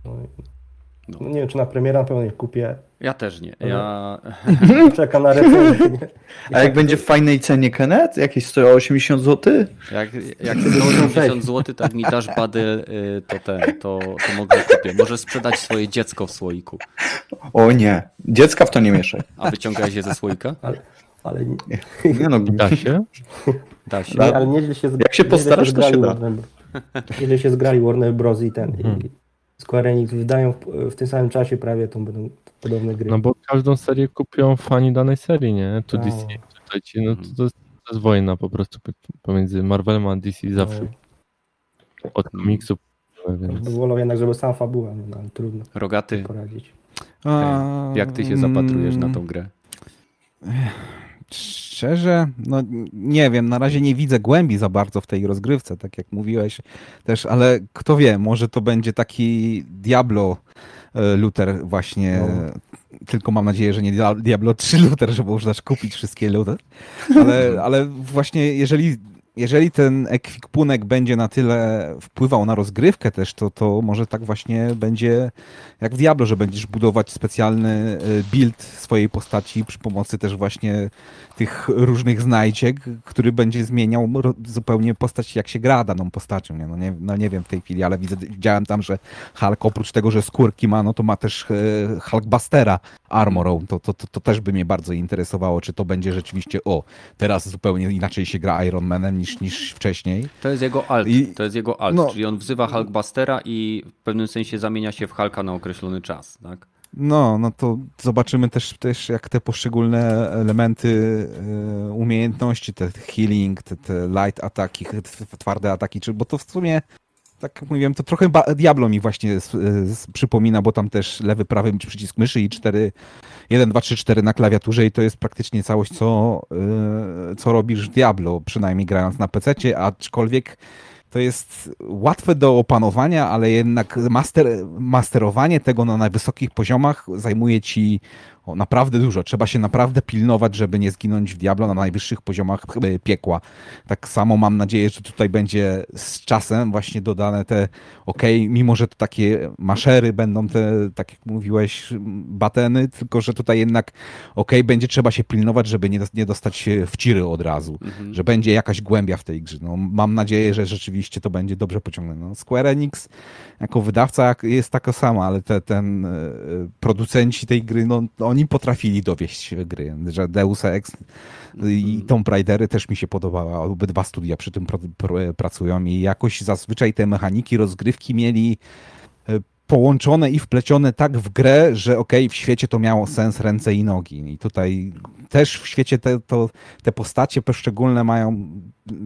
S5: No,
S1: No.
S5: No nie wiem, czy na premiera na pewno nie kupię.
S1: Ja też nie. Ja,
S5: Czekam na recenzję.
S2: A jak będzie w fajnej cenie Kenneth? Jakieś 180 zł?
S1: Jak, jak 180 zł, tak mi dasz badę, y, to ten, to, to mogę kupię. Może sprzedać swoje dziecko w słoiku.
S2: O nie, dziecka w to nie mieszaj.
S1: A wyciągałeś je ze słoika?
S5: Ale, ale, nie,
S2: Nie no,
S3: Da się?
S1: Da się.
S2: Da.
S5: ale nieźle się,
S2: Jak się postarasz, to się da.
S5: Warner, nieźle się zgrali Warner Bros. i ten.
S3: Mhm.
S5: I Square Enix wydają w, w tym samym czasie prawie tą będą podobne gry.
S3: No bo każdą serię kupią fani danej serii, nie? Tu
S5: Tak.
S3: DC, tutaj ci, no to, to, jest, to jest wojna po prostu pomiędzy Marvelem a DC zawsze. Od komiksów. Więc...
S5: By wolał jednak, żeby sam fabuła, no, no, ale trudno
S1: Rogaty,
S5: poradzić.
S4: A,
S1: jak ty się zapatrujesz na
S4: mm,
S1: tą grę?
S4: Szczerze, no nie wiem, na razie nie widzę głębi za bardzo w tej rozgrywce, tak jak mówiłeś też, ale kto wie, może to będzie taki Diablo e, Luther właśnie,
S5: No.
S4: tylko mam nadzieję, że nie Dia- Diablo 3 Luther, że można kupić wszystkie Luther, ale, ale właśnie jeżeli, jeżeli ten ekwipunek będzie na tyle wpływał na rozgrywkę też, to, to może tak właśnie będzie jak w Diablo, że będziesz budować specjalny e, build swojej postaci przy pomocy też właśnie tych różnych znajdziek, który będzie zmieniał zupełnie postać, jak się gra daną postacią. Nie? No, nie, no nie wiem w tej chwili, ale widzę, widziałem tam, że Hulk oprócz tego, że skórki ma, no to ma też e, Hulkbustera armorą. To, to, to, to też by mnie bardzo interesowało, czy to będzie rzeczywiście, o, teraz zupełnie inaczej się gra Iron Manem niż, niż wcześniej.
S1: To jest jego alt,
S4: I-
S1: to jest jego alt,
S4: no.
S1: czyli on wzywa Hulkbustera i w pewnym sensie zamienia się w Hulka na określony czas, tak?
S4: No, no to zobaczymy też, też jak te poszczególne elementy e, umiejętności, te healing, te, te light ataki, te twarde ataki, czy, bo to w sumie, tak jak mówiłem, to trochę Diablo mi właśnie s- s- przypomina, bo tam też lewy, prawy przycisk myszy i 4, 1, 2, 3, 4 na klawiaturze i to jest praktycznie całość, co, e, co robisz w Diablo, przynajmniej grając na PC, aczkolwiek to jest łatwe do opanowania, ale jednak master, masterowanie tego na najwysokich poziomach zajmuje ci o, naprawdę dużo. Trzeba się naprawdę pilnować, żeby nie zginąć w Diablo na najwyższych poziomach e, piekła. Tak samo mam nadzieję, że tutaj będzie z czasem właśnie dodane te, ok, mimo że to takie maszery będą te, tak jak mówiłeś, bateny, tylko że tutaj jednak, ok, będzie trzeba się pilnować, żeby nie, nie dostać się w ciry od razu
S1: Mhm.
S4: że będzie jakaś głębia w tej grze. No, mam nadzieję, że rzeczywiście to będzie dobrze pociągnięte. No, Square Enix jako wydawca jest taka sama, ale te, ten e, producenci tej gry, no oni potrafili dowieść gry, że Deus Ex i Tomb Raidery też mi się podobała. Obydwa studia przy tym pracują i jakoś zazwyczaj te mechaniki rozgrywki mieli e, połączone i wplecione tak w grę, że okej, w świecie to miało sens ręce i nogi. I tutaj też w świecie te, to, te postacie poszczególne mają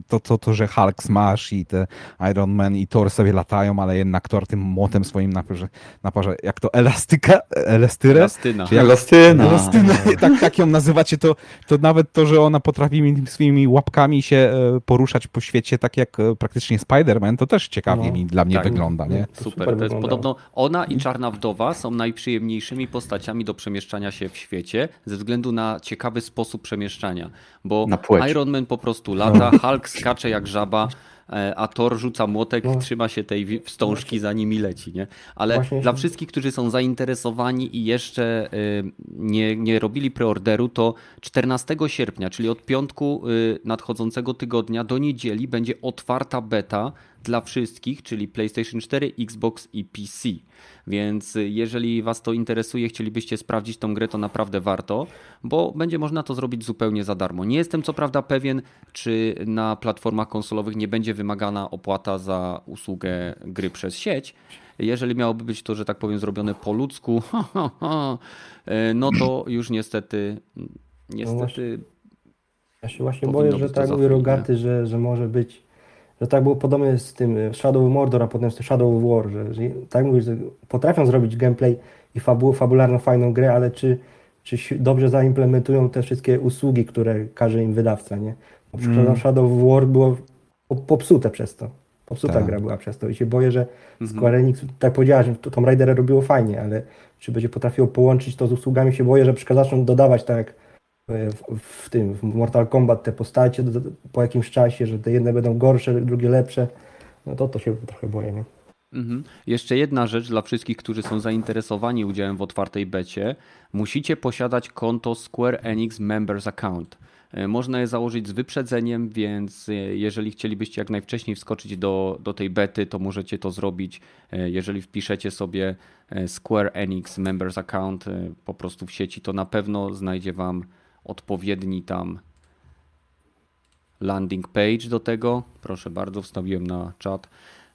S4: to, to, to, że Hulk Smash i te Iron Man i Thor sobie latają, ale jednak Thor tym młotem swoim naparze, naparze jak to elastyka, elastyrę?
S1: Elastyna.
S4: Czy jak-
S2: Elastyna.
S4: Elastynę, tak, tak ją nazywacie, to, to nawet to, że ona potrafi mi- swoimi łapkami się e, poruszać po świecie, tak jak e, praktycznie Spider-Man, to też ciekawie
S5: No,
S4: mi dla mnie
S1: tak.
S4: wygląda, nie?
S5: To
S1: Super.
S5: super
S1: To jest podobno ona i Czarna Wdowa są najprzyjemniejszymi postaciami do przemieszczania się w świecie ze względu na ciekawy sposób przemieszczania. Bo. Iron Man po prostu lata, Hulk skacze jak żaba, e, a Thor rzuca młotek
S5: No.
S1: trzyma się tej wstążki za nimi leci, nie? Ale
S5: Właśnie
S1: dla
S5: się-
S1: wszystkich, którzy są zainteresowani i jeszcze y, nie, nie robili preorderu, to 14 sierpnia, czyli od piątku y, nadchodzącego tygodnia do niedzieli będzie otwarta beta dla wszystkich, czyli PlayStation 4, Xbox i PC. Więc y, jeżeli Was to interesuje, chcielibyście sprawdzić tą grę, to naprawdę warto, bo będzie można to zrobić zupełnie za darmo. Nie jestem co prawda pewien, czy na platformach konsolowych nie będzie wymagana opłata za usługę gry przez sieć. Jeżeli miałoby być to, że tak powiem, zrobione po ludzku, e, no to już niestety, niestety
S5: Ja się właśnie boję, że tak
S1: za
S5: mówi
S1: free,
S5: Rogaty, że, że może być, że tak było podobnie z tym e, Shadow of Mordor, a potem z tym Shadow of War, że, że tak mówisz, że potrafią zrobić gameplay i fabu, fabularną, fajną grę, ale czy, czy dobrze zaimplementują te wszystkie usługi, które każe im wydawca, nie? Bo przykład
S4: Mm.
S5: Shadow of War było po- popsute przez to. Popsuta
S4: Tak.
S5: gra była przez to i się boję, że
S1: Mhm.
S5: Square Enix, tak powiedziałeś, to Tomb Raider robiło fajnie, ale czy będzie potrafiło połączyć to z usługami, się boję, że zaczną dodawać tak jak w, w tym, w Mortal Kombat te postacie do, do, po jakimś czasie, że te jedne będą gorsze, drugie lepsze, no to to się trochę boję, nie?
S1: Mhm. Jeszcze jedna rzecz dla wszystkich, którzy są zainteresowani udziałem w otwartej becie. Musicie posiadać konto Square Enix Members Account. E, Można je założyć z wyprzedzeniem, więc e, jeżeli chcielibyście jak najwcześniej wskoczyć do, do tej bety, to możecie to zrobić. E, Jeżeli wpiszecie sobie Square Enix Members Account po prostu w sieci, to na pewno znajdzie Wam odpowiedni tam landing page do tego. Proszę bardzo, wstawiłem na czat.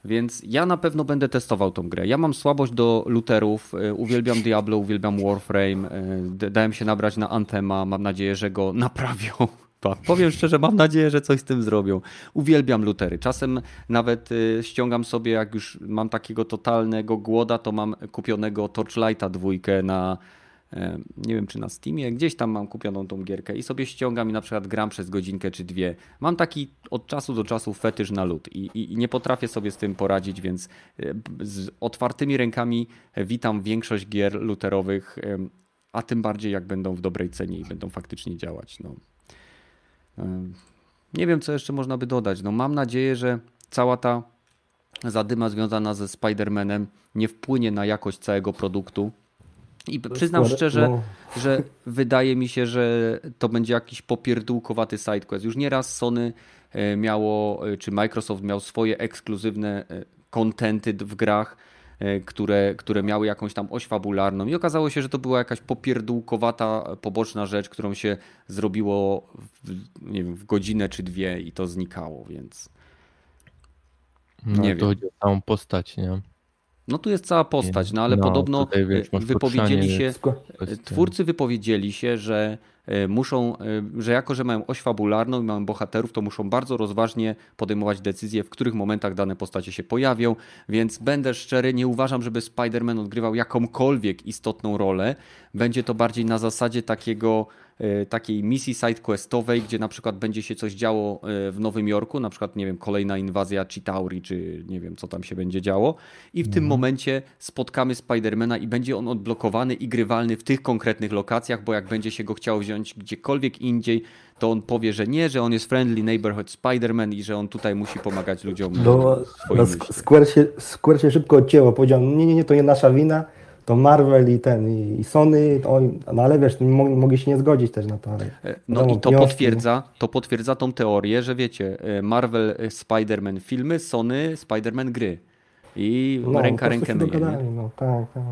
S1: Więc ja na pewno będę testował tą grę. Ja mam słabość do looterów, y, uwielbiam Diablo, uwielbiam Warframe, d- dałem się nabrać na Anthema, mam nadzieję, że go naprawią. Powiem szczerze, mam nadzieję, że coś z tym zrobią. Uwielbiam lutery. Czasem nawet y, ściągam sobie, jak już mam takiego totalnego głoda, to mam kupionego Torchlighta dwójkę na, e, nie wiem czy na Steamie, gdzieś tam mam kupioną tą gierkę i sobie ściągam i na przykład gram przez godzinkę czy dwie. Mam taki od czasu do czasu fetysz na lód i, i, nie potrafię sobie z tym poradzić, więc e, z otwartymi rękami witam większość gier luterowych, em, a tym bardziej jak będą w dobrej cenie i będą faktycznie działać. No. Nie wiem, co jeszcze można by dodać. No, mam nadzieję, że cała ta zadyma związana ze Spider-Manem nie wpłynie na jakość całego produktu. I przyznam szczerze,
S5: no.
S1: że wydaje mi się, że to będzie jakiś popierdółkowaty sidequest. Już nieraz Sony e, miało, e, czy Microsoft miał swoje ekskluzywne e, kontenty w grach. e, które, które miały jakąś tam oś fabularną i okazało się, że to była jakaś popierdółkowata, poboczna rzecz, którą się zrobiło w, nie wiem, w godzinę czy dwie i to znikało, więc
S3: No,
S1: Nie
S3: to
S1: wiem.
S3: chodzi o całą postać, nie?
S1: No tu jest cała postać, no ale
S3: No,
S1: podobno
S3: tutaj, wiesz,
S1: e, wypowiedzieli się, twórcy wypowiedzieli się, że e, muszą, e, że jako, że mają oś fabularną i mają bohaterów, to muszą bardzo rozważnie podejmować decyzje, w których momentach dane postacie się pojawią, więc będę szczery, nie uważam, żeby Spider-Man odgrywał jakąkolwiek istotną rolę. Będzie to bardziej na zasadzie takiego, takiej misji sidequestowej, gdzie na przykład będzie się coś działo e, w Nowym Jorku, na przykład, nie wiem, kolejna inwazja Chitauri, czy nie wiem, co tam się będzie działo. I w tym momencie spotkamy Spidermana i będzie on odblokowany i grywalny w tych konkretnych lokacjach, bo jak będzie się go chciało wziąć gdziekolwiek indziej, to on powie, że nie, że on jest friendly neighborhood Spider-Man i że on tutaj musi pomagać ludziom
S5: No, no, Square, się, Square się szybko odcięło. Powiedział, nie, nie, nie, to nie nasza wina, to Marvel i ten, i Sony, to no ale wiesz, mo, mogli się nie zgodzić też na to. Ale
S1: E, No
S5: wiadomo,
S1: i to potwierdza, to potwierdza tą teorię, że wiecie, e, Marvel e, Spider-Man filmy, Sony Spider-Man gry. I
S5: no,
S1: ręka rękę myje.
S5: No, tak, tak.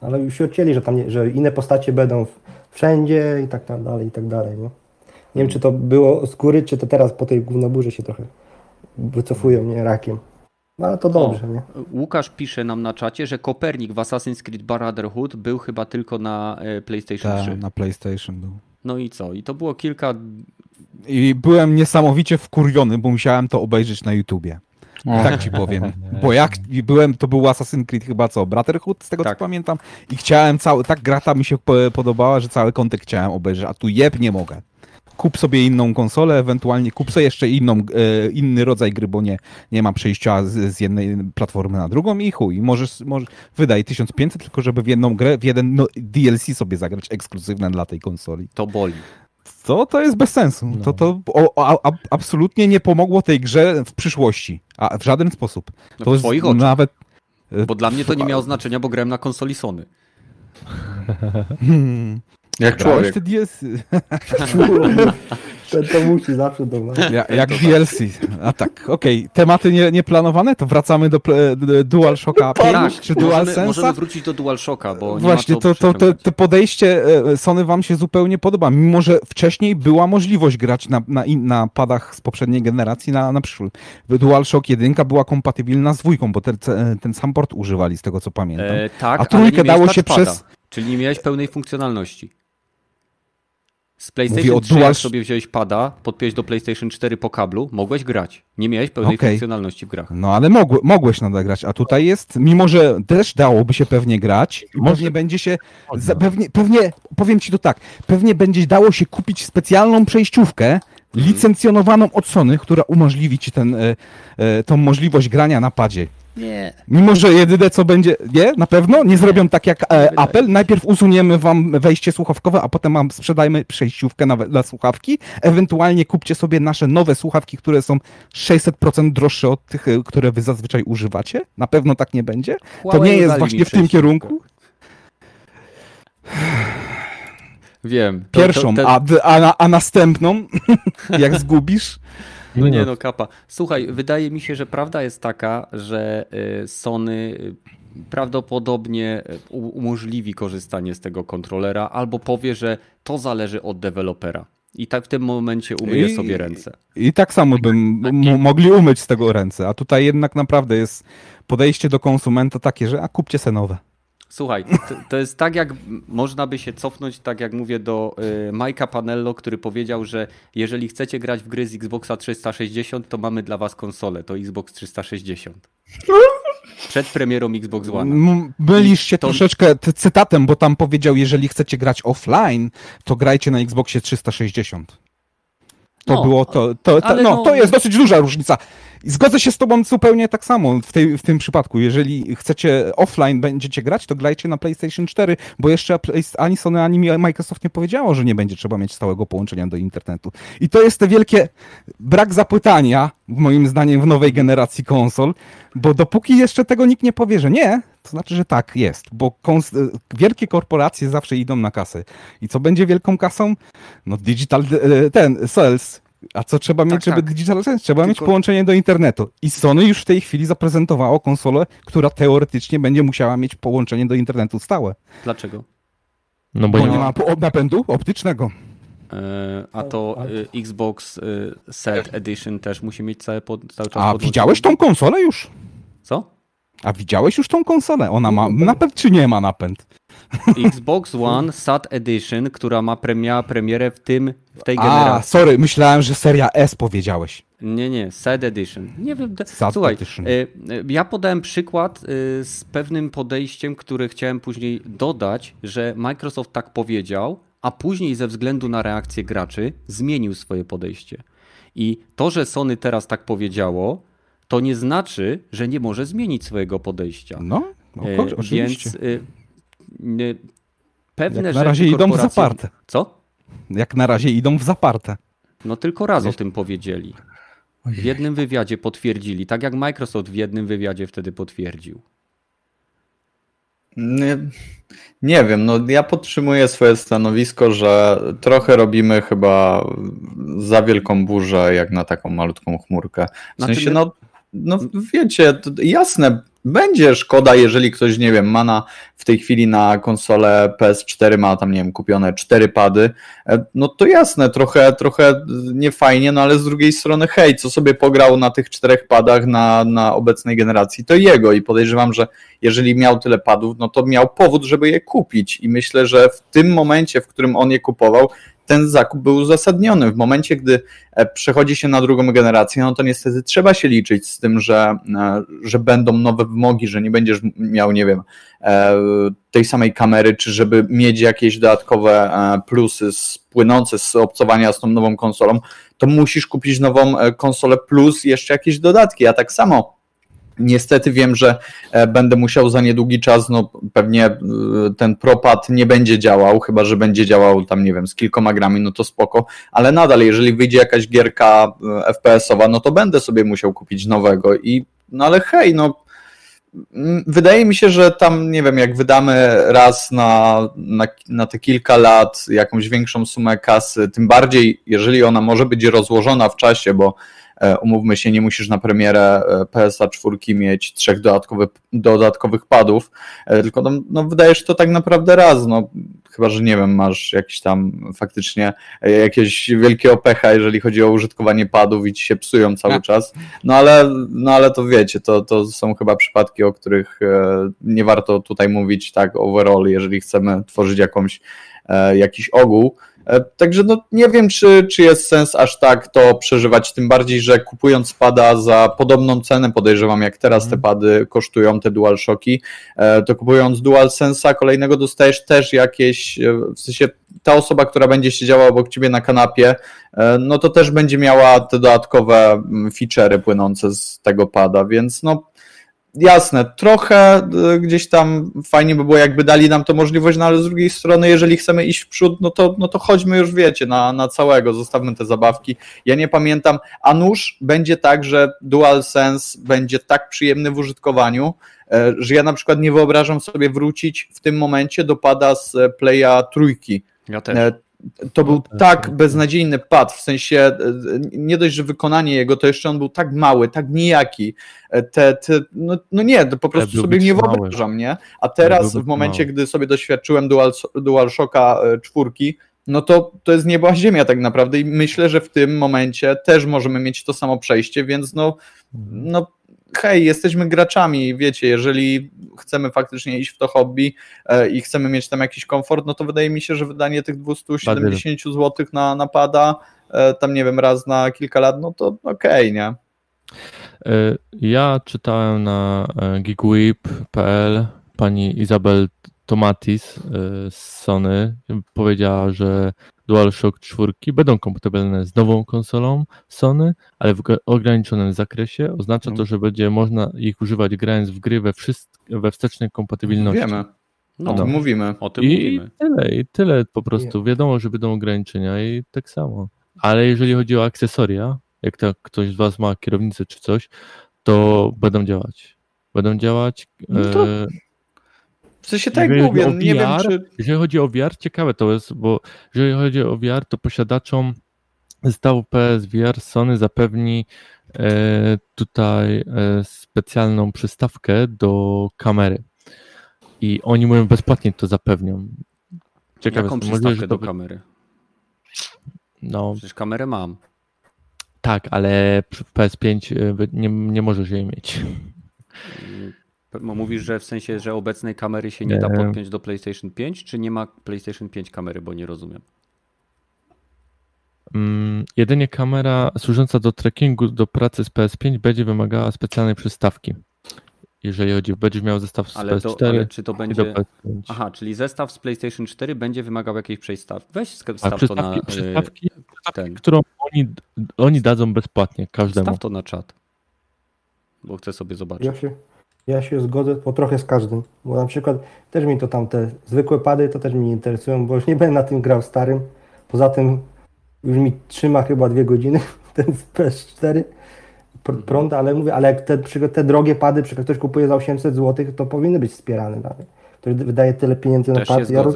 S5: Ale już się odcięli, że tam nie, że inne postacie będą wszędzie i tak dalej, i tak dalej. Nie, nie wiem, czy to było skóry, czy to teraz po tej gównoburze się trochę wycofują, nie, rakiem. No ale to dobrze, nie?
S1: Łukasz pisze nam na czacie, że Kopernik w Assassin's Creed Brotherhood był chyba tylko na e, PlayStation 3.
S4: Tak, na PlayStation był.
S1: No i co? I to było kilka.
S4: I byłem niesamowicie wkurwiony, bo musiałem to obejrzeć na YouTubie. Tak ci powiem. Bo jak byłem, to był Assassin's Creed chyba co, Brotherhood, z tego
S1: Tak.
S4: co pamiętam. I chciałem cały, tak grata mi się po- podobała, że cały kontekst chciałem obejrzeć, a tu jeb nie mogę. Kup sobie inną konsolę, ewentualnie kup sobie jeszcze inną, e, inny rodzaj gry, bo nie, nie ma przejścia z, z jednej platformy na drugą i chuj. Możesz, możesz wydaj 1500 tylko, żeby w jedną grę, w jeden no, DLC sobie zagrać ekskluzywne dla tej konsoli.
S1: To boli.
S4: To, to jest bez sensu.
S3: No.
S4: To, to o, a, absolutnie nie pomogło tej grze w przyszłości. A w żaden sposób.
S1: No
S4: To
S1: w
S4: jest
S1: twoich oczach.
S4: nawet.
S1: Bo dla mnie to nie miało znaczenia, bo grałem na konsoli Sony.
S4: Hmm,
S2: Jak człowiek.
S4: te DS,
S5: To, to musi zawsze do
S4: ja, jak DLC. A tak, okej. Tematy nie, nieplanowane, to wracamy do, DualShocka 5
S1: Tak,
S4: czy
S1: możemy, możemy
S4: DualSense'a.
S1: wrócić do DualShocka, bo
S4: Właśnie, to, to, to, to podejście e, Sony wam się zupełnie podoba, mimo że wcześniej była możliwość grać na, na, na padach z poprzedniej generacji na, na przyszły. DualShock 1 była kompatybilna z dwójką, bo ten, ten sam port używali, z tego co pamiętam.
S1: E, tak,
S4: A
S1: ale
S4: trójkę dało się przez-
S1: Czyli nie miałeś pełnej funkcjonalności. Z PlayStation
S4: o
S1: 3,
S4: Dual-
S1: jak sobie wziąłeś pada, podpiąłeś do PlayStation 4 po kablu, mogłeś grać. Nie miałeś pełnej
S4: Okej.
S1: funkcjonalności w grach.
S4: No ale mogły, mogłeś nadal grać, a tutaj jest, mimo że też dałoby się pewnie grać, i
S3: Może-
S4: pewnie będzie się, za, pewnie, pewnie, powiem ci to tak, pewnie będzie dało się kupić specjalną przejściówkę, licencjonowaną od Sony, która umożliwi ci ten, e, e, tą możliwość grania na padzie.
S1: Nie.
S4: Mimo, że jedyne co będzie, nie, na pewno? Nie zrobią tak jak e, Apple, najpierw usuniemy wam wejście słuchawkowe, a potem wam sprzedajmy przejściówkę na, na słuchawki, ewentualnie kupcie sobie nasze nowe słuchawki, które są 600% droższe od tych, e, które wy zazwyczaj używacie, na pewno tak nie będzie, to
S1: Huawei
S4: nie jest właśnie w tym kierunku.
S1: Wiem. To-
S4: Pierwszą,
S1: to- ten-
S4: a, a, a następną, jak zgubisz,
S1: No nie
S3: No.
S1: no, kapa. Słuchaj, wydaje mi się, że prawda jest taka, że y, Sony y, prawdopodobnie y, umożliwi korzystanie z tego kontrolera albo powie, że to zależy od dewelopera. I tak w tym momencie umyje
S4: I-
S1: sobie ręce.
S4: I tak samo bym mogli umyć z tego ręce, a tutaj jednak naprawdę jest podejście do konsumenta takie, że a kupcie se nowe.
S1: Słuchaj, to, to jest tak jak można by się cofnąć, tak jak mówię, do y, Majka Panello, który powiedział, że jeżeli chcecie grać w gry z Xboxa 360, to mamy dla was konsolę, to Xbox 360. Przed premierą Xbox One.
S4: Się
S1: to-
S4: troszeczkę cytatem, bo tam powiedział, jeżeli chcecie grać offline, to grajcie na Xboxie 360. To
S1: No,
S4: było to. to, no,
S1: no-
S4: to jest dosyć duża różnica. I zgodzę się z tobą zupełnie tak samo w, tej, w tym przypadku. Jeżeli chcecie offline będziecie grać, to grajcie na PlayStation 4, bo jeszcze ani Sony, ani Microsoft nie powiedziało, że nie będzie trzeba mieć stałego połączenia do internetu. I to jest te wielkie brak zapytania, moim zdaniem, w nowej generacji konsol, bo dopóki jeszcze tego nikt nie powie, że nie, to znaczy, że tak jest, bo kons- wielkie korporacje zawsze idą na kasę. I co będzie wielką kasą? No digital, e, ten, sales, A co trzeba mieć,
S1: Tak,
S4: żeby
S1: tak.
S4: Digital Sense? Trzeba mieć
S1: Tylko-
S4: połączenie do internetu. I Sony już w tej chwili zaprezentowało konsolę, która teoretycznie będzie musiała mieć połączenie do internetu stałe.
S1: Dlaczego?
S3: No bo
S4: Bo
S3: nie
S4: nie
S3: ma...
S4: napędu optycznego.
S1: E, A to e, Xbox e, Set Edition też musi mieć całe pod, cały czas
S4: A
S1: podłączenie?
S4: widziałeś tą konsolę już?
S1: Co?
S4: A widziałeś już tą konsolę? Ona ma napęd czy nie ma napęd?
S1: Xbox One Sat Edition, która ma pre- miała premierę w tym, w tej
S4: A,
S1: generacji.
S4: sorry, myślałem, że seria S powiedziałeś.
S1: Nie, nie, Sad Edition. Nie wiem,
S4: Sad
S1: słuchaj,
S4: Edition.
S1: e, e, ja podałem przykład e, z pewnym podejściem, który chciałem później dodać, że Microsoft tak powiedział, a później ze względu na reakcję graczy zmienił swoje podejście. I to, że Sony teraz tak powiedziało, to nie znaczy, że nie może zmienić swojego podejścia.
S4: No,
S1: E,
S4: o, oczywiście.
S1: Więc e, e, pewne
S4: Jak
S1: rzeczy
S4: na razie idą w zaparte.
S1: Co?
S4: Jak na razie idą w zaparte.
S1: No tylko raz o tym powiedzieli. W jednym wywiadzie potwierdzili, tak jak Microsoft w jednym wywiadzie wtedy potwierdził.
S2: Nie, nie wiem, no ja podtrzymuję swoje stanowisko, że trochę robimy chyba za wielką burzę, jak na taką malutką chmurkę. W
S1: Znaczy
S2: sensie, no, no wiecie, jasne, będzie szkoda, jeżeli ktoś, nie wiem, ma na, w tej chwili na konsolę PS4, ma tam, nie wiem, kupione cztery pady, e, no to jasne, trochę, trochę niefajnie, no ale z drugiej strony, hej, co sobie pograł na tych czterech padach na, na obecnej generacji, to jego. I podejrzewam, że jeżeli miał tyle padów, no to miał powód, żeby je kupić. I myślę, że w tym momencie, w którym on je kupował, ten zakup był uzasadniony. W momencie, gdy e, przechodzi się na drugą generację, no to niestety trzeba się liczyć z tym, że, e, że będą nowe wymogi, że nie będziesz miał, nie wiem, e, tej samej kamery, czy żeby mieć jakieś dodatkowe plusy płynące z obcowania z tą nową konsolą, to musisz kupić nową konsolę plus jeszcze jakieś dodatki. A tak samo Niestety wiem, że e, będę musiał za niedługi czas, no pewnie e, ten propad nie będzie działał, chyba że będzie działał tam, nie wiem, z kilkoma grami, no to spoko, ale nadal, jeżeli wyjdzie jakaś gierka e, FPS-owa, no to będę sobie musiał kupić nowego i, no ale hej, no wydaje mi się, że tam, nie wiem, jak wydamy raz na, na, na te kilka lat jakąś większą sumę kasy, tym bardziej, jeżeli ona może być rozłożona w czasie, bo umówmy się, nie musisz na premierę e, PSA 4 mieć trzech dodatkowych, dodatkowych padów, e, tylko no, no wydajesz to tak naprawdę raz, no chyba, że nie wiem, masz jakiś tam faktycznie jakieś wielkie opecha, jeżeli chodzi o użytkowanie padów i ci się psują cały
S4: A.
S2: czas, no ale, no ale to wiecie, to, to są chyba przypadki, o których nie warto tutaj mówić tak overall, jeżeli chcemy tworzyć jakąś, jakiś ogół, Także no, nie wiem, czy, czy jest sens aż tak to przeżywać, tym bardziej, że kupując pada za podobną cenę, podejrzewam jak teraz te pady kosztują, te DualShocki, to kupując DualSense'a kolejnego dostajesz też jakieś, w sensie ta osoba, która będzie siedziała obok ciebie na kanapie, no to też będzie miała te dodatkowe feature'y płynące z tego pada, więc no jasne, trochę gdzieś tam fajnie by było, jakby dali nam to możliwość, no ale z drugiej strony, jeżeli chcemy iść w przód, no to, no to chodźmy już, wiecie, na, na całego, zostawmy te zabawki. Ja nie pamiętam, a nuż będzie tak, że DualSense będzie tak przyjemny w użytkowaniu, że ja na przykład nie wyobrażam sobie wrócić w tym momencie do pada z Playa trójki.
S1: Ja też.
S2: To był tak beznadziejny pad, w sensie nie dość, że wykonanie jego, to jeszcze on był tak mały, tak nijaki. Te, te, no, no nie, to po prostu sobie nie
S3: mały.
S2: wyobrażam, nie? A teraz w momencie,
S3: mały.
S2: gdy sobie doświadczyłem Dual, DualShocka e, czwórki, no to to jest nieba ziemia tak naprawdę i myślę, że w tym momencie też możemy mieć to samo przejście, więc no, no hej, jesteśmy graczami, wiecie, jeżeli chcemy faktycznie iść w to hobby e, i chcemy mieć tam jakiś komfort, no to wydaje mi się, że wydanie tych 270 zł na napada, e, tam nie wiem, raz na kilka lat, no to okej, nie?
S3: E, Ja czytałem na geekwhip.pl pani Izabel Tomatis z Sony powiedziała, że DualShock 4 będą kompatybilne z nową konsolą Sony, ale w ograniczonym zakresie. Oznacza to, że będzie można ich używać grając w gry we, wszystk- we wstecznej kompatybilności.
S2: Wiemy,
S1: No,
S2: o tym mówimy.
S1: o tym
S3: I
S1: mówimy.
S3: tyle, i tyle po prostu. Wiadomo, że będą ograniczenia i tak samo. Ale jeżeli chodzi o akcesoria, jak to ktoś z Was ma kierownicę czy coś, to będą działać. Będą działać.
S2: No to
S3: e,
S2: W sensie tak
S3: Jeżeli
S2: mówię,
S3: chodzi o
S2: nie wiem
S3: VR,
S2: czy...
S3: Jeżeli chodzi o VR, ciekawe to jest, bo jeżeli chodzi o VR, to posiadaczom zestawu PSVR Sony zapewni e, tutaj e, specjalną przystawkę do kamery. I oni mówią bezpłatnie to zapewnią. Ciekawe,
S1: Jaką
S3: możliwe,
S1: przystawkę
S3: że
S1: do
S3: to,
S1: kamery?
S3: no
S1: Przecież kamerę mam.
S3: tak, ale przy PS5 e, nie, nie możesz jej mieć.
S1: Mówisz, że w sensie, że obecnej kamery się nie da podpiąć do PlayStation 5, czy nie ma PlayStation 5 kamery, bo nie rozumiem.
S3: Mm, jedynie kamera służąca do trackingu do pracy z PS5 będzie wymagała specjalnej przystawki. Jeżeli chodzi, będziesz miał zestaw z
S1: Ale, to,
S3: PS4
S1: ale czy to będzie...
S3: PS5.
S1: Aha, czyli zestaw z PlayStation 4 będzie wymagał jakiejś przejstaw. Weź staw to na
S3: przystawki,
S1: y,
S3: przystawki,
S1: ten.
S3: którą oni, oni dadzą bezpłatnie każdemu.
S1: Staw to na czat. Bo chcę sobie zobaczyć.
S5: Ja się, ja się zgodzę po trochę z każdym, bo na przykład też mi to tam te zwykłe pady to też mnie nie interesują, bo już nie będę na tym grał starym. Poza tym już mi trzyma chyba dwie godziny ten PS4 pr- prąd, ale mówię, ale jak te, te drogie pady, przykład ktoś kupuje za 800 zł, to powinny być wspierane nawet. Ktoś wydaje tyle pieniędzy na pad. Ja roz...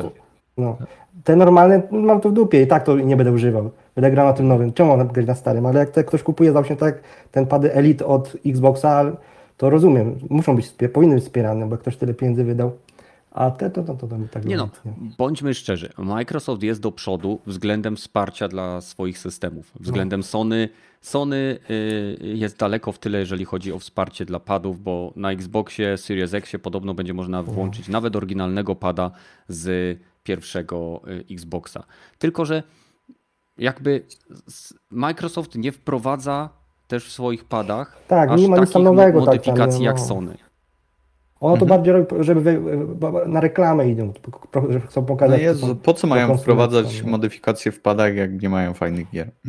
S5: no. Te normalne mam to w dupie i tak to nie będę używał. Będę grał na tym nowym. Czemu mam grać na starym? Ale jak te ktoś kupuje za 800, tak ten pady Elite od Xboxa, to rozumiem. Muszą być, powinny być wspierane, bo ktoś tyle pieniędzy wydał. A te to, to, to, to mi tak
S1: Nie no,
S5: nie.
S1: bądźmy szczerzy. Microsoft jest do przodu względem wsparcia dla swoich systemów. Względem Sony. Sony y, jest daleko w tyle, jeżeli chodzi o wsparcie dla padów, bo na Xboxie Series X podobno będzie można włączyć nawet oryginalnego pada z pierwszego y, Xboxa. Tylko, że jakby Microsoft nie wprowadza też w swoich padach
S5: Tak,
S1: aż
S5: nie ma nic
S1: takich
S5: nowego, tak,
S1: modyfikacji
S5: tam,
S1: jak
S5: no.
S1: Sony.
S5: Ono to
S1: Mhm.
S5: bardziej robi, żeby na reklamę idą, że chcą
S2: No
S5: pokazać. co
S2: Jezu, po co mają wprowadzać
S5: no.
S2: modyfikacje w padach, jak nie mają fajnych gier?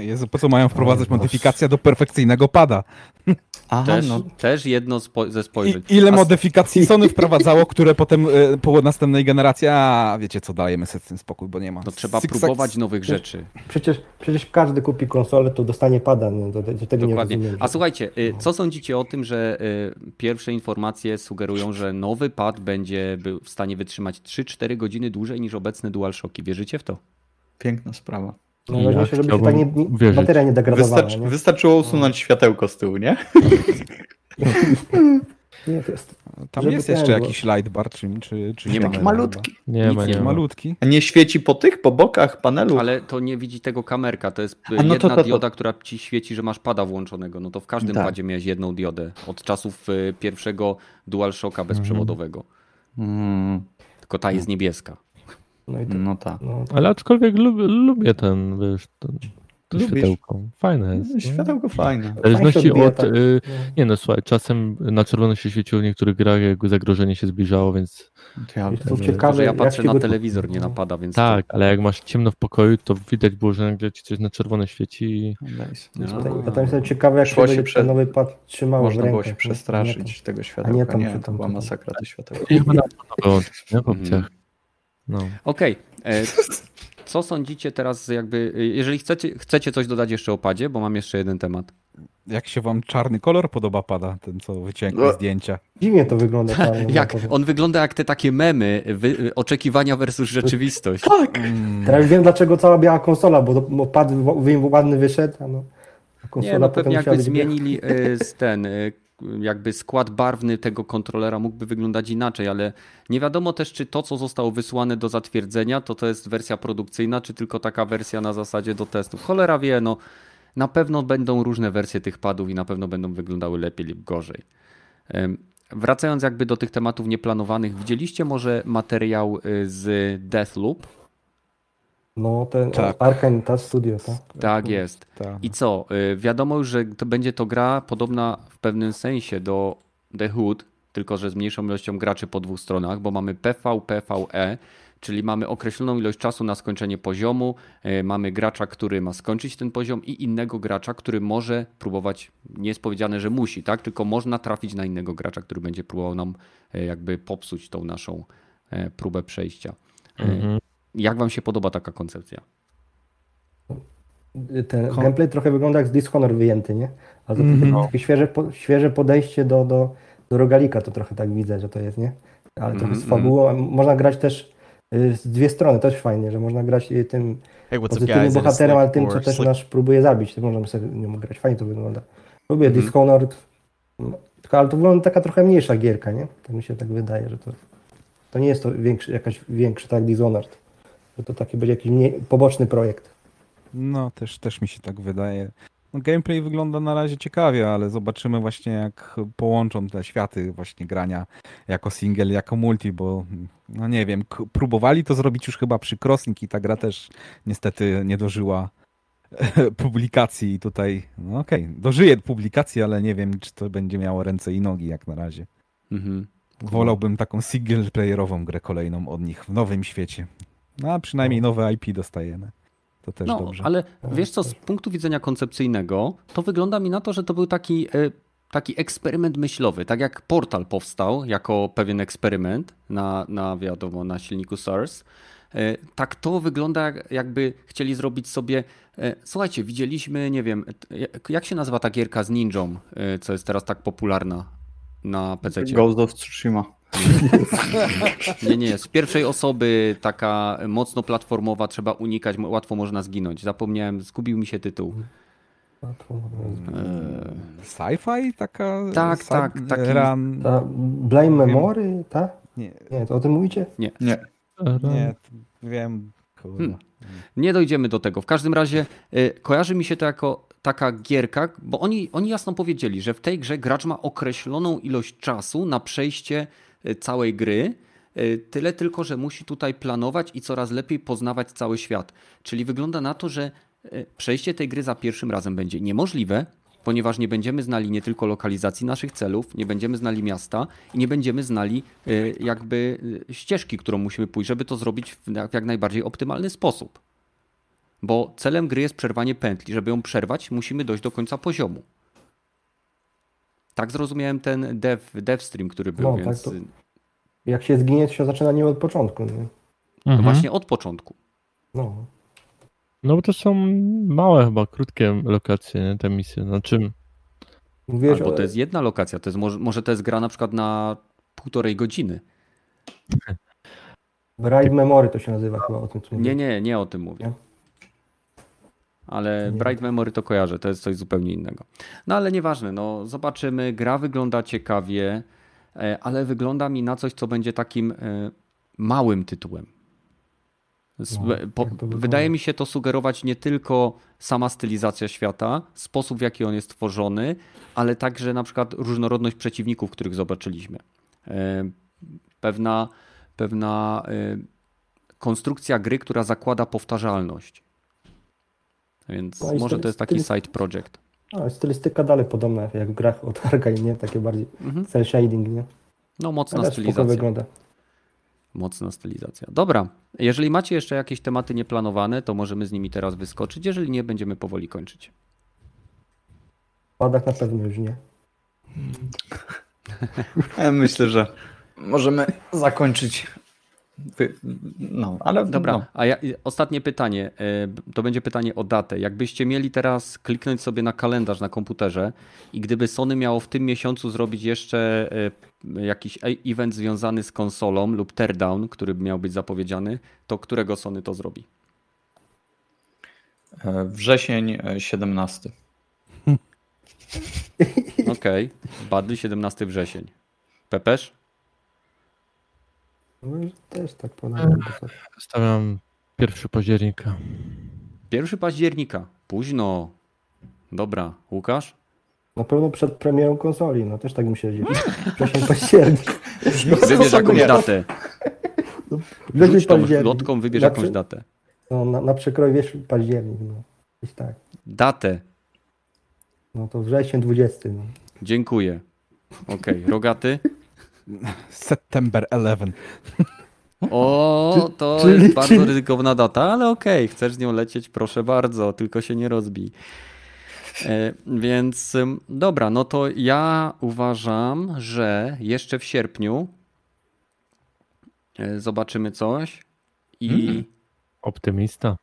S4: Jezu, po co mają wprowadzać
S5: no.
S4: modyfikację do perfekcyjnego pada?
S2: Aha,
S1: Też,
S2: no
S1: też jedno spo, ze spojrzeń.
S4: I, ile modyfikacji Sony wprowadzało, które potem e, po następnej generacji, a wiecie co, dajemy sobie tym spokój, bo nie ma.
S1: No trzeba
S4: Six-
S1: próbować nowych rzeczy.
S5: Przecież, przecież każdy kupi konsolę, to dostanie pada. Nie? To, to, tego nie
S1: Dokładnie.
S5: rozumiem.
S1: A słuchajcie, y, co sądzicie o tym, że y, pierwsze informacje sugerują, że nowy pad będzie był w stanie wytrzymać 3-4 godziny dłużej niż obecne DualShocki? Wierzycie w to?
S2: piękna sprawa.
S5: No,
S3: Ja
S5: najważniejsze, żeby się ta nie,
S3: wierzyć.
S5: bateria nie degradowała.
S2: Wystarczy,
S5: nie?
S2: wystarczyło usunąć światełko z tyłu, nie?
S5: Nie, to jest,
S4: Tam jest jeszcze
S5: bo-
S4: jakiś lightbar, czy, czy, czy
S1: Nie ma.
S2: Malutki.
S3: Nie ma,
S1: nie.
S4: Malutki.
S2: A nie świeci po tych, po bokach panelu?
S1: Ale to nie widzi tego kamerka. To jest
S2: no to-
S1: jedna
S2: to- to-
S1: dioda, która ci świeci, że masz pada włączonego. No to w każdym
S2: Tak.
S1: padzie miałeś jedną diodę. Od czasów y, pierwszego DualShocka bezprzewodowego.
S2: Mm,
S1: Tylko ta jest niebieska.
S5: no i to,
S2: no tak.
S5: no,
S3: Ale aczkolwiek lubię, lubię ten, wiesz, ten, to
S2: Lubisz?
S3: światełko. Fajne jest. nie?
S2: Światełko fajne.
S3: W zależności od... y,
S5: no.
S3: nie no, słuchaj, czasem na czerwono się świeciło w niektórych grach, jak zagrożenie się zbliżało, więc
S2: To ja,
S5: Jest to ciekawe,
S1: Że ja patrzę na telewizor, nie na pada, więc...
S3: tak, ale jak masz ciemno w pokoju, to widać było, że nagle ci coś na czerwone świeci i
S2: sobie
S1: No.
S5: tam jestem ciekawy, jak się
S2: prze-
S5: ten nowy pad trzymał w
S2: Można
S5: rękach.
S2: było
S5: nie?
S2: się
S5: Nie
S2: przestraszyć tego światełka.
S5: nie tam,
S2: Nie,
S5: tam,
S2: była masakra to światełko.
S3: I chyba na nie, w
S1: Mhm.
S3: opcjach. No.
S1: Okej. e, Co sądzicie teraz, jakby, jeżeli chcecie, chcecie coś dodać jeszcze o padzie, bo mam jeszcze jeden temat.
S4: Jak się wam czarny kolor podoba pada, ten co wycięgł
S2: No.
S4: zdjęcia?
S5: Dziwnie to wygląda.
S1: Jak, on wygląda jak te takie memy, wy, oczekiwania versus rzeczywistość.
S4: Mm,
S5: Teraz wiem, dlaczego cała biała konsola, bo, bo pad ładny wyszedł, a no, konsola
S1: Nie, no pewnie jakby
S5: biała.
S1: zmienili e, z ten, e, jakby skład barwny tego kontrolera mógłby wyglądać inaczej, ale nie wiadomo też, czy to, co zostało wysłane do zatwierdzenia, to to jest wersja produkcyjna, czy tylko taka wersja na zasadzie do testów. Cholera wie, no na pewno będą różne wersje tych padów i na pewno będą wyglądały lepiej lub gorzej. Wracając jakby do tych tematów nieplanowanych, widzieliście może materiał y, z Deathloop?
S5: No, ten
S4: Tak.
S5: Arkane ta Studio, tak?
S1: Tak jest.
S4: tak.
S1: I co? Y, Wiadomo już, że to będzie to gra podobna w pewnym sensie do The Hood, tylko że z mniejszą ilością graczy po dwóch stronach, bo mamy PV, PVE, czyli mamy określoną ilość czasu na skończenie poziomu, y, mamy gracza, który ma skończyć ten poziom i innego gracza, który może próbować, nie jest powiedziane, że musi, tak? Tylko można trafić na innego gracza, który będzie próbował nam y, jakby popsuć tą naszą próbę przejścia.
S3: Mhm.
S1: Jak wam się podoba taka koncepcja?
S5: Ten
S4: Kon-
S5: gameplay trochę wygląda jak z Dishonor wyjęty, nie? Ale to
S4: Mhm.
S5: takie, takie świeże, po, świeże podejście do, do, do rogalika, to trochę tak widzę, że to jest, nie? Ale trochę z
S1: Mhm,
S5: fabułą. a Można grać też y, z dwie strony, też fajnie, że można grać y, tym
S6: Hey,
S5: pozytywnym bohaterem, ale tym, co też nas próbuje zabić, to możemy sobie nią grać, fajnie to wygląda. Lubię
S1: Mhm.
S5: Dishonored, no, tylko, ale to wygląda taka trochę mniejsza gierka, nie? Tak mi się tak wydaje, że to, to nie jest to większy, jakaś większy, tak Dishonored, że to taki będzie jakiś mniej, poboczny projekt.
S4: No, też, też mi się tak wydaje. No, gameplay wygląda na razie ciekawie, ale zobaczymy właśnie jak połączą te światy właśnie grania jako single, jako multi, bo no nie wiem, próbowali to zrobić już chyba przy Crossing i ta gra też niestety nie dożyła publikacji i tutaj, no okej, dożyje publikacji, ale nie wiem, czy to będzie miało ręce i nogi jak na razie.
S1: Mhm.
S4: Wolałbym taką single playerową grę kolejną od nich w nowym świecie. No a przynajmniej nowe IP dostajemy. To też
S1: No,
S4: dobrze.
S1: ale wiesz co, z punktu widzenia koncepcyjnego, to wygląda mi na to, że to był taki, e, taki eksperyment myślowy. Tak jak Portal powstał jako pewien eksperyment na, na wiadomo, na silniku SARS, e, tak to wygląda jak, jakby chcieli zrobić sobie, e, słuchajcie, widzieliśmy, nie wiem, jak- się nazywa ta gierka z ninją, co jest teraz tak popularna na PC?
S2: Ghost of Tsushima.
S1: Nie, nie, z pierwszej osoby taka mocno platformowa, trzeba unikać, łatwo można zginąć. Zapomniałem, zgubił mi się tytuł.
S4: Sci-fi taka?
S1: Tak,
S4: sci-
S1: tak, taki-.
S5: Ta Blame Memory, tak?
S4: Nie,
S5: Nie, to o tym mówicie?
S2: Nie.
S4: nie, wiem. Kurwa.
S1: Hmm. Nie dojdziemy do tego. W każdym razie y, kojarzy mi się to jako taka gierka, bo oni, oni jasno powiedzieli, że w tej grze gracz ma określoną ilość czasu na przejście y, całej gry. Y, Tyle tylko, że musi tutaj planować i coraz lepiej poznawać cały świat. Czyli wygląda na to, że y, przejście tej gry za pierwszym razem będzie niemożliwe, ponieważ nie będziemy znali nie tylko lokalizacji naszych celów, nie będziemy znali miasta i nie będziemy znali y, jakby y, ścieżki, którą musimy pójść, żeby to zrobić w jak najbardziej optymalny sposób. Bo celem gry jest przerwanie pętli. Żeby ją przerwać, musimy dojść do końca poziomu. Tak zrozumiałem ten dev, dev stream, który był,
S5: No, tak,
S1: więc
S5: to-
S1: y,
S5: Jak się zginie, to się zaczyna nie od początku. Nie?
S1: to
S3: Mhm.
S1: właśnie od początku.
S5: No.
S3: No bo to są małe chyba, krótkie lokacje, nie, te misje. Znaczy,
S5: Mówiłeś
S1: Albo
S5: o,
S1: to jest jedna lokacja, to jest, może, może to jest gra na przykład na półtorej godziny.
S5: Bright Memory to się nazywa chyba o tym, co
S1: Nie,
S5: mówię.
S1: nie, nie o tym mówię.
S5: Nie?
S1: Ale. Bright Memory to kojarzę, to jest coś zupełnie innego. No ale nieważne, no zobaczymy. Gra wygląda ciekawie, e, ale wygląda mi na coś, co będzie takim e, małym tytułem.
S5: No,
S1: po,
S5: tak
S1: wydaje mi się to sugerować nie tylko sama stylizacja świata, sposób w jaki on jest tworzony, ale także na przykład różnorodność przeciwników, których zobaczyliśmy. E, Pewna, pewna konstrukcja gry, która zakłada powtarzalność. Więc
S5: No
S1: może to jest taki side project.
S5: A, stylistyka dalej podobna jak w grach od Arkane, nie? Takie bardziej
S1: Mhm.
S5: cel shading, nie?
S1: No mocna
S5: Ale
S1: stylizacja.
S5: wygląda.
S1: Mocna stylizacja. Dobra, jeżeli macie jeszcze jakieś tematy nieplanowane, to możemy z nimi teraz wyskoczyć. Jeżeli nie, będziemy powoli kończyć.
S5: Padach na pewno już nie.
S2: Ja myślę, że możemy zakończyć. No, ale
S1: Dobra,
S2: No.
S1: a ja, ostatnie pytanie. e, To będzie pytanie o datę. Jakbyście mieli teraz kliknąć sobie na kalendarz na komputerze i gdyby Sony miało w tym miesiącu zrobić jeszcze e, jakiś e- event związany z konsolą lub teardown, który miał być zapowiedziany, to którego Sony to zrobi?
S2: Wrzesień e, 17.
S1: Okej, Badly 17 wrzesień. Pepesz?
S5: No i też tak podobnie.
S3: stawiam 1 października.
S1: 1 października. Późno. Dobra, Łukasz?
S5: Na pewno przed premierą konsoli, no też tak mi się dzieje. Wrzesień październik.
S1: Wybierz jakąś datę.
S5: Wrzesień
S1: Rzuć tą
S5: październik.
S1: lotką, wybierz
S5: Na
S1: jakąś datę.
S5: No, na, na przekroju wiesz październik, no. Gdzieś tak.
S1: Datę.
S5: No to wrzesień 20, no.
S1: Dziękuję. Okej, rogaty?
S4: September 11.
S1: O, to
S5: czyli-
S1: jest bardzo
S5: czyli-
S1: ryzykowna data, ale okej, chcesz z nią lecieć, proszę bardzo, tylko się nie rozbij. E, Więc dobra, no to ja uważam, że jeszcze w sierpniu e, zobaczymy coś i
S3: Optymista.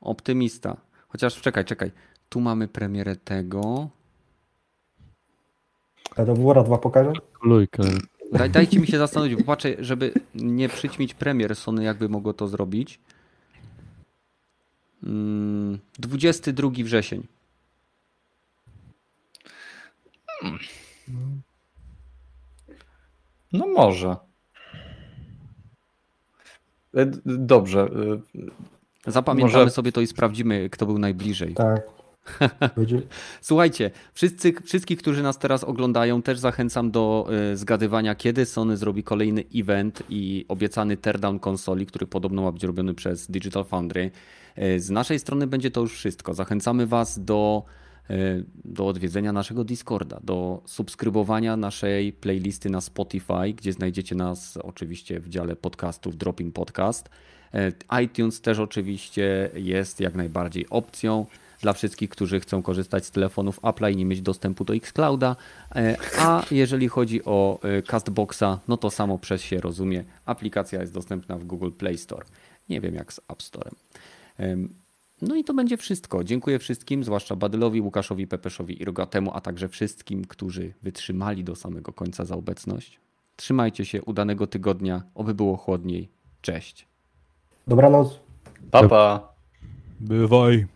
S1: optymista. Chociaż czekaj, czekaj. Tu mamy premierę tego.
S5: A to Wora 2 pokażę?
S3: Kalkulujkę.
S1: Daj, dajcie mi się zastanowić, bo patrzę, żeby nie przyćmić premier Sony, jakby mogło to zrobić. Mm, 22 wrzesień.
S2: No może. E, Dobrze. e,
S1: Zapamiętamy
S2: Może-
S1: sobie to i sprawdzimy, kto był najbliżej.
S5: Tak.
S1: Słuchajcie, wszyscy, wszystkich, którzy nas teraz oglądają, też zachęcam do y, zgadywania, kiedy Sony zrobi kolejny event i obiecany teardown konsoli, który podobno ma być robiony przez Digital Foundry. Y, z naszej strony będzie to już wszystko. Zachęcamy Was do, y, do odwiedzenia naszego Discorda, do subskrybowania naszej playlisty na Spotify, gdzie znajdziecie nas oczywiście w dziale podcastów Dropping Podcast. ITunes też oczywiście jest jak najbardziej opcją dla wszystkich, którzy chcą korzystać z telefonów Apple'a i nie mieć dostępu do Xclouda. E, A jeżeli chodzi o e, Castboxa, no to samo przez się rozumie. Aplikacja jest dostępna w Google Play Store. Nie wiem jak z App Storem. Em, No i to będzie wszystko. Dziękuję wszystkim, zwłaszcza Badylowi, Łukaszowi, Pepeszowi i Rogatemu, a także wszystkim, którzy wytrzymali do samego końca za obecność. Trzymajcie się, udanego tygodnia, oby było chłodniej. Cześć.
S5: Dobranoc.
S2: Papa.
S4: Bywaj.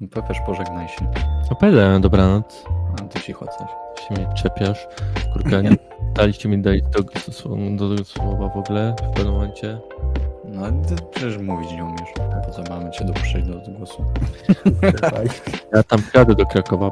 S2: Pepesz, pożegnaj się.
S3: Opowiadałem dobranoc.
S2: A ty cicho coś.
S3: Się mnie czepiasz. Kurka, nie daliście mi dać do, do, do słowa w ogóle w pewnym momencie.
S2: No ty przecież mówić nie umiesz. Po co mamy cię dopuszczać do głosu?
S3: Ja tam jadę do Krakowa,